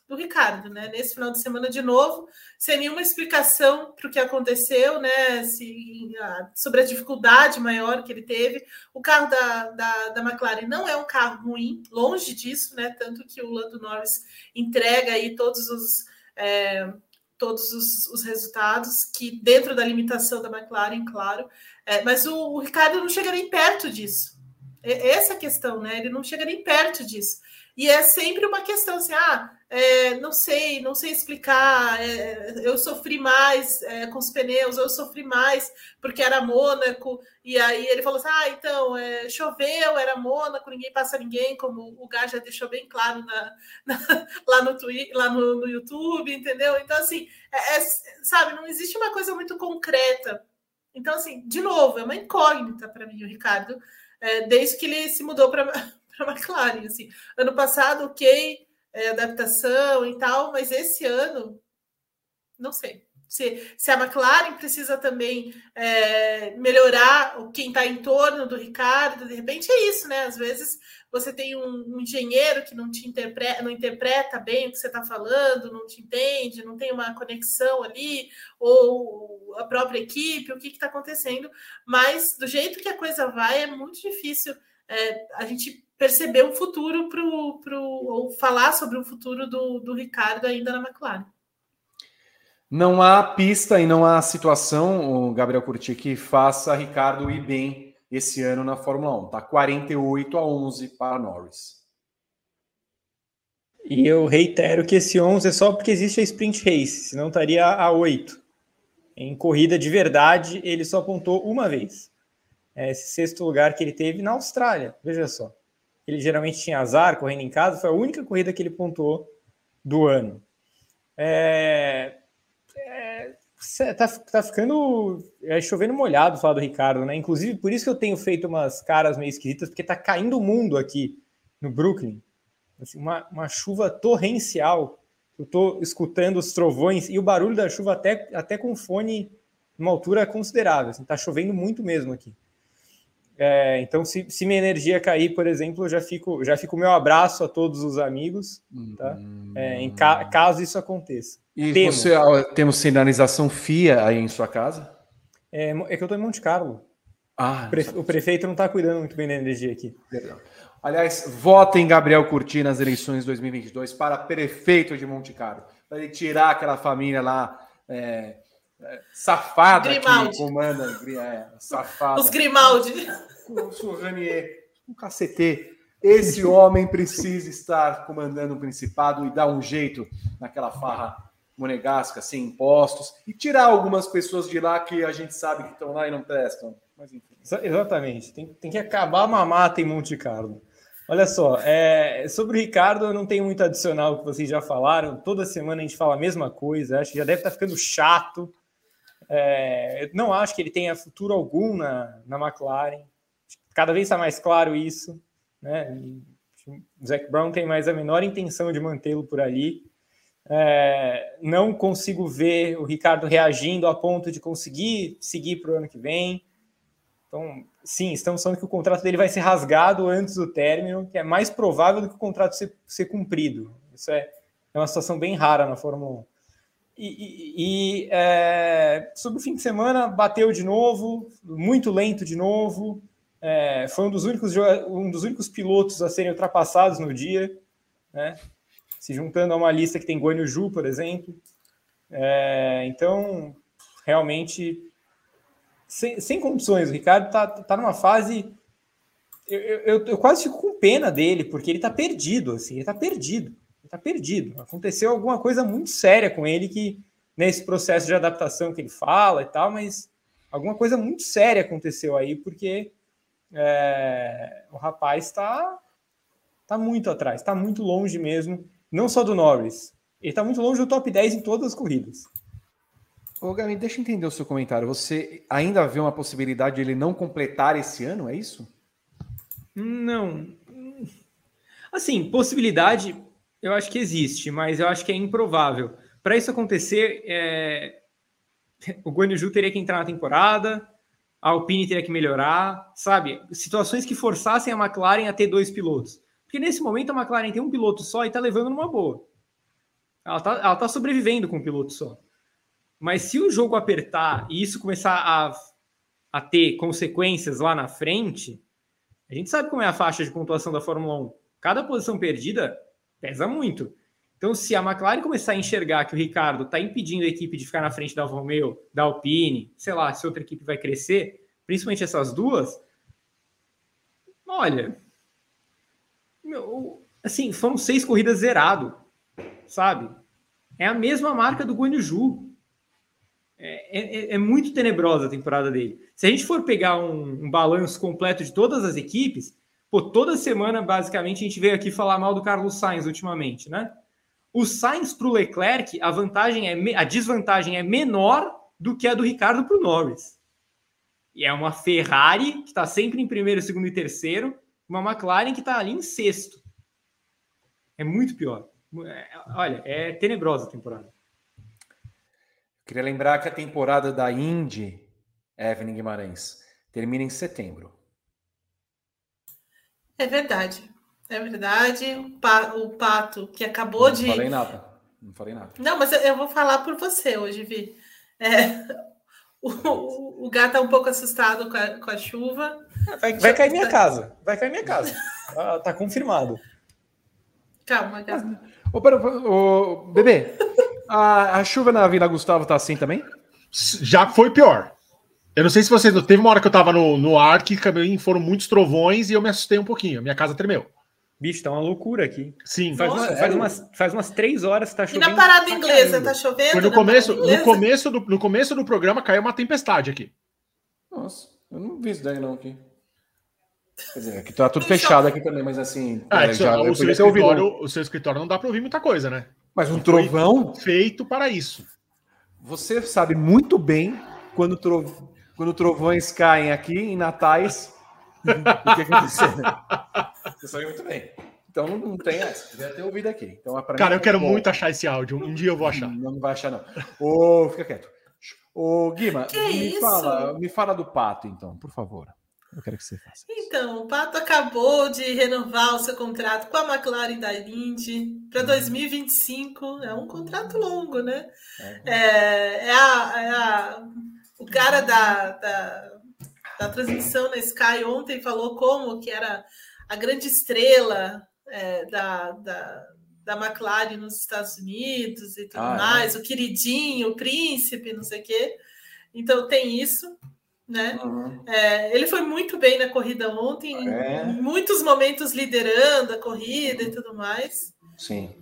do Ricardo, né? Nesse final de semana de novo, sem nenhuma explicação para o que aconteceu, né? Se, sobre a dificuldade maior que ele teve. O carro da, da, da McLaren não é um carro ruim, longe disso, né? Tanto que o Lando Norris entrega aí todos os. É, todos os, os, resultados que dentro da limitação da McLaren, claro, é, mas o, o Ricardo não chega nem perto disso. Essa é a questão, né? Ele não chega nem perto disso. E é sempre uma questão assim, ah, é, não sei, não sei explicar, é, eu sofri mais é, com os pneus, eu sofri mais porque era Mônaco, e aí ele falou assim, ah, então, é, choveu, era Mônaco, ninguém passa ninguém, como o Gá já deixou bem claro na, na, lá, no, Twitter, lá no, no, YouTube, entendeu? Então, assim, é, é, sabe, não existe uma coisa muito concreta. Então, assim, de novo, é uma incógnita para mim, o Ricardo, desde que ele se mudou para a McLaren. Assim. Ano passado, ok, é, adaptação e tal, mas esse ano, não sei. Se, se a McLaren precisa também é, melhorar quem está em torno do Ricardo, de repente é isso, né? Às vezes você tem um, um engenheiro que não te interpreta, não interpreta bem o que você está falando, não te entende, não tem uma conexão ali, ou a própria equipe, o que está acontecendo, mas do jeito que a coisa vai, é muito difícil é, a gente perceber um futuro para pro, ou falar sobre o futuro do, do Ricardo ainda na McLaren. Não há pista e não há situação, o Gabriel Curti, que faça Ricardo ir bem esse ano na Fórmula 1. Tá 48 a 11 para Norris. E eu reitero que esse 11 é só porque existe a sprint race, senão estaria a 8. Em corrida de verdade, ele só apontou uma vez. É esse sexto lugar que ele teve na Austrália, veja só ele geralmente tinha azar correndo em casa, foi a única corrida que ele pontuou do ano. É, é, tá, tá ficando é, chovendo molhado falar do Ricardo, né? Inclusive, por isso que eu tenho feito umas caras meio esquisitas, porque tá caindo o mundo aqui no Brooklyn. Assim, uma, uma chuva torrencial. Eu tô escutando os trovões e o barulho da chuva até, até com fone numa altura considerável. Assim, tá chovendo muito mesmo aqui. É, então, se, se, minha energia cair, por exemplo, eu já fico, já fico meu abraço a todos os amigos, tá? É, em ca caso isso aconteça. E temos. você temos sinalização FIA aí em sua casa? É, é que eu estou em Monte Carlo. Ah, o, pre o prefeito não está cuidando muito bem da energia aqui. Perdão. Aliás, votem Gabriel Curti nas eleições 2022 para prefeito de Monte Carlo, para ele tirar aquela família lá é, safada Grimaldi. que comanda. É, safada. Os Grimaldi. O Ranier, um cacete. Esse homem precisa estar comandando o Principado e dar um jeito naquela farra monegasca, sem impostos, e tirar algumas pessoas de lá que a gente sabe que estão lá e não prestam. Mas enfim. Exatamente. Tem, tem que acabar a mamata em Monte Carlo. Olha só, é, sobre o Ricardo, eu não tenho muito adicional que vocês já falaram. Toda semana a gente fala a mesma coisa. Acho que já deve estar ficando chato. É, não acho que ele tenha futuro algum na, na McLaren. Cada vez está mais claro isso. Né? O Zac Brown tem mais a menor intenção de mantê-lo por ali. É, não consigo ver o Ricardo reagindo a ponto de conseguir seguir para o ano que vem. Então, sim, estamos falando que o contrato dele vai ser rasgado antes do término, que é mais provável do que o contrato ser, ser cumprido. Isso é, é uma situação bem rara na Fórmula 1. E, e, é, sobre o fim de semana, bateu de novo, muito lento de novo. É, foi um dos, únicos, um dos únicos pilotos a serem ultrapassados no dia, né? se juntando a uma lista que tem Guanyu por exemplo. É, então, realmente, sem, sem condições. O Ricardo tá, tá numa fase. Eu, eu, eu, quase fico com pena dele, porque ele tá perdido, assim, ele tá perdido. Ele tá perdido. Aconteceu alguma coisa muito séria com ele que nesse processo de adaptação que ele fala e tal, mas alguma coisa muito séria aconteceu aí, porque é, o rapaz está tá muito atrás, está muito longe mesmo, não só do Norris, ele está muito longe do top 10 em todas as corridas. Ô, Gabi, deixa eu entender o seu comentário. Você ainda vê uma possibilidade de ele não completar esse ano, é isso? Não. Assim, possibilidade eu acho que existe, mas eu acho que é improvável. Para isso acontecer, é... o Guanyu teria que entrar na temporada, a Alpine teria que melhorar, sabe? Situações que forçassem a McLaren a ter dois pilotos. Porque nesse momento a McLaren tem um piloto só e está levando numa boa. Ela está tá sobrevivendo com um piloto só. Mas se o jogo apertar e isso começar a, a ter consequências lá na frente, a gente sabe como é a faixa de pontuação da Fórmula 1. Cada posição perdida pesa muito. Então, se a McLaren começar a enxergar que o Ricardo está impedindo a equipe de ficar na frente da Alfa Romeo, da Alpine, sei lá, se outra equipe vai crescer, principalmente essas duas, olha, meu, assim, foram seis corridas zerado, sabe? É a mesma marca do Guanyu Zhou. É, é, é, muito tenebrosa a temporada dele. Se a gente for pegar um, um, balanço completo de todas as equipes, pô, toda semana, basicamente, a gente veio aqui falar mal do Carlos Sainz ultimamente, né? O Sainz para o Leclerc, a vantagem é a desvantagem é menor do que a do Ricardo para o Norris. E é uma Ferrari que está sempre em primeiro, segundo e terceiro, uma McLaren que está ali em sexto. É muito pior. É, olha, é tenebrosa a temporada. Queria lembrar que a temporada da Indy, Evelyn Guimarães, termina em setembro. É verdade. É verdade. O Pato, que acabou não de. Não falei nada. Não falei nada. Não, mas eu vou falar por você hoje, Vi. É, o, o, gato tá um pouco assustado com a, com a chuva. Vai, vai cair minha casa. Vai cair minha casa. tá, tá confirmado. Calma, gato. Ô, ô, bebê, a, a chuva na Vila Gustavo tá assim também? Já foi pior. Eu não sei se vocês. Teve uma hora que eu tava no, no ar que foram muitos trovões e eu me assustei um pouquinho. Minha casa tremeu. Bicho, tá uma loucura aqui. Sim. Faz, uma, faz, umas, faz umas três horas que tá chovendo. E na parada inglesa, tá chovendo? Foi no começo, no, começo do, no começo do programa caiu uma tempestade aqui. Nossa, eu não vi isso daí não aqui. Quer dizer, aqui tá tudo fechado aqui também, mas assim. Ah, já, o, seu escritório, o seu escritório não dá para ouvir muita coisa, né? Mas um trovão. Feito para isso. Você sabe muito bem quando, trov... quando trovões caem aqui em Natais. o que aconteceu? Você sabe muito bem. Então não tem essa. Devia ter ouvido aqui. Então, Cara, eu é quero bom. muito achar esse áudio. Um dia eu vou achar. Não, não vai achar, não. Ô, fica quieto. Ô, Guima, que me isso? fala, me fala do pato, então, por favor. Eu quero que você faça. Isso. Então, o Pato acabou de renovar o seu contrato com a McLaren da Indy para 2025. Uhum. É um contrato longo, né? É, é, é, a, é a, o cara da, da, da, transmissão na Sky ontem falou como que era a grande estrela é, da, da, da McLaren nos Estados Unidos e tudo ah, é? mais, o queridinho, o príncipe, não sei o quê. Então tem isso né? Uhum. É, ele foi muito bem na corrida ontem, é. em muitos momentos liderando a corrida e tudo mais. Sim.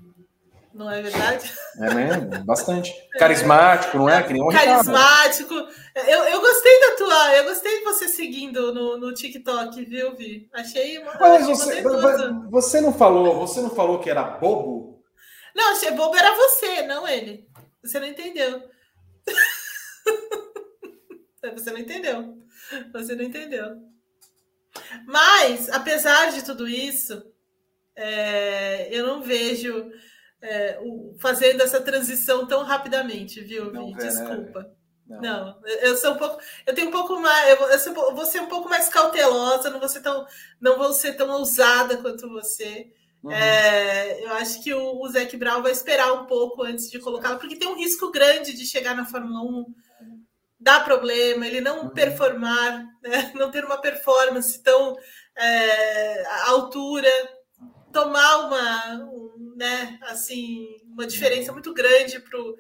Não é verdade? É mesmo, bastante. Carismático, não é? Que nem um Carismático. Eu, eu gostei da tua, eu gostei de você seguindo no, no TikTok, viu, Vi? Achei uma. Mas você, você não falou, você não falou que era bobo? Não, achei bobo era você, não ele. Você não entendeu. Você não entendeu. Você não entendeu. Mas, apesar de tudo isso, é, eu não vejo é, o, fazendo essa transição tão rapidamente, viu, Vi? Né? Desculpa. Não. não. eu sou um pouco, eu tenho um pouco mais, eu, eu, sou, vou ser um pouco mais cautelosa, não vou ser tão, não vou ser tão ousada quanto você. Uhum. É, eu acho que o, o Zac Brown vai esperar um pouco antes de colocá-lo, porque tem um risco grande de chegar na Fórmula 1 dá problema, ele não uhum. performar, né? não ter uma performance tão é, à altura, tomar uma, um, né, assim, uma diferença muito grande para o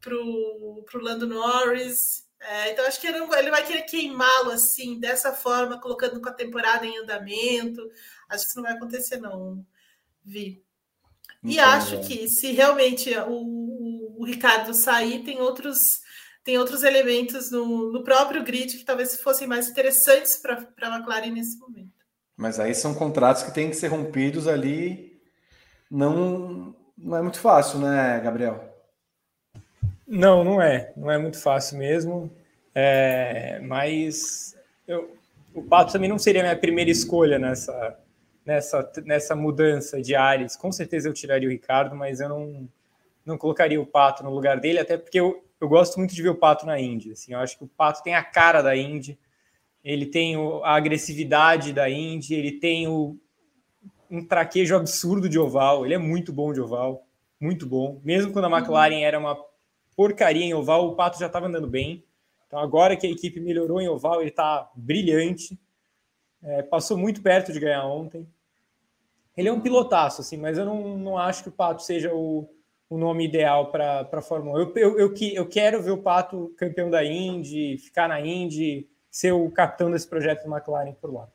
pro, pro Lando Norris. É, então acho que ele, ele vai querer queimá-lo assim, dessa forma, colocando com a temporada em andamento. Acho que isso não vai acontecer, não, Vi. E acho que se realmente o, o, o, Ricardo sair, tem outros, tem outros elementos no, no próprio grid que talvez fossem mais interessantes para a McLaren nesse momento. Mas aí são contratos que têm que ser rompidos ali. Não, não é muito fácil, né, Gabriel? Não, não é. Não é muito fácil mesmo. É, mas eu, o Pato também não seria a minha primeira escolha nessa, nessa, nessa mudança de áreas. Com certeza eu tiraria o Ricardo, mas eu não, não colocaria o Pato no lugar dele, até porque eu, eu gosto muito de ver o Pato na Indy. Assim, eu acho que o Pato tem a cara da Indy, ele tem o, a agressividade da Indy, ele tem o, um traquejo absurdo de oval, ele é muito bom de oval, muito bom. Mesmo quando a McLaren era uma porcaria em oval, o Pato já estava andando bem. Então, agora que a equipe melhorou em oval, ele está brilhante. É, passou muito perto de ganhar ontem. Ele é um pilotaço, assim, mas eu não, não acho que o Pato seja o, o nome ideal para a Fórmula 1. Eu, eu, eu, eu, quero ver o Pato campeão da Indy, ficar na Indy, ser o capitão desse projeto do McLaren por lá.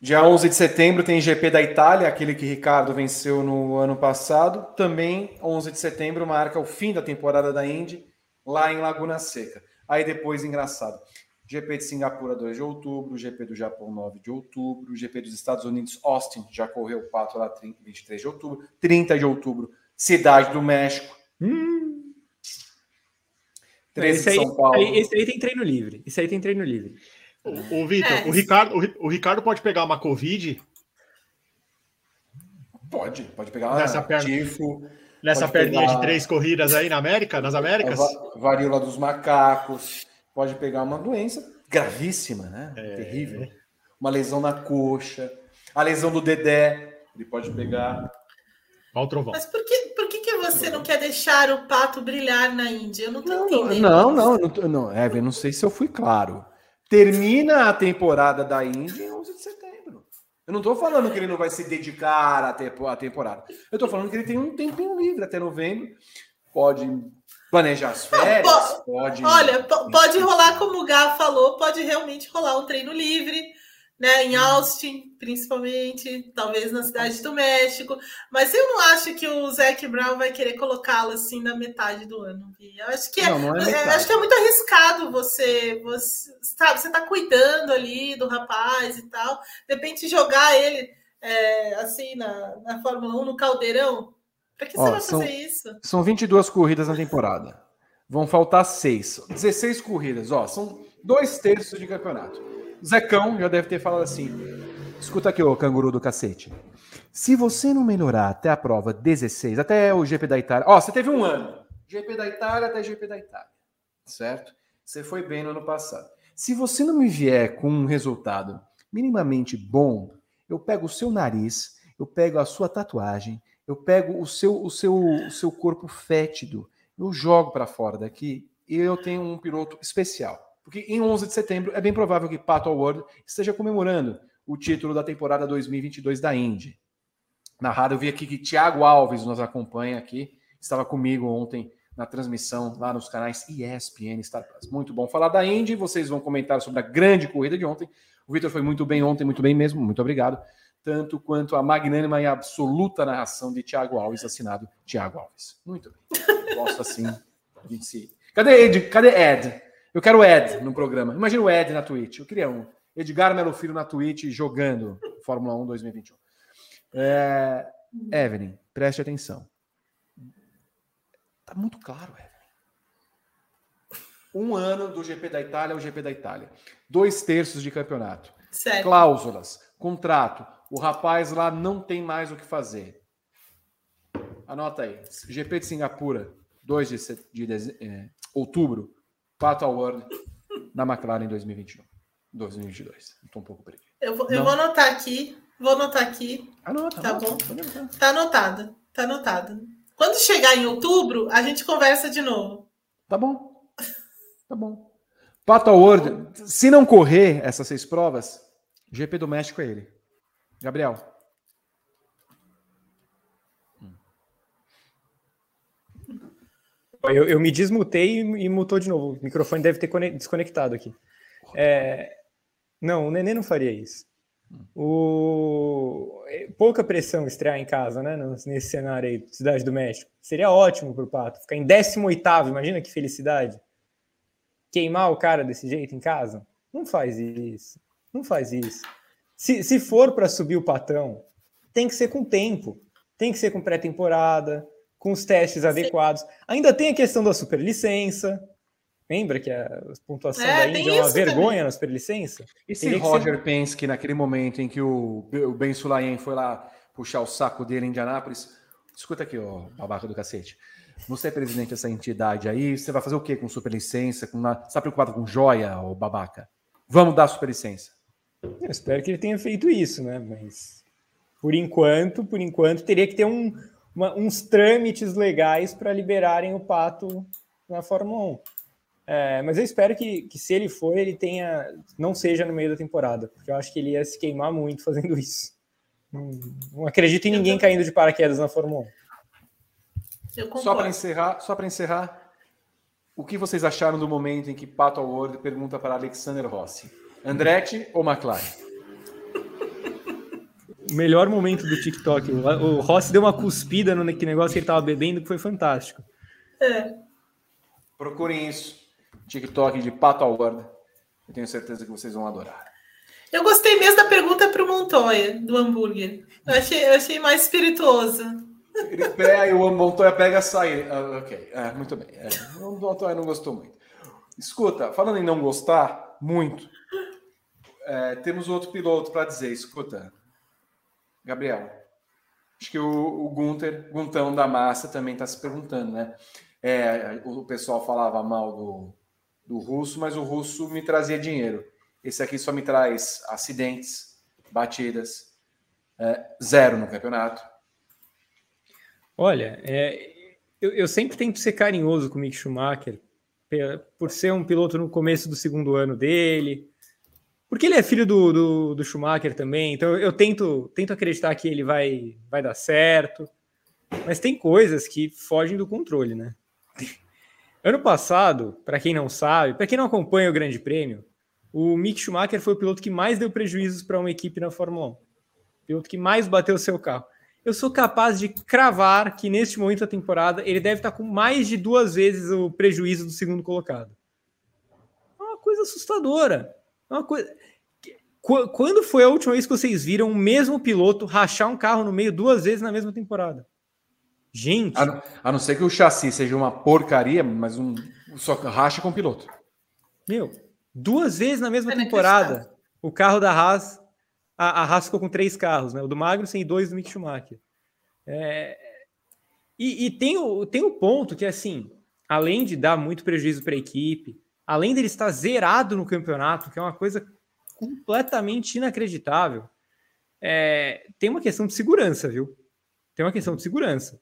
Dia 11 de setembro tem GP da Itália, aquele que Ricardo venceu no ano passado. Também 11 de setembro marca o fim da temporada da Indy lá em Laguna Seca. Aí depois, engraçado, GP de Singapura 2 de outubro, GP do Japão 9 de outubro, GP dos Estados Unidos Austin já correu 4 lá 30, 23 de outubro, 30 de outubro, Cidade do México. Hum. 13 esse, aí, São Paulo. esse aí tem treino livre. Esse aí tem treino livre. O, o Vitor, é. o, Ricardo, o, o, Ricardo pode pegar uma Covid? Pode, pode pegar nessa perna, tifo, nessa perninha pegar... de três corridas aí na América, nas Américas? A varíola dos macacos, pode pegar uma doença gravíssima, né? É. Terrível. Uma lesão na coxa, a lesão do Dedé, ele pode pegar. Olha o trovão. Mas por que, por que, que você não quer deixar o pato brilhar na Índia? Eu não tô não, entendendo. Não, não, não, não, Evan, não sei se eu fui claro termina a temporada da Indy em 11 de setembro. Eu não estou falando que ele não vai se dedicar à, temporada. Eu estou falando que ele tem um tempinho livre até novembro. Pode planejar as férias, não, pode. Olha, pode rolar, como o Gá falou, pode realmente rolar um treino livre né, em Austin, principalmente, talvez na cidade do México, mas eu não acho que o Zac Brown vai querer colocá-lo assim na metade do ano. Eu acho que é, não, não é é, acho que é muito arriscado você, você sabe, você tá cuidando ali do rapaz e tal, de repente jogar ele é, assim na, na Fórmula 1 no caldeirão. Para que Ó, você vai são, fazer isso? São 22 corridas na temporada. Vão faltar seis. 16 corridas, ó, são dois terços de campeonato. Zecão já deve ter falado assim: escuta aqui, ô canguru do cacete. Se você não melhorar até a prova 16, até o GP da Itália. Ó, você teve um ano. GP da Itália até GP da Itália. Certo? Você foi bem no ano passado. Se você não me vier com um resultado minimamente bom, eu pego o seu nariz, eu pego a sua tatuagem, eu pego o seu, o seu, o seu corpo fétido, eu jogo para fora daqui e eu tenho um piloto especial. Porque em 11 de setembro é bem provável que Pato Award esteja comemorando o título da temporada 2022 da Indy. Narrado, eu vi aqui que Thiago Alves nos acompanha aqui, estava comigo ontem na transmissão lá nos canais ESPN Star Plus. Muito bom falar da Indy, vocês vão comentar sobre a grande corrida de ontem. O Vitor foi muito bem ontem, muito bem mesmo, muito obrigado. Tanto quanto a magnânima e absoluta narração de Thiago Alves, assinado Thiago Alves. Muito bem. Gosto assim. A gente se... Cadê Ed? Cadê Ed? Eu quero o Ed no programa. Imagina o Ed na Twitch. Eu queria um. Edgar Melo Filho na Twitch jogando Fórmula 1 2021. É, Evelyn, preste atenção. Tá muito claro, Evelyn. Um ano do GP da Itália ao GP da Itália. Dois terços de campeonato. Certo. Cláusulas, contrato. O rapaz lá não tem mais o que fazer. Anota aí. GP de Singapura, 2 de, de, de é, outubro, Pato Award na McLaren em 2021. 2022. Estou um pouco perdido. Eu vou, eu vou anotar aqui. Vou anotar aqui. Anota, tá anota, bom? Tá anotado. Tá anotado. Quando chegar em outubro, a gente conversa de novo. Tá bom. Tá bom. Pato Award, se não correr essas seis provas, GP do México é ele. Gabriel. Eu, eu me desmutei e, e mutou de novo. O microfone deve ter desconectado aqui. É, não, o Nenê não faria isso. O... É, pouca pressão estrear em casa, né? Nesse cenário aí, Cidade do México. Seria ótimo para o Pato. Ficar em 18, imagina que felicidade. Queimar o cara desse jeito em casa? Não faz isso. Não faz isso. Se, se for para subir o patão, tem que ser com tempo. Tem que ser com pré-temporada, com os testes Sim. adequados. Ainda tem a questão da superlicença. Lembra que a pontuação é, da Índia é uma vergonha também. na superlicença? E se Roger ser... Penske, naquele momento em que o, o Ben Sulayen foi lá puxar o saco dele em Indianápolis, escuta aqui, ó, babaca do cacete. Você é presidente dessa entidade aí, você vai fazer o quê com superlicença? Com na... Você está preocupado com joia, ô babaca? Vamos dar superlicença. Eu espero que ele tenha feito isso, né? Mas por enquanto, por enquanto, teria que ter um, uma, uns trâmites legais para liberarem o pato na Fórmula 1. É, mas eu espero que, que, se ele for, ele tenha. não seja no meio da temporada, porque eu acho que ele ia se queimar muito fazendo isso. Não, não acredito em ninguém caindo de paraquedas na Fórmula 1. Só para encerrar, só para encerrar, o que vocês acharam do momento em que Pato Award pergunta para Alexander Rossi? Andretti ou McLaren? O melhor momento do TikTok. O Rossi deu uma cuspida no negócio que ele estava bebendo, que foi fantástico. É. Procurem isso. TikTok de Pato Award. Eu tenho certeza que vocês vão adorar. Eu gostei mesmo da pergunta para o Montoya, do hambúrguer. Eu achei, eu achei mais espirituosa. Ele pega e o Montoya pega e sai. Ah, ok, é, muito bem. É, o Montoya não gostou muito. Escuta, falando em não gostar muito, é, temos outro piloto para dizer. Escuta, Gabriel, acho que o, o Gunter, Guntão da Massa, também está se perguntando, né? É, o pessoal falava mal do, do russo, mas o russo me trazia dinheiro. Esse aqui só me traz acidentes, batidas, é, zero no campeonato. Olha, é, eu, eu, sempre tento ser carinhoso com o Mick Schumacher, por ser um piloto no começo do segundo ano dele, porque ele é filho do, do, do Schumacher também, então eu tento, tento acreditar que ele vai, vai dar certo, mas tem coisas que fogem do controle, né? Ano passado, para quem não sabe, para quem não acompanha o Grande Prêmio, o Mick Schumacher foi o piloto que mais deu prejuízos para uma equipe na Fórmula 1. O piloto que mais bateu o seu carro. Eu sou capaz de cravar que neste momento da temporada ele deve estar com mais de duas vezes o prejuízo do segundo colocado. É uma coisa assustadora. É uma coisa. Quando foi a última vez que vocês viram o mesmo piloto rachar um carro no meio duas vezes na mesma temporada? Gente. A não, a não ser que o chassi seja uma porcaria, mas um só racha com o piloto. Meu, duas vezes na mesma é temporada, o carro da Haas, a, a Haas ficou com três carros, né? O do Magnussen e dois do Mick Schumacher. É, e, e tem, o, tem o ponto que, assim, além de dar muito prejuízo para a equipe, além dele estar zerado no campeonato, que é uma coisa completamente inacreditável, é, tem uma questão de segurança, viu? Tem uma questão de segurança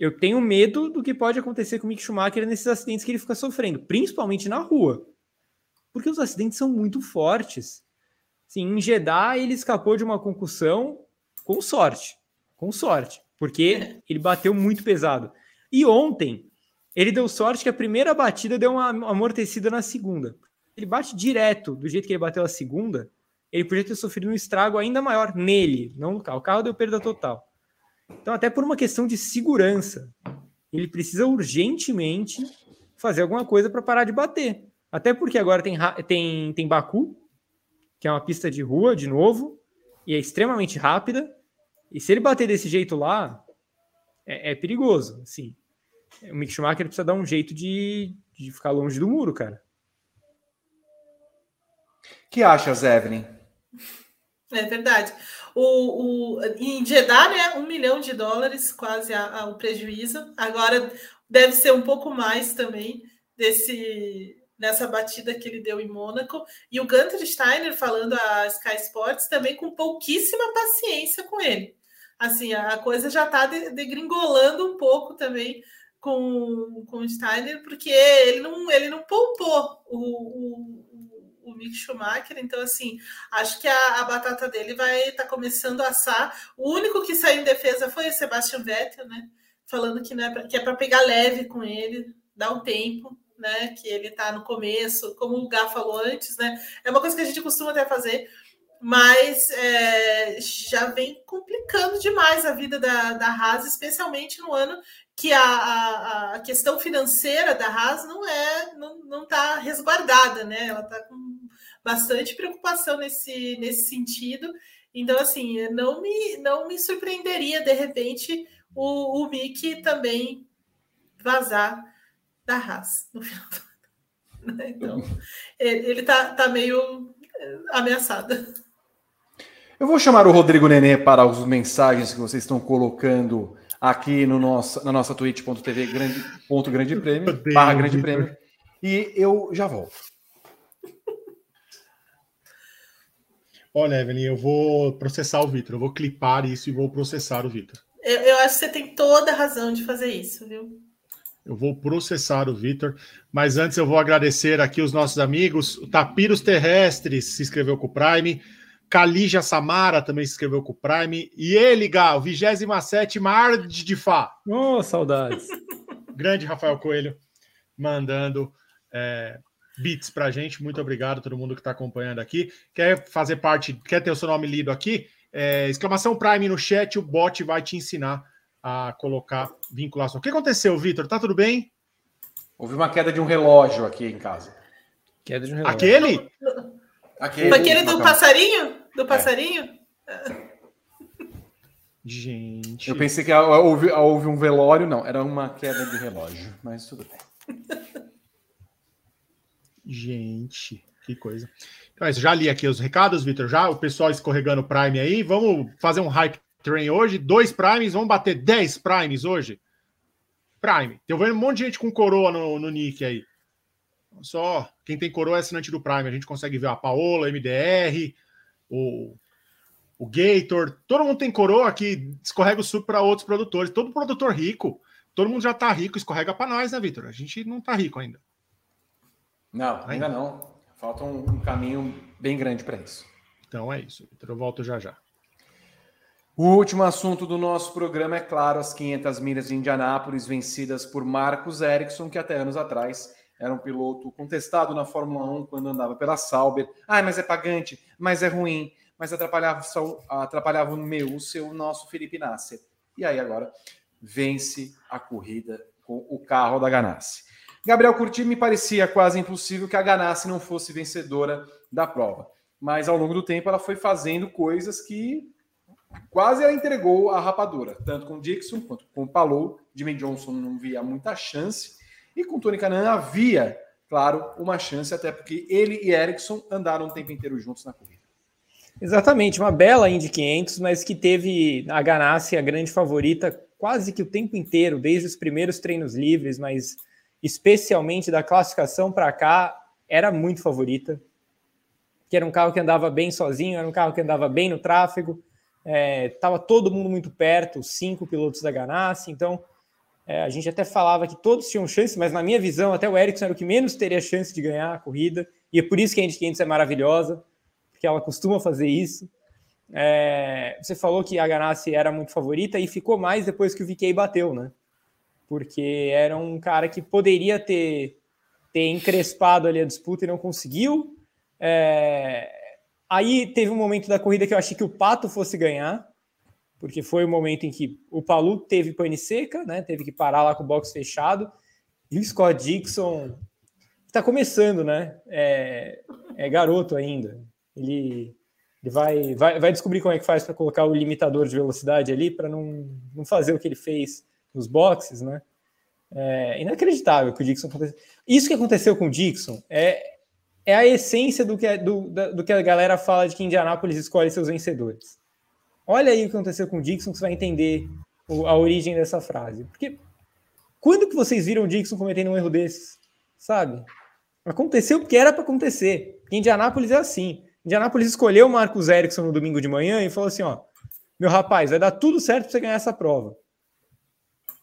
eu tenho medo do que pode acontecer com o Mick Schumacher nesses acidentes que ele fica sofrendo, principalmente na rua. Porque os acidentes são muito fortes. Sim, em Jeddah ele escapou de uma concussão com sorte. Com sorte. Porque ele bateu muito pesado. E ontem, ele deu sorte que a primeira batida deu uma amortecida na segunda. Ele bate direto, do jeito que ele bateu a segunda, ele podia ter sofrido um estrago ainda maior nele, não no carro. O carro deu perda total. Então, até por uma questão de segurança, ele precisa urgentemente fazer alguma coisa para parar de bater. Até porque agora tem, tem, tem Baku, que é uma pista de rua, de novo, e é extremamente rápida. E se ele bater desse jeito lá, é, é perigoso. Assim. O Mick Schumacher precisa dar um jeito de, de ficar longe do muro, cara. que acha, Evelyn? É verdade. O, o, em Jeddah, né, um milhão de dólares, quase a, a, o prejuízo. Agora deve ser um pouco mais também desse nessa batida que ele deu em Mônaco. E o Gunter Steiner falando a Sky Sports também com pouquíssima paciência com ele. Assim, a coisa já está degringolando um pouco também com, com o Steiner, porque ele não, ele não poupou o, o o Mick Schumacher. Então, assim, acho que a, a batata dele vai estar tá começando a assar. O único que saiu em defesa foi o Sebastian Vettel, né? falando que, é pra, que é para pegar leve com ele, dar um tempo, né? Que ele está no começo, como o Gá falou antes, né? É uma coisa que a gente costuma até fazer, mas é, já vem complicando demais a vida da, da Haas, especialmente no ano que a, a, a questão financeira da Haas não é não, não está resguardada, né? Ela está com bastante preocupação nesse, nesse sentido. Então, assim, não me, não me surpreenderia, de repente, o, o Mickey também vazar da Haas no final do ano. Então, ele está tá meio eh, ameaçado. Eu vou chamar o Rodrigo Nenê para as mensagens que vocês estão colocando aqui no nosso, na nossa twitch.tv grande, ponto grande prêmio, barra grande prêmio. E eu já volto. Olha, Evelyn, eu vou processar o Vitor. Eu vou clipar isso e vou processar o Vitor. Eu, eu, acho que você tem toda a razão de fazer isso, viu? Eu vou processar o Vitor, mas antes eu vou agradecer aqui os nossos amigos. O Tapiros Terrestres se inscreveu com o Prime. Kalija Samara também se inscreveu com o Prime. E ele, Gal, 27 Mar de Fá. Oh, saudades. Grande Rafael Coelho mandando é, bits para a gente. Muito obrigado a todo mundo que está acompanhando aqui. Quer fazer parte, quer ter o seu nome lido aqui? É, exclamação Prime no chat, o bot vai te ensinar a colocar vinculação. O que aconteceu, Vitor? Tá tudo bem? Houve uma queda de um relógio aqui em casa. Queda de um relógio. Aquele? Aquele, Aquele do passarinho? Do passarinho? É. Gente. Eu pensei que houve, houve um velório, não. Era uma queda de relógio, mas tudo bem. Gente, que coisa. Então, é isso, já li aqui os recados, Vitor. Já o pessoal escorregando Prime aí. Vamos fazer um hype train hoje. Dois Primes, vamos bater 10 Primes hoje? Prime. Tem vendo um monte de gente com coroa no, no nick aí. Só quem tem coroa é assinante do Prime. A gente consegue ver a Paola, MDR, o, o Gator. Todo mundo tem coroa que escorrega o suco para outros produtores. Todo produtor rico. Todo mundo já tá rico, escorrega para nós, né, Vitor? A gente não tá rico ainda. Não, ainda não. Falta um, um caminho bem grande para isso. Então é isso, Vitor. Eu volto já já. O último assunto do nosso programa é, claro, as 500 milhas de Indianápolis vencidas por Marcos Ericsson, que até anos atrás era um piloto contestado na Fórmula 1 quando andava pela Sauber. Ah, mas é pagante, mas é ruim, mas atrapalhava, atrapalhava o meu, o seu, o nosso Felipe Nasser. E aí agora vence a corrida com o carro da Ganassi. Gabriel Curti me parecia quase impossível que a Ganassi não fosse vencedora da prova. Mas ao longo do tempo ela foi fazendo coisas que quase ela entregou a rapadura, tanto com Dixon quanto com Palou. Jimmy Johnson não via muita chance. E com Tony Canan havia, claro, uma chance, até porque ele e Ericsson andaram o tempo inteiro juntos na corrida. Exatamente, uma bela Indy 500, mas que teve a Ganassi a grande favorita quase que o tempo inteiro, desde os primeiros treinos livres, mas especialmente da classificação para cá, era muito favorita. Que era um carro que andava bem sozinho, era um carro que andava bem no tráfego, estava é, todo mundo muito perto, cinco pilotos da Ganassi, então é, a gente até falava que todos tinham chance, mas na minha visão, até o Ericsson era o que menos teria chance de ganhar a corrida, e é por isso que a Indy 500 é maravilhosa, porque ela costuma fazer isso. É, você falou que a Ganassi era muito favorita e ficou mais depois que o VK bateu, né? porque era um cara que poderia ter, ter encrespado ali a disputa e não conseguiu. É... Aí teve um momento da corrida que eu achei que o Pato fosse ganhar, porque foi o momento em que o Palu teve pane seca, né? Teve que parar lá com o box fechado. E o Scott Dixon está começando, né? É, é, garoto ainda. Ele, ele vai, vai, vai descobrir como é que faz para colocar o limitador de velocidade ali para não, não fazer o que ele fez nos boxes, né? É inacreditável que o Dixon aconteceu. Isso que aconteceu com o Dixon é, é a essência do que, é, do, do que a galera fala de que Indianápolis escolhe seus vencedores. Olha aí o que aconteceu com o Dixon, que você vai entender a origem dessa frase. Porque quando que vocês viram o Dixon cometendo um erro desses? Sabe? Aconteceu porque era para acontecer. Porque Indianápolis é assim. Indianápolis escolheu o Marcos Erickson no domingo de manhã e falou assim: ó, meu rapaz, vai dar tudo certo para você ganhar essa prova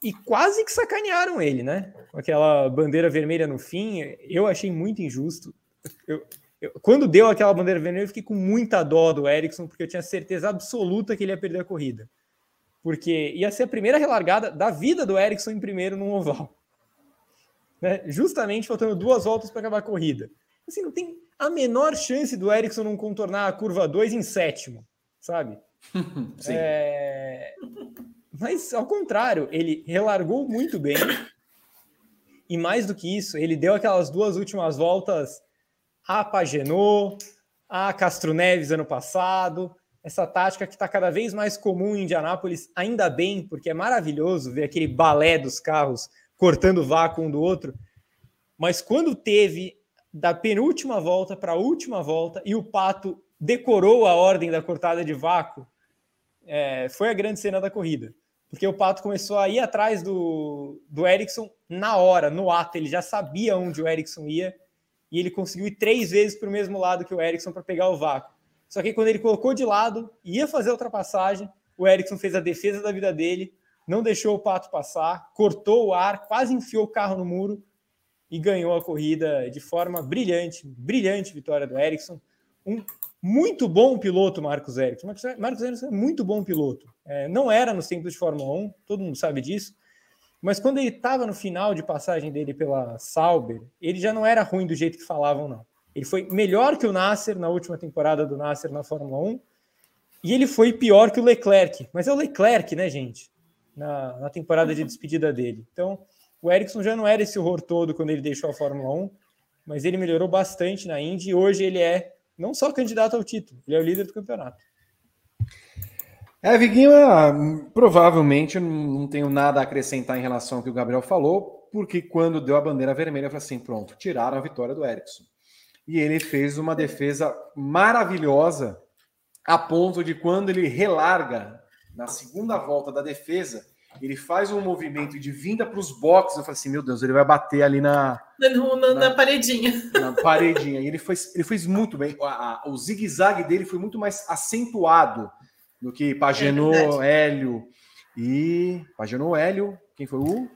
e quase que sacanearam ele, né? Com aquela bandeira vermelha no fim, eu achei muito injusto. Eu, eu, quando deu aquela bandeira vermelha, eu fiquei com muita dó do Ericsson, porque eu tinha certeza absoluta que ele ia perder a corrida. porque ia ser a primeira relargada da vida do Ericsson em primeiro no oval. Né? Justamente faltando duas voltas para acabar a corrida. Assim, não tem a menor chance do Ericsson não contornar a curva 2 em sétimo, sabe? é... Mas, ao contrário, ele relargou muito bem. E mais do que isso, ele deu aquelas duas últimas voltas a Pagenot, a Castro Neves ano passado. Essa tática que está cada vez mais comum em Indianápolis, ainda bem, porque é maravilhoso ver aquele balé dos carros cortando vácuo um do outro. Mas quando teve da penúltima volta para a última volta e o Pato decorou a ordem da cortada de vácuo, é, foi a grande cena da corrida. Porque o Pato começou a ir atrás do, do Ericsson na hora, no ato. Ele já sabia onde o Ericsson ia e ele conseguiu ir três vezes para o mesmo lado que o Ericsson para pegar o vácuo. Só que quando ele colocou de lado, ia fazer a ultrapassagem, o Ericsson fez a defesa da vida dele, não deixou o Pato passar, cortou o ar, quase enfiou o carro no muro e ganhou a corrida de forma brilhante, brilhante vitória do Ericsson. Um muito bom piloto, Marcos Ericsson. Marcos Ericsson é muito bom piloto. É, não era nos tempos de Fórmula 1, todo mundo sabe disso. Mas quando ele estava no final de passagem dele pela Sauber, ele já não era ruim do jeito que falavam, não. Ele foi melhor que o Nasser na última temporada do Nasser na Fórmula 1. E ele foi pior que o Leclerc. Mas é o Leclerc, né, gente? Na, na temporada de despedida dele. Então, o Ericsson já não era esse horror todo quando ele deixou a Fórmula 1, mas ele melhorou bastante na Indy e hoje ele é não só candidato ao título, ele é o líder do campeonato. É, Viguinho, é, provavelmente não tenho nada a acrescentar em relação ao que o Gabriel falou, porque quando deu a bandeira vermelha, eu falei assim: pronto, tiraram a vitória do Ericsson. E ele fez uma defesa maravilhosa, a ponto de quando ele relarga na segunda volta da defesa, ele faz um movimento de vinda para os boxes. Eu falei assim: meu Deus, ele vai bater ali na. Na, na, na paredinha. Na paredinha. E ele fez, ele fez muito bem. O zigue-zague dele foi muito mais acentuado do que Pagenô, é Hélio. E. Pagenô, Hélio. Quem foi o.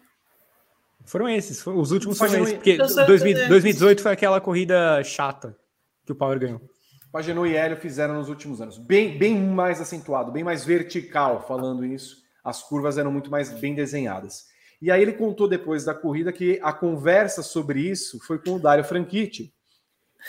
Foram esses, foram os últimos foram esses, porque 2000, 2018 foi aquela corrida chata que o Power ganhou. Pagenô e Hélio fizeram nos últimos anos. Bem, bem mais acentuado, bem mais vertical, falando isso as curvas eram muito mais bem desenhadas. E aí ele contou depois da corrida que a conversa sobre isso foi com o Dário Franchitti,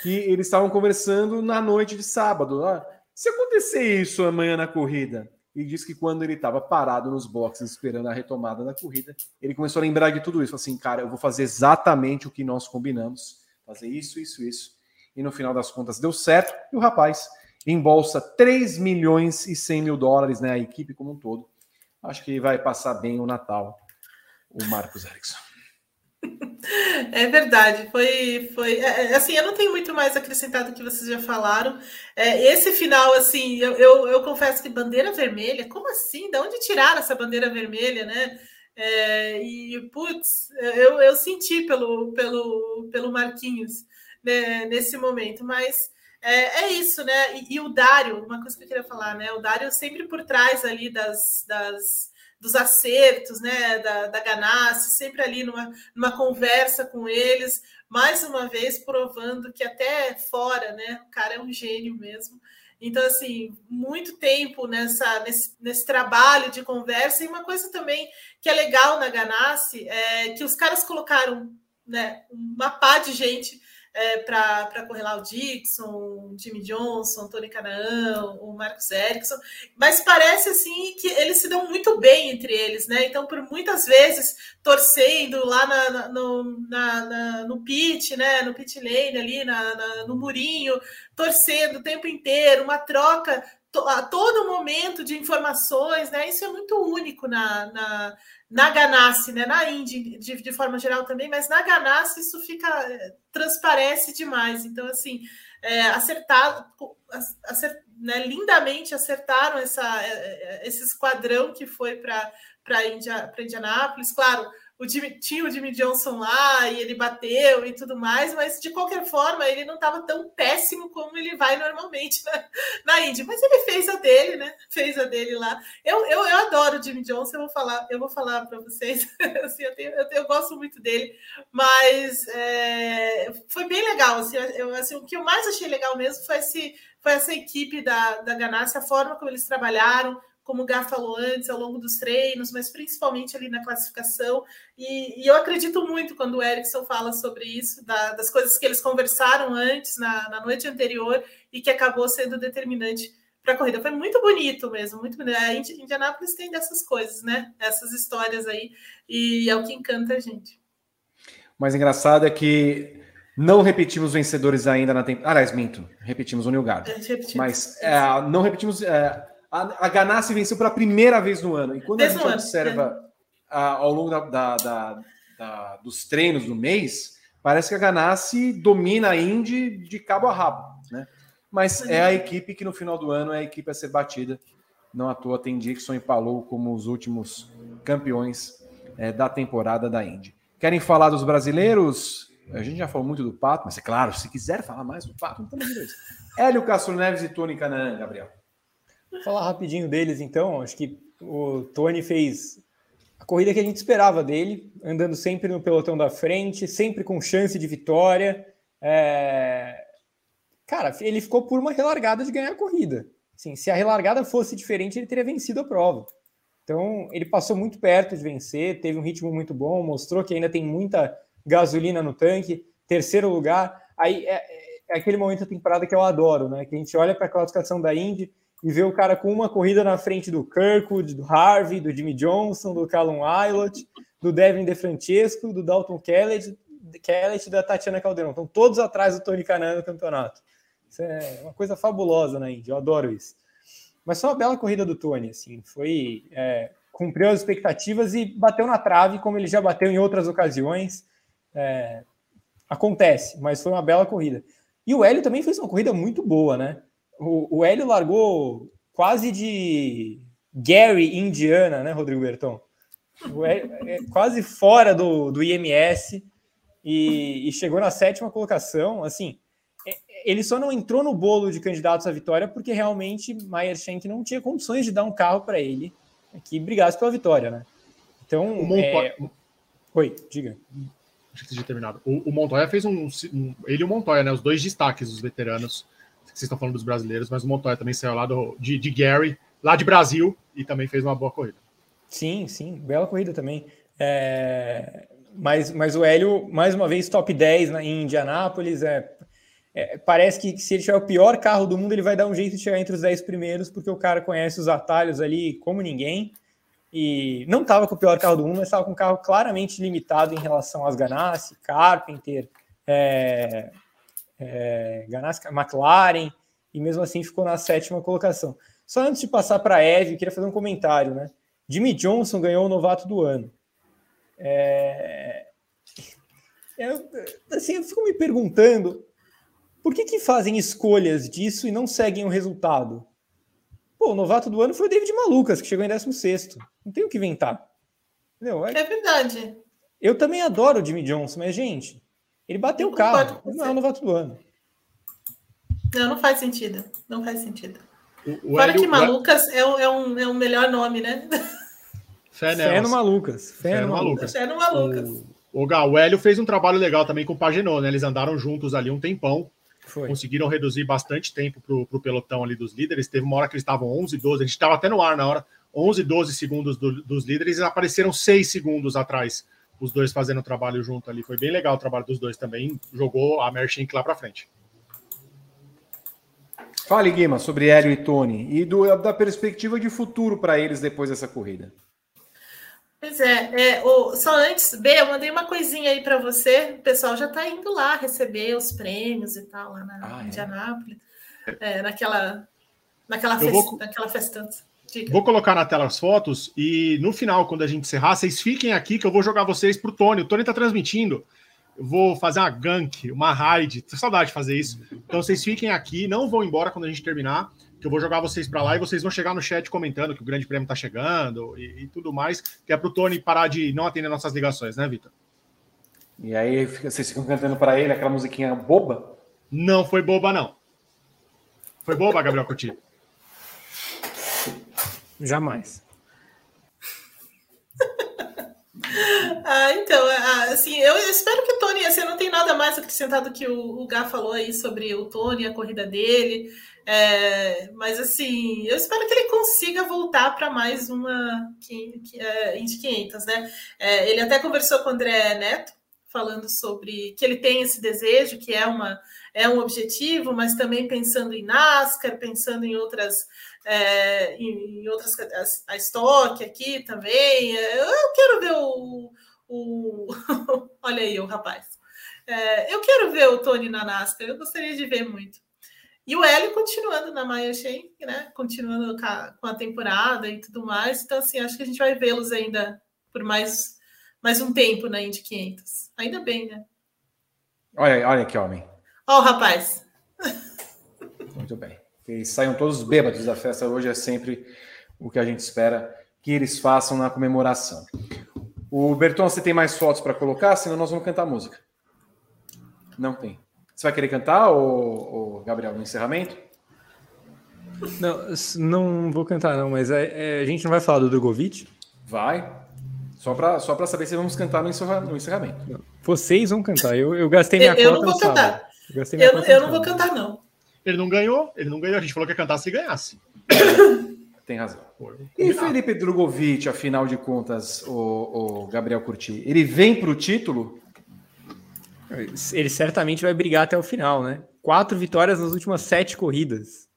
que eles estavam conversando na noite de sábado. Ah, se acontecer isso amanhã na corrida, e disse que quando ele estava parado nos boxes esperando a retomada da corrida, ele começou a lembrar de tudo isso. Assim, cara, eu vou fazer exatamente o que nós combinamos, fazer isso, isso, isso. E no final das contas deu certo, e o rapaz embolsa 3 milhões e 100 mil dólares, né? A equipe como um todo acho que vai passar bem o Natal, o Marcos Erickson. É verdade, foi, foi é, é, assim, eu não tenho muito mais acrescentado do que vocês já falaram. É, esse final, assim, eu, eu, eu, confesso que bandeira vermelha, como assim? De onde tiraram essa bandeira vermelha, né? É, e, putz, eu, eu senti pelo, pelo, pelo Marquinhos né, nesse momento, mas é, é isso, né? E, e, o Dário, uma coisa que eu queria falar, né? O Dário sempre por trás ali das, das dos acertos, né? Da, da Ganassi, sempre ali numa, numa conversa com eles, mais uma vez provando que até fora, né? O cara é um gênio mesmo. Então, assim, muito tempo nessa, nesse, nesse trabalho de conversa. E uma coisa também que é legal na Ganassi é que os caras colocaram né, uma pá de gente é, para correr lá o Dixon, Jimmy Johnson, Tony Canaan, o Marcos Erickson, mas parece assim que eles se dão muito bem entre eles, né? Então, por muitas vezes, torcendo lá na, na, no, na, na, no pit, né? No pit lane ali, na, no murinho, torcendo o tempo inteiro, uma troca a todo momento de informações, né? Isso é muito único na, na, na Ganassi, né? Na Indy, de, de forma geral também, mas na Ganassi isso fica eh, transparece demais. Então, assim, é, acert, né, lindamente acertaram essa, eh, esse esquadrão que foi para Indianápolis. Claro, o Jimmy, tinha o Jimmy Johnson lá e ele bateu e tudo mais, mas de qualquer forma ele não estava tão péssimo como ele vai normalmente na, na Indy. Mas ele fez a dele, né? Fez a dele lá. Eu, eu, eu adoro o Jimmy Johnson, eu vou falar, eu vou falar para vocês. assim, eu, tenho, eu, eu, gosto muito dele, mas é, foi bem legal. Assim, eu, assim, o que eu mais achei legal mesmo foi, esse, foi essa equipe da, da Ganassi, a forma como eles trabalharam como o Gá falou antes, ao longo dos treinos, mas principalmente ali na classificação. E, e eu acredito muito quando o Erickson fala sobre isso, da, das coisas que eles conversaram antes, na, na noite anterior, e que acabou sendo determinante para a corrida. Foi muito bonito mesmo, muito bonito. A Indianápolis tem dessas coisas, né? Essas histórias aí, e é o que encanta a gente. O mais engraçado é que não repetimos vencedores ainda na temporada. Aliás, minto, repetimos o Nilgard. Mas é, não repetimos. É, a, a Ganassi venceu pela primeira vez no ano. E quando Desde a gente observa é. a, ao longo da, da, da, da, dos treinos do mês, parece que a Ganassi domina a Indy de cabo a rabo. Né? Mas é a equipe que no final do ano é a equipe a ser batida. Não à toa tem Dixon e Palou como os últimos campeões é, da temporada da Indy. Querem falar dos brasileiros? A gente já falou muito do Pato, mas é claro, se quiser falar mais do Pato, não estamos Hélio Castro Neves e Tony Canaan, Gabriel. Falar rapidinho deles, então. Acho que o Tony fez a corrida que a gente esperava dele, andando sempre no pelotão da frente, sempre com chance de vitória. É... Cara, ele ficou por uma relargada de ganhar a corrida. Assim, se a relargada fosse diferente, ele teria vencido a prova. Então, ele passou muito perto de vencer, teve um ritmo muito bom, mostrou que ainda tem muita gasolina no tanque. Terceiro lugar, aí é, é aquele momento da temporada que eu adoro, né? Que a gente olha para a classificação da Indy e vê o cara com uma corrida na frente do Kirkwood, do Harvey, do Jimmy Johnson, do Callum Aylott, do Devin DeFrancesco, do Dalton Kellett e da Tatiana Caldeirão. Estão todos atrás do Tony Canan no campeonato. Isso é uma coisa fabulosa na Indy, eu adoro isso. Mas foi uma bela corrida do Tony, assim, foi... É, cumpriu as expectativas e bateu na trave, como ele já bateu em outras ocasiões. É, acontece, mas foi uma bela corrida. E o Hélio também fez uma corrida muito boa, né? O, o Hélio largou quase de Gary Indiana, né, Rodrigo Berton? Hélio, é quase fora do, do IMS e, e, chegou na sétima colocação. Assim, é, ele só não entrou no bolo de candidatos à vitória porque realmente Mayer Schenck não tinha condições de dar um carro para ele que brigasse pela vitória, né? Então, o Montoya... é... oi, diga. Acho que você tinha terminado. O, o Montoya fez um, um, ele e o Montoya, né? Os dois destaques dos veteranos vocês estão falando dos brasileiros, mas o Montoya também saiu lá do, de, de Gary, lá de Brasil, e também fez uma boa corrida. Sim, sim, bela corrida também. É, mas, mas o Hélio, mais uma vez, top 10 na, em Indianápolis. É, é, parece que se ele tiver o pior carro do mundo, ele vai dar um jeito de chegar entre os 10 primeiros, porque o cara conhece os atalhos ali como ninguém. E não estava com o pior carro do mundo, mas estava com um carro claramente limitado em relação às Ganassi, Carpenter, é, é, Ganassi, McLaren, e mesmo assim ficou na sétima colocação. Só antes de passar para a Eve, queria fazer um comentário, né? Jimmy Johnson ganhou o novato do ano. É... Eu, assim, eu fico me perguntando por que, que fazem escolhas disso e não seguem o resultado? Pô, o novato do ano foi o David Malucas, que chegou em 16. Não tem o que inventar. Entendeu? É, é verdade. Eu também adoro o Jimmy Johnson, mas, gente, ele bateu o carro. Não é o novato do ano. Não, não faz sentido. Não faz sentido. O, o Fora Hélio, que Malucas é, um, é, um, é um melhor nome, né? Fé, Fé no Malucas. Fé, Fé no Malucas. Fé no Malucas. O, o, Gal, o Hélio fez um trabalho legal também com o Pagenot, né? Eles andaram juntos ali um tempão. Foi. Conseguiram reduzir bastante tempo para o pelotão ali dos líderes. Teve uma hora que eles estavam 11, 12. A gente estava até no ar na hora. 11, 12 segundos do, dos líderes e apareceram 6 segundos atrás os dois fazendo o trabalho junto ali. Foi bem legal o trabalho dos dois também. Jogou a Merchink lá para frente. Fale, Guima, sobre Hélio e Tony e do, da perspectiva de futuro para eles depois dessa corrida. Pois é, é o, só antes, B, eu mandei uma coisinha aí para você. O pessoal já está indo lá receber os prêmios e tal, lá na ah, é? Indianápolis, é, naquela, naquela, fest, vou... naquela festança. Vou colocar na tela as fotos e no final, quando a gente encerrar, vocês fiquem aqui que eu vou jogar vocês pro Tony. O Tony tá transmitindo. Eu vou fazer uma gank, uma raid. Tô saudade de fazer isso. Então vocês fiquem aqui, não vão embora quando a gente terminar, que eu vou jogar vocês para lá e vocês vão chegar no chat comentando que o Grande Prêmio tá chegando e, e tudo mais, que é pro Tony parar de não atender nossas ligações, né, Vitor? E aí vocês ficam cantando para ele aquela musiquinha boba? Não foi boba, não. Foi boba, Gabriel Coutinho? Jamais. Ah, então, ah, assim, eu espero que o Tony, assim, não tem nada mais acrescentado que o, o Gá falou aí sobre o Tony, a corrida dele. É, mas assim, eu espero que ele consiga voltar para mais uma é, Indy 500, né? É, ele até conversou com o André Neto, falando sobre que ele tem esse desejo, que é, uma, é um objetivo, mas também pensando em NASCAR, pensando em outras é, em, outras a, a Stock aqui também. É, eu quero ver o, o olha aí o rapaz. É, eu quero ver o Tony na NASCAR, eu gostaria de ver muito. E o Hélio continuando na Maya Shen, né? Continuando com a temporada e tudo mais. Então, assim, acho que a gente vai vê-los ainda por mais, mais um tempo na Indy 500. Ainda bem, né? Olha, olha que homem. Ó, o rapaz. Muito bem. Que saiam todos bêbados da festa hoje é sempre o que a gente espera que eles façam na comemoração. O Berton, você tem mais fotos para colocar? Senão nós vamos cantar música. Não tem. Você vai querer cantar, ou, Gabriel, no encerramento? Não, não vou cantar, não, mas é, é, a gente não vai falar do Drogovic? Vai. Só para só saber se vamos cantar no, encerramento. Vocês vão cantar. Eu, eu gastei minha eu, cota. Eu não vou cantar. Eu, eu, não, eu não vou cantar, não. Ele não ganhou, ele não ganhou. A gente falou que ia cantar se ganhasse. Tem razão. E Felipe Drogovic, afinal de contas, o, o Gabriel Curti, ele vem para o título ele certamente vai brigar até o final, né? Quatro vitórias nas últimas sete corridas.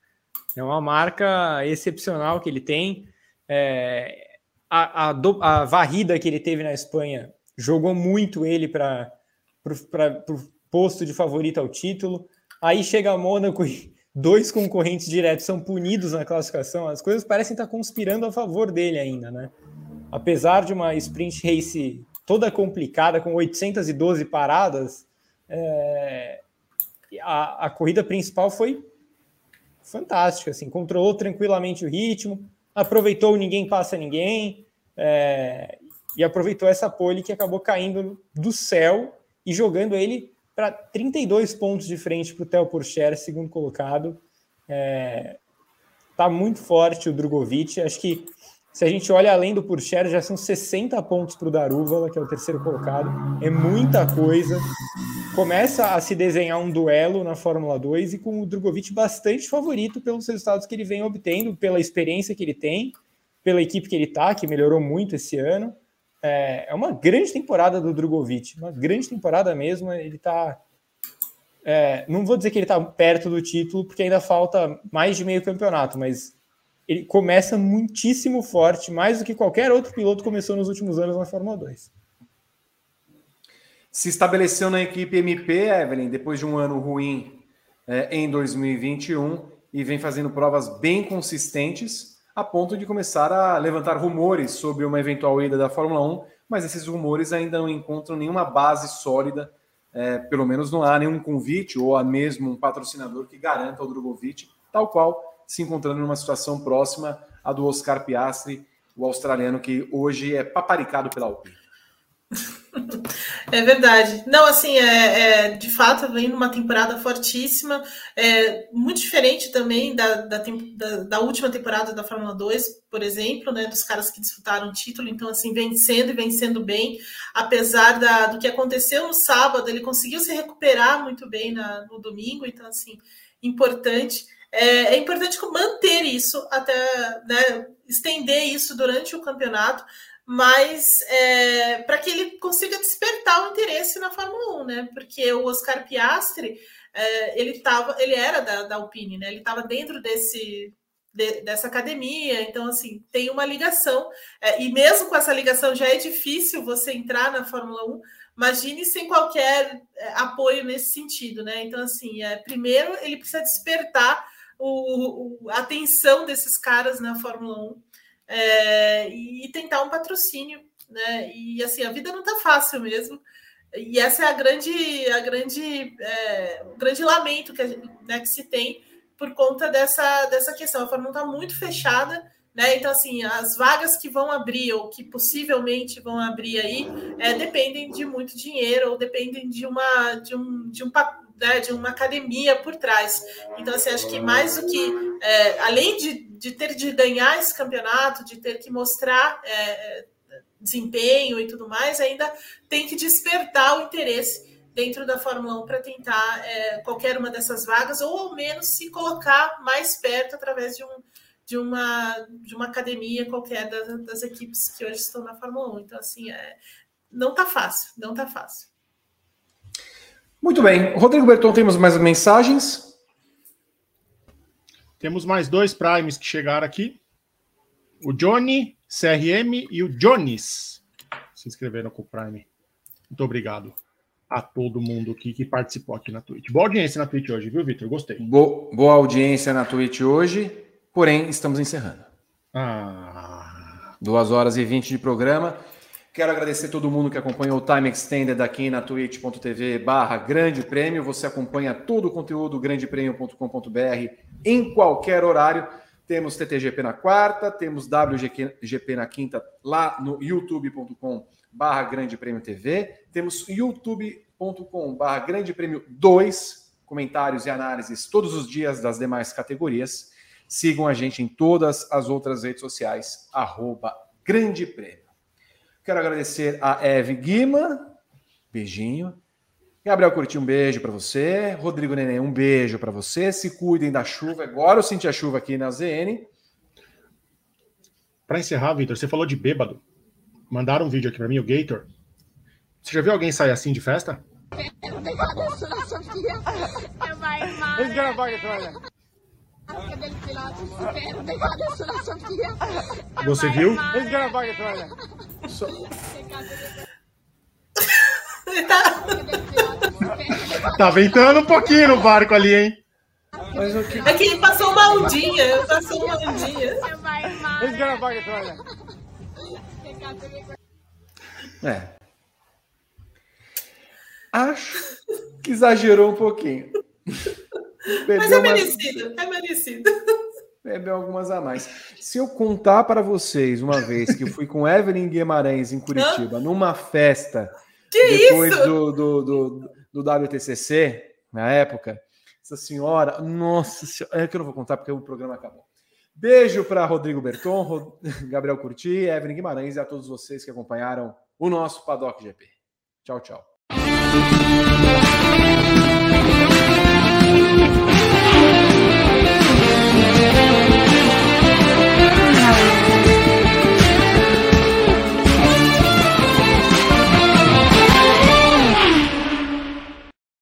É uma marca excepcional que ele tem. É, a, a, do, a, varrida que ele teve na Espanha jogou muito ele para o posto de favorito ao título. Aí chega a Mônaco e dois concorrentes diretos são punidos na classificação. As coisas parecem estar conspirando a favor dele ainda, né? Apesar de uma sprint race toda complicada, com 812 paradas, é, a, a corrida principal foi fantástica, assim, controlou tranquilamente o ritmo, aproveitou ninguém passa ninguém, é, e aproveitou essa pole que acabou caindo do céu e jogando ele para 32 pontos de frente para o Theo Pourchaire, segundo colocado. É, tá muito forte o Drogovic, acho que se a gente olha além do Purcher, já são 60 pontos para o Darúvala, que é o terceiro colocado. É muita coisa. Começa a se desenhar um duelo na Fórmula 2 e com o Drogovic bastante favorito pelos resultados que ele vem obtendo, pela experiência que ele tem, pela equipe que ele está, que melhorou muito esse ano. É, é uma grande temporada do Drogovic, uma grande temporada mesmo. Ele está. É, não vou dizer que ele está perto do título, porque ainda falta mais de meio campeonato, mas ele começa muitíssimo forte, mais do que qualquer outro piloto começou nos últimos anos na Fórmula 2. Se estabeleceu na equipe MP, Evelyn, depois de um ano ruim é, em 2021 e vem fazendo provas bem consistentes, a ponto de começar a levantar rumores sobre uma eventual ida da Fórmula 1, mas esses rumores ainda não encontram nenhuma base sólida, é, pelo menos não há nenhum convite ou há mesmo um patrocinador que garanta o Drogovic, tal qual se encontrando numa situação próxima à do Oscar Piastri, o australiano que hoje é paparicado pela Alpine. É verdade. Não, assim, é, é, de fato, vem numa temporada fortíssima, é, muito diferente também da, da, da, da, última temporada da Fórmula 2, por exemplo, né, dos caras que disputaram o título. Então, assim, vencendo e vencendo bem, apesar da, do que aconteceu no sábado, ele conseguiu se recuperar muito bem na, no domingo. Então, assim, importante é, é importante manter isso até né, estender isso durante o campeonato, mas é, para que ele consiga despertar o interesse na Fórmula 1, né? Porque o Oscar Piastri é, ele tava, ele era da, da Alpine, né? Ele estava dentro desse de, dessa academia, então assim tem uma ligação é, e mesmo com essa ligação já é difícil você entrar na Fórmula 1. Imagine sem qualquer é, apoio nesse sentido, né? Então assim, é, primeiro ele precisa despertar o, a atenção desses caras na Fórmula 1 é, e tentar um patrocínio, né? E assim, a vida não tá fácil mesmo. E essa é a grande, a grande, é, o grande lamento que, gente, né, que se tem por conta dessa, dessa questão. A Fórmula 1 está muito fechada, né? Então, assim, as vagas que vão abrir ou que possivelmente vão abrir aí é, dependem de muito dinheiro ou dependem de uma de um, de um né, de uma academia por trás. Então, assim, acho que mais do que, é, além de, de ter de ganhar esse campeonato, de ter que mostrar é, desempenho e tudo mais, ainda tem que despertar o interesse dentro da Fórmula 1 para tentar é, qualquer uma dessas vagas, ou ao menos se colocar mais perto através de, um, de, uma, de uma academia qualquer das, das equipes que hoje estão na Fórmula 1. Então, assim, é, não está fácil, não está fácil. Muito bem. Rodrigo Berton, temos mais mensagens? Temos mais dois primes que chegaram aqui. O Johnny, CRM e o Jones se inscreveram com o Prime. Muito obrigado a todo mundo aqui que participou aqui na Twitch. Boa audiência na Twitch hoje, viu, Vitor? Gostei. Bo boa audiência na Twitch hoje, porém estamos encerrando. Ah. Duas horas e vinte de programa. Quero agradecer todo mundo que acompanhou o Time Extended aqui na twitch.tv barra Grande Prêmio. Você acompanha todo o conteúdo grandepremio.com.br em qualquer horário. Temos TTGP na quarta, temos WGP na quinta lá no youtube.com barra Grande Prêmio TV. Temos youtube.com barra Grande Prêmio 2, comentários e análises todos os dias das demais categorias. Sigam a gente em todas as outras redes sociais, arroba Grande Prêmio. Quero agradecer a Eve Guima, beijinho. Gabriel Curti, um beijo para você. Rodrigo Neném, um beijo para você. Se cuidem da chuva. Agora eu senti a chuva aqui na ZN. Para encerrar, Vitor, você falou de bêbado. Mandaram um vídeo aqui para mim, o Gator. Você já viu alguém sair assim de festa? Eles gravaram aqui, você viu? tá ventando um pouquinho no barco ali, hein? É que passou uma ondinha, passou uma ondinha. É. Acho que exagerou um pouquinho. Mas é merecido, é merecido. Bebeu algumas a mais. Se eu contar para vocês uma vez que eu fui com Evelyn Guimarães em Curitiba, numa festa, que depois isso? Do, do, do, do WTCC, na época, essa senhora, nossa senhora, é que eu não vou contar porque o programa acabou. Beijo para Rodrigo Berton, Gabriel Curti, Evelyn Guimarães e a todos vocês que acompanharam o nosso Paddock GP. Tchau, tchau. Thank.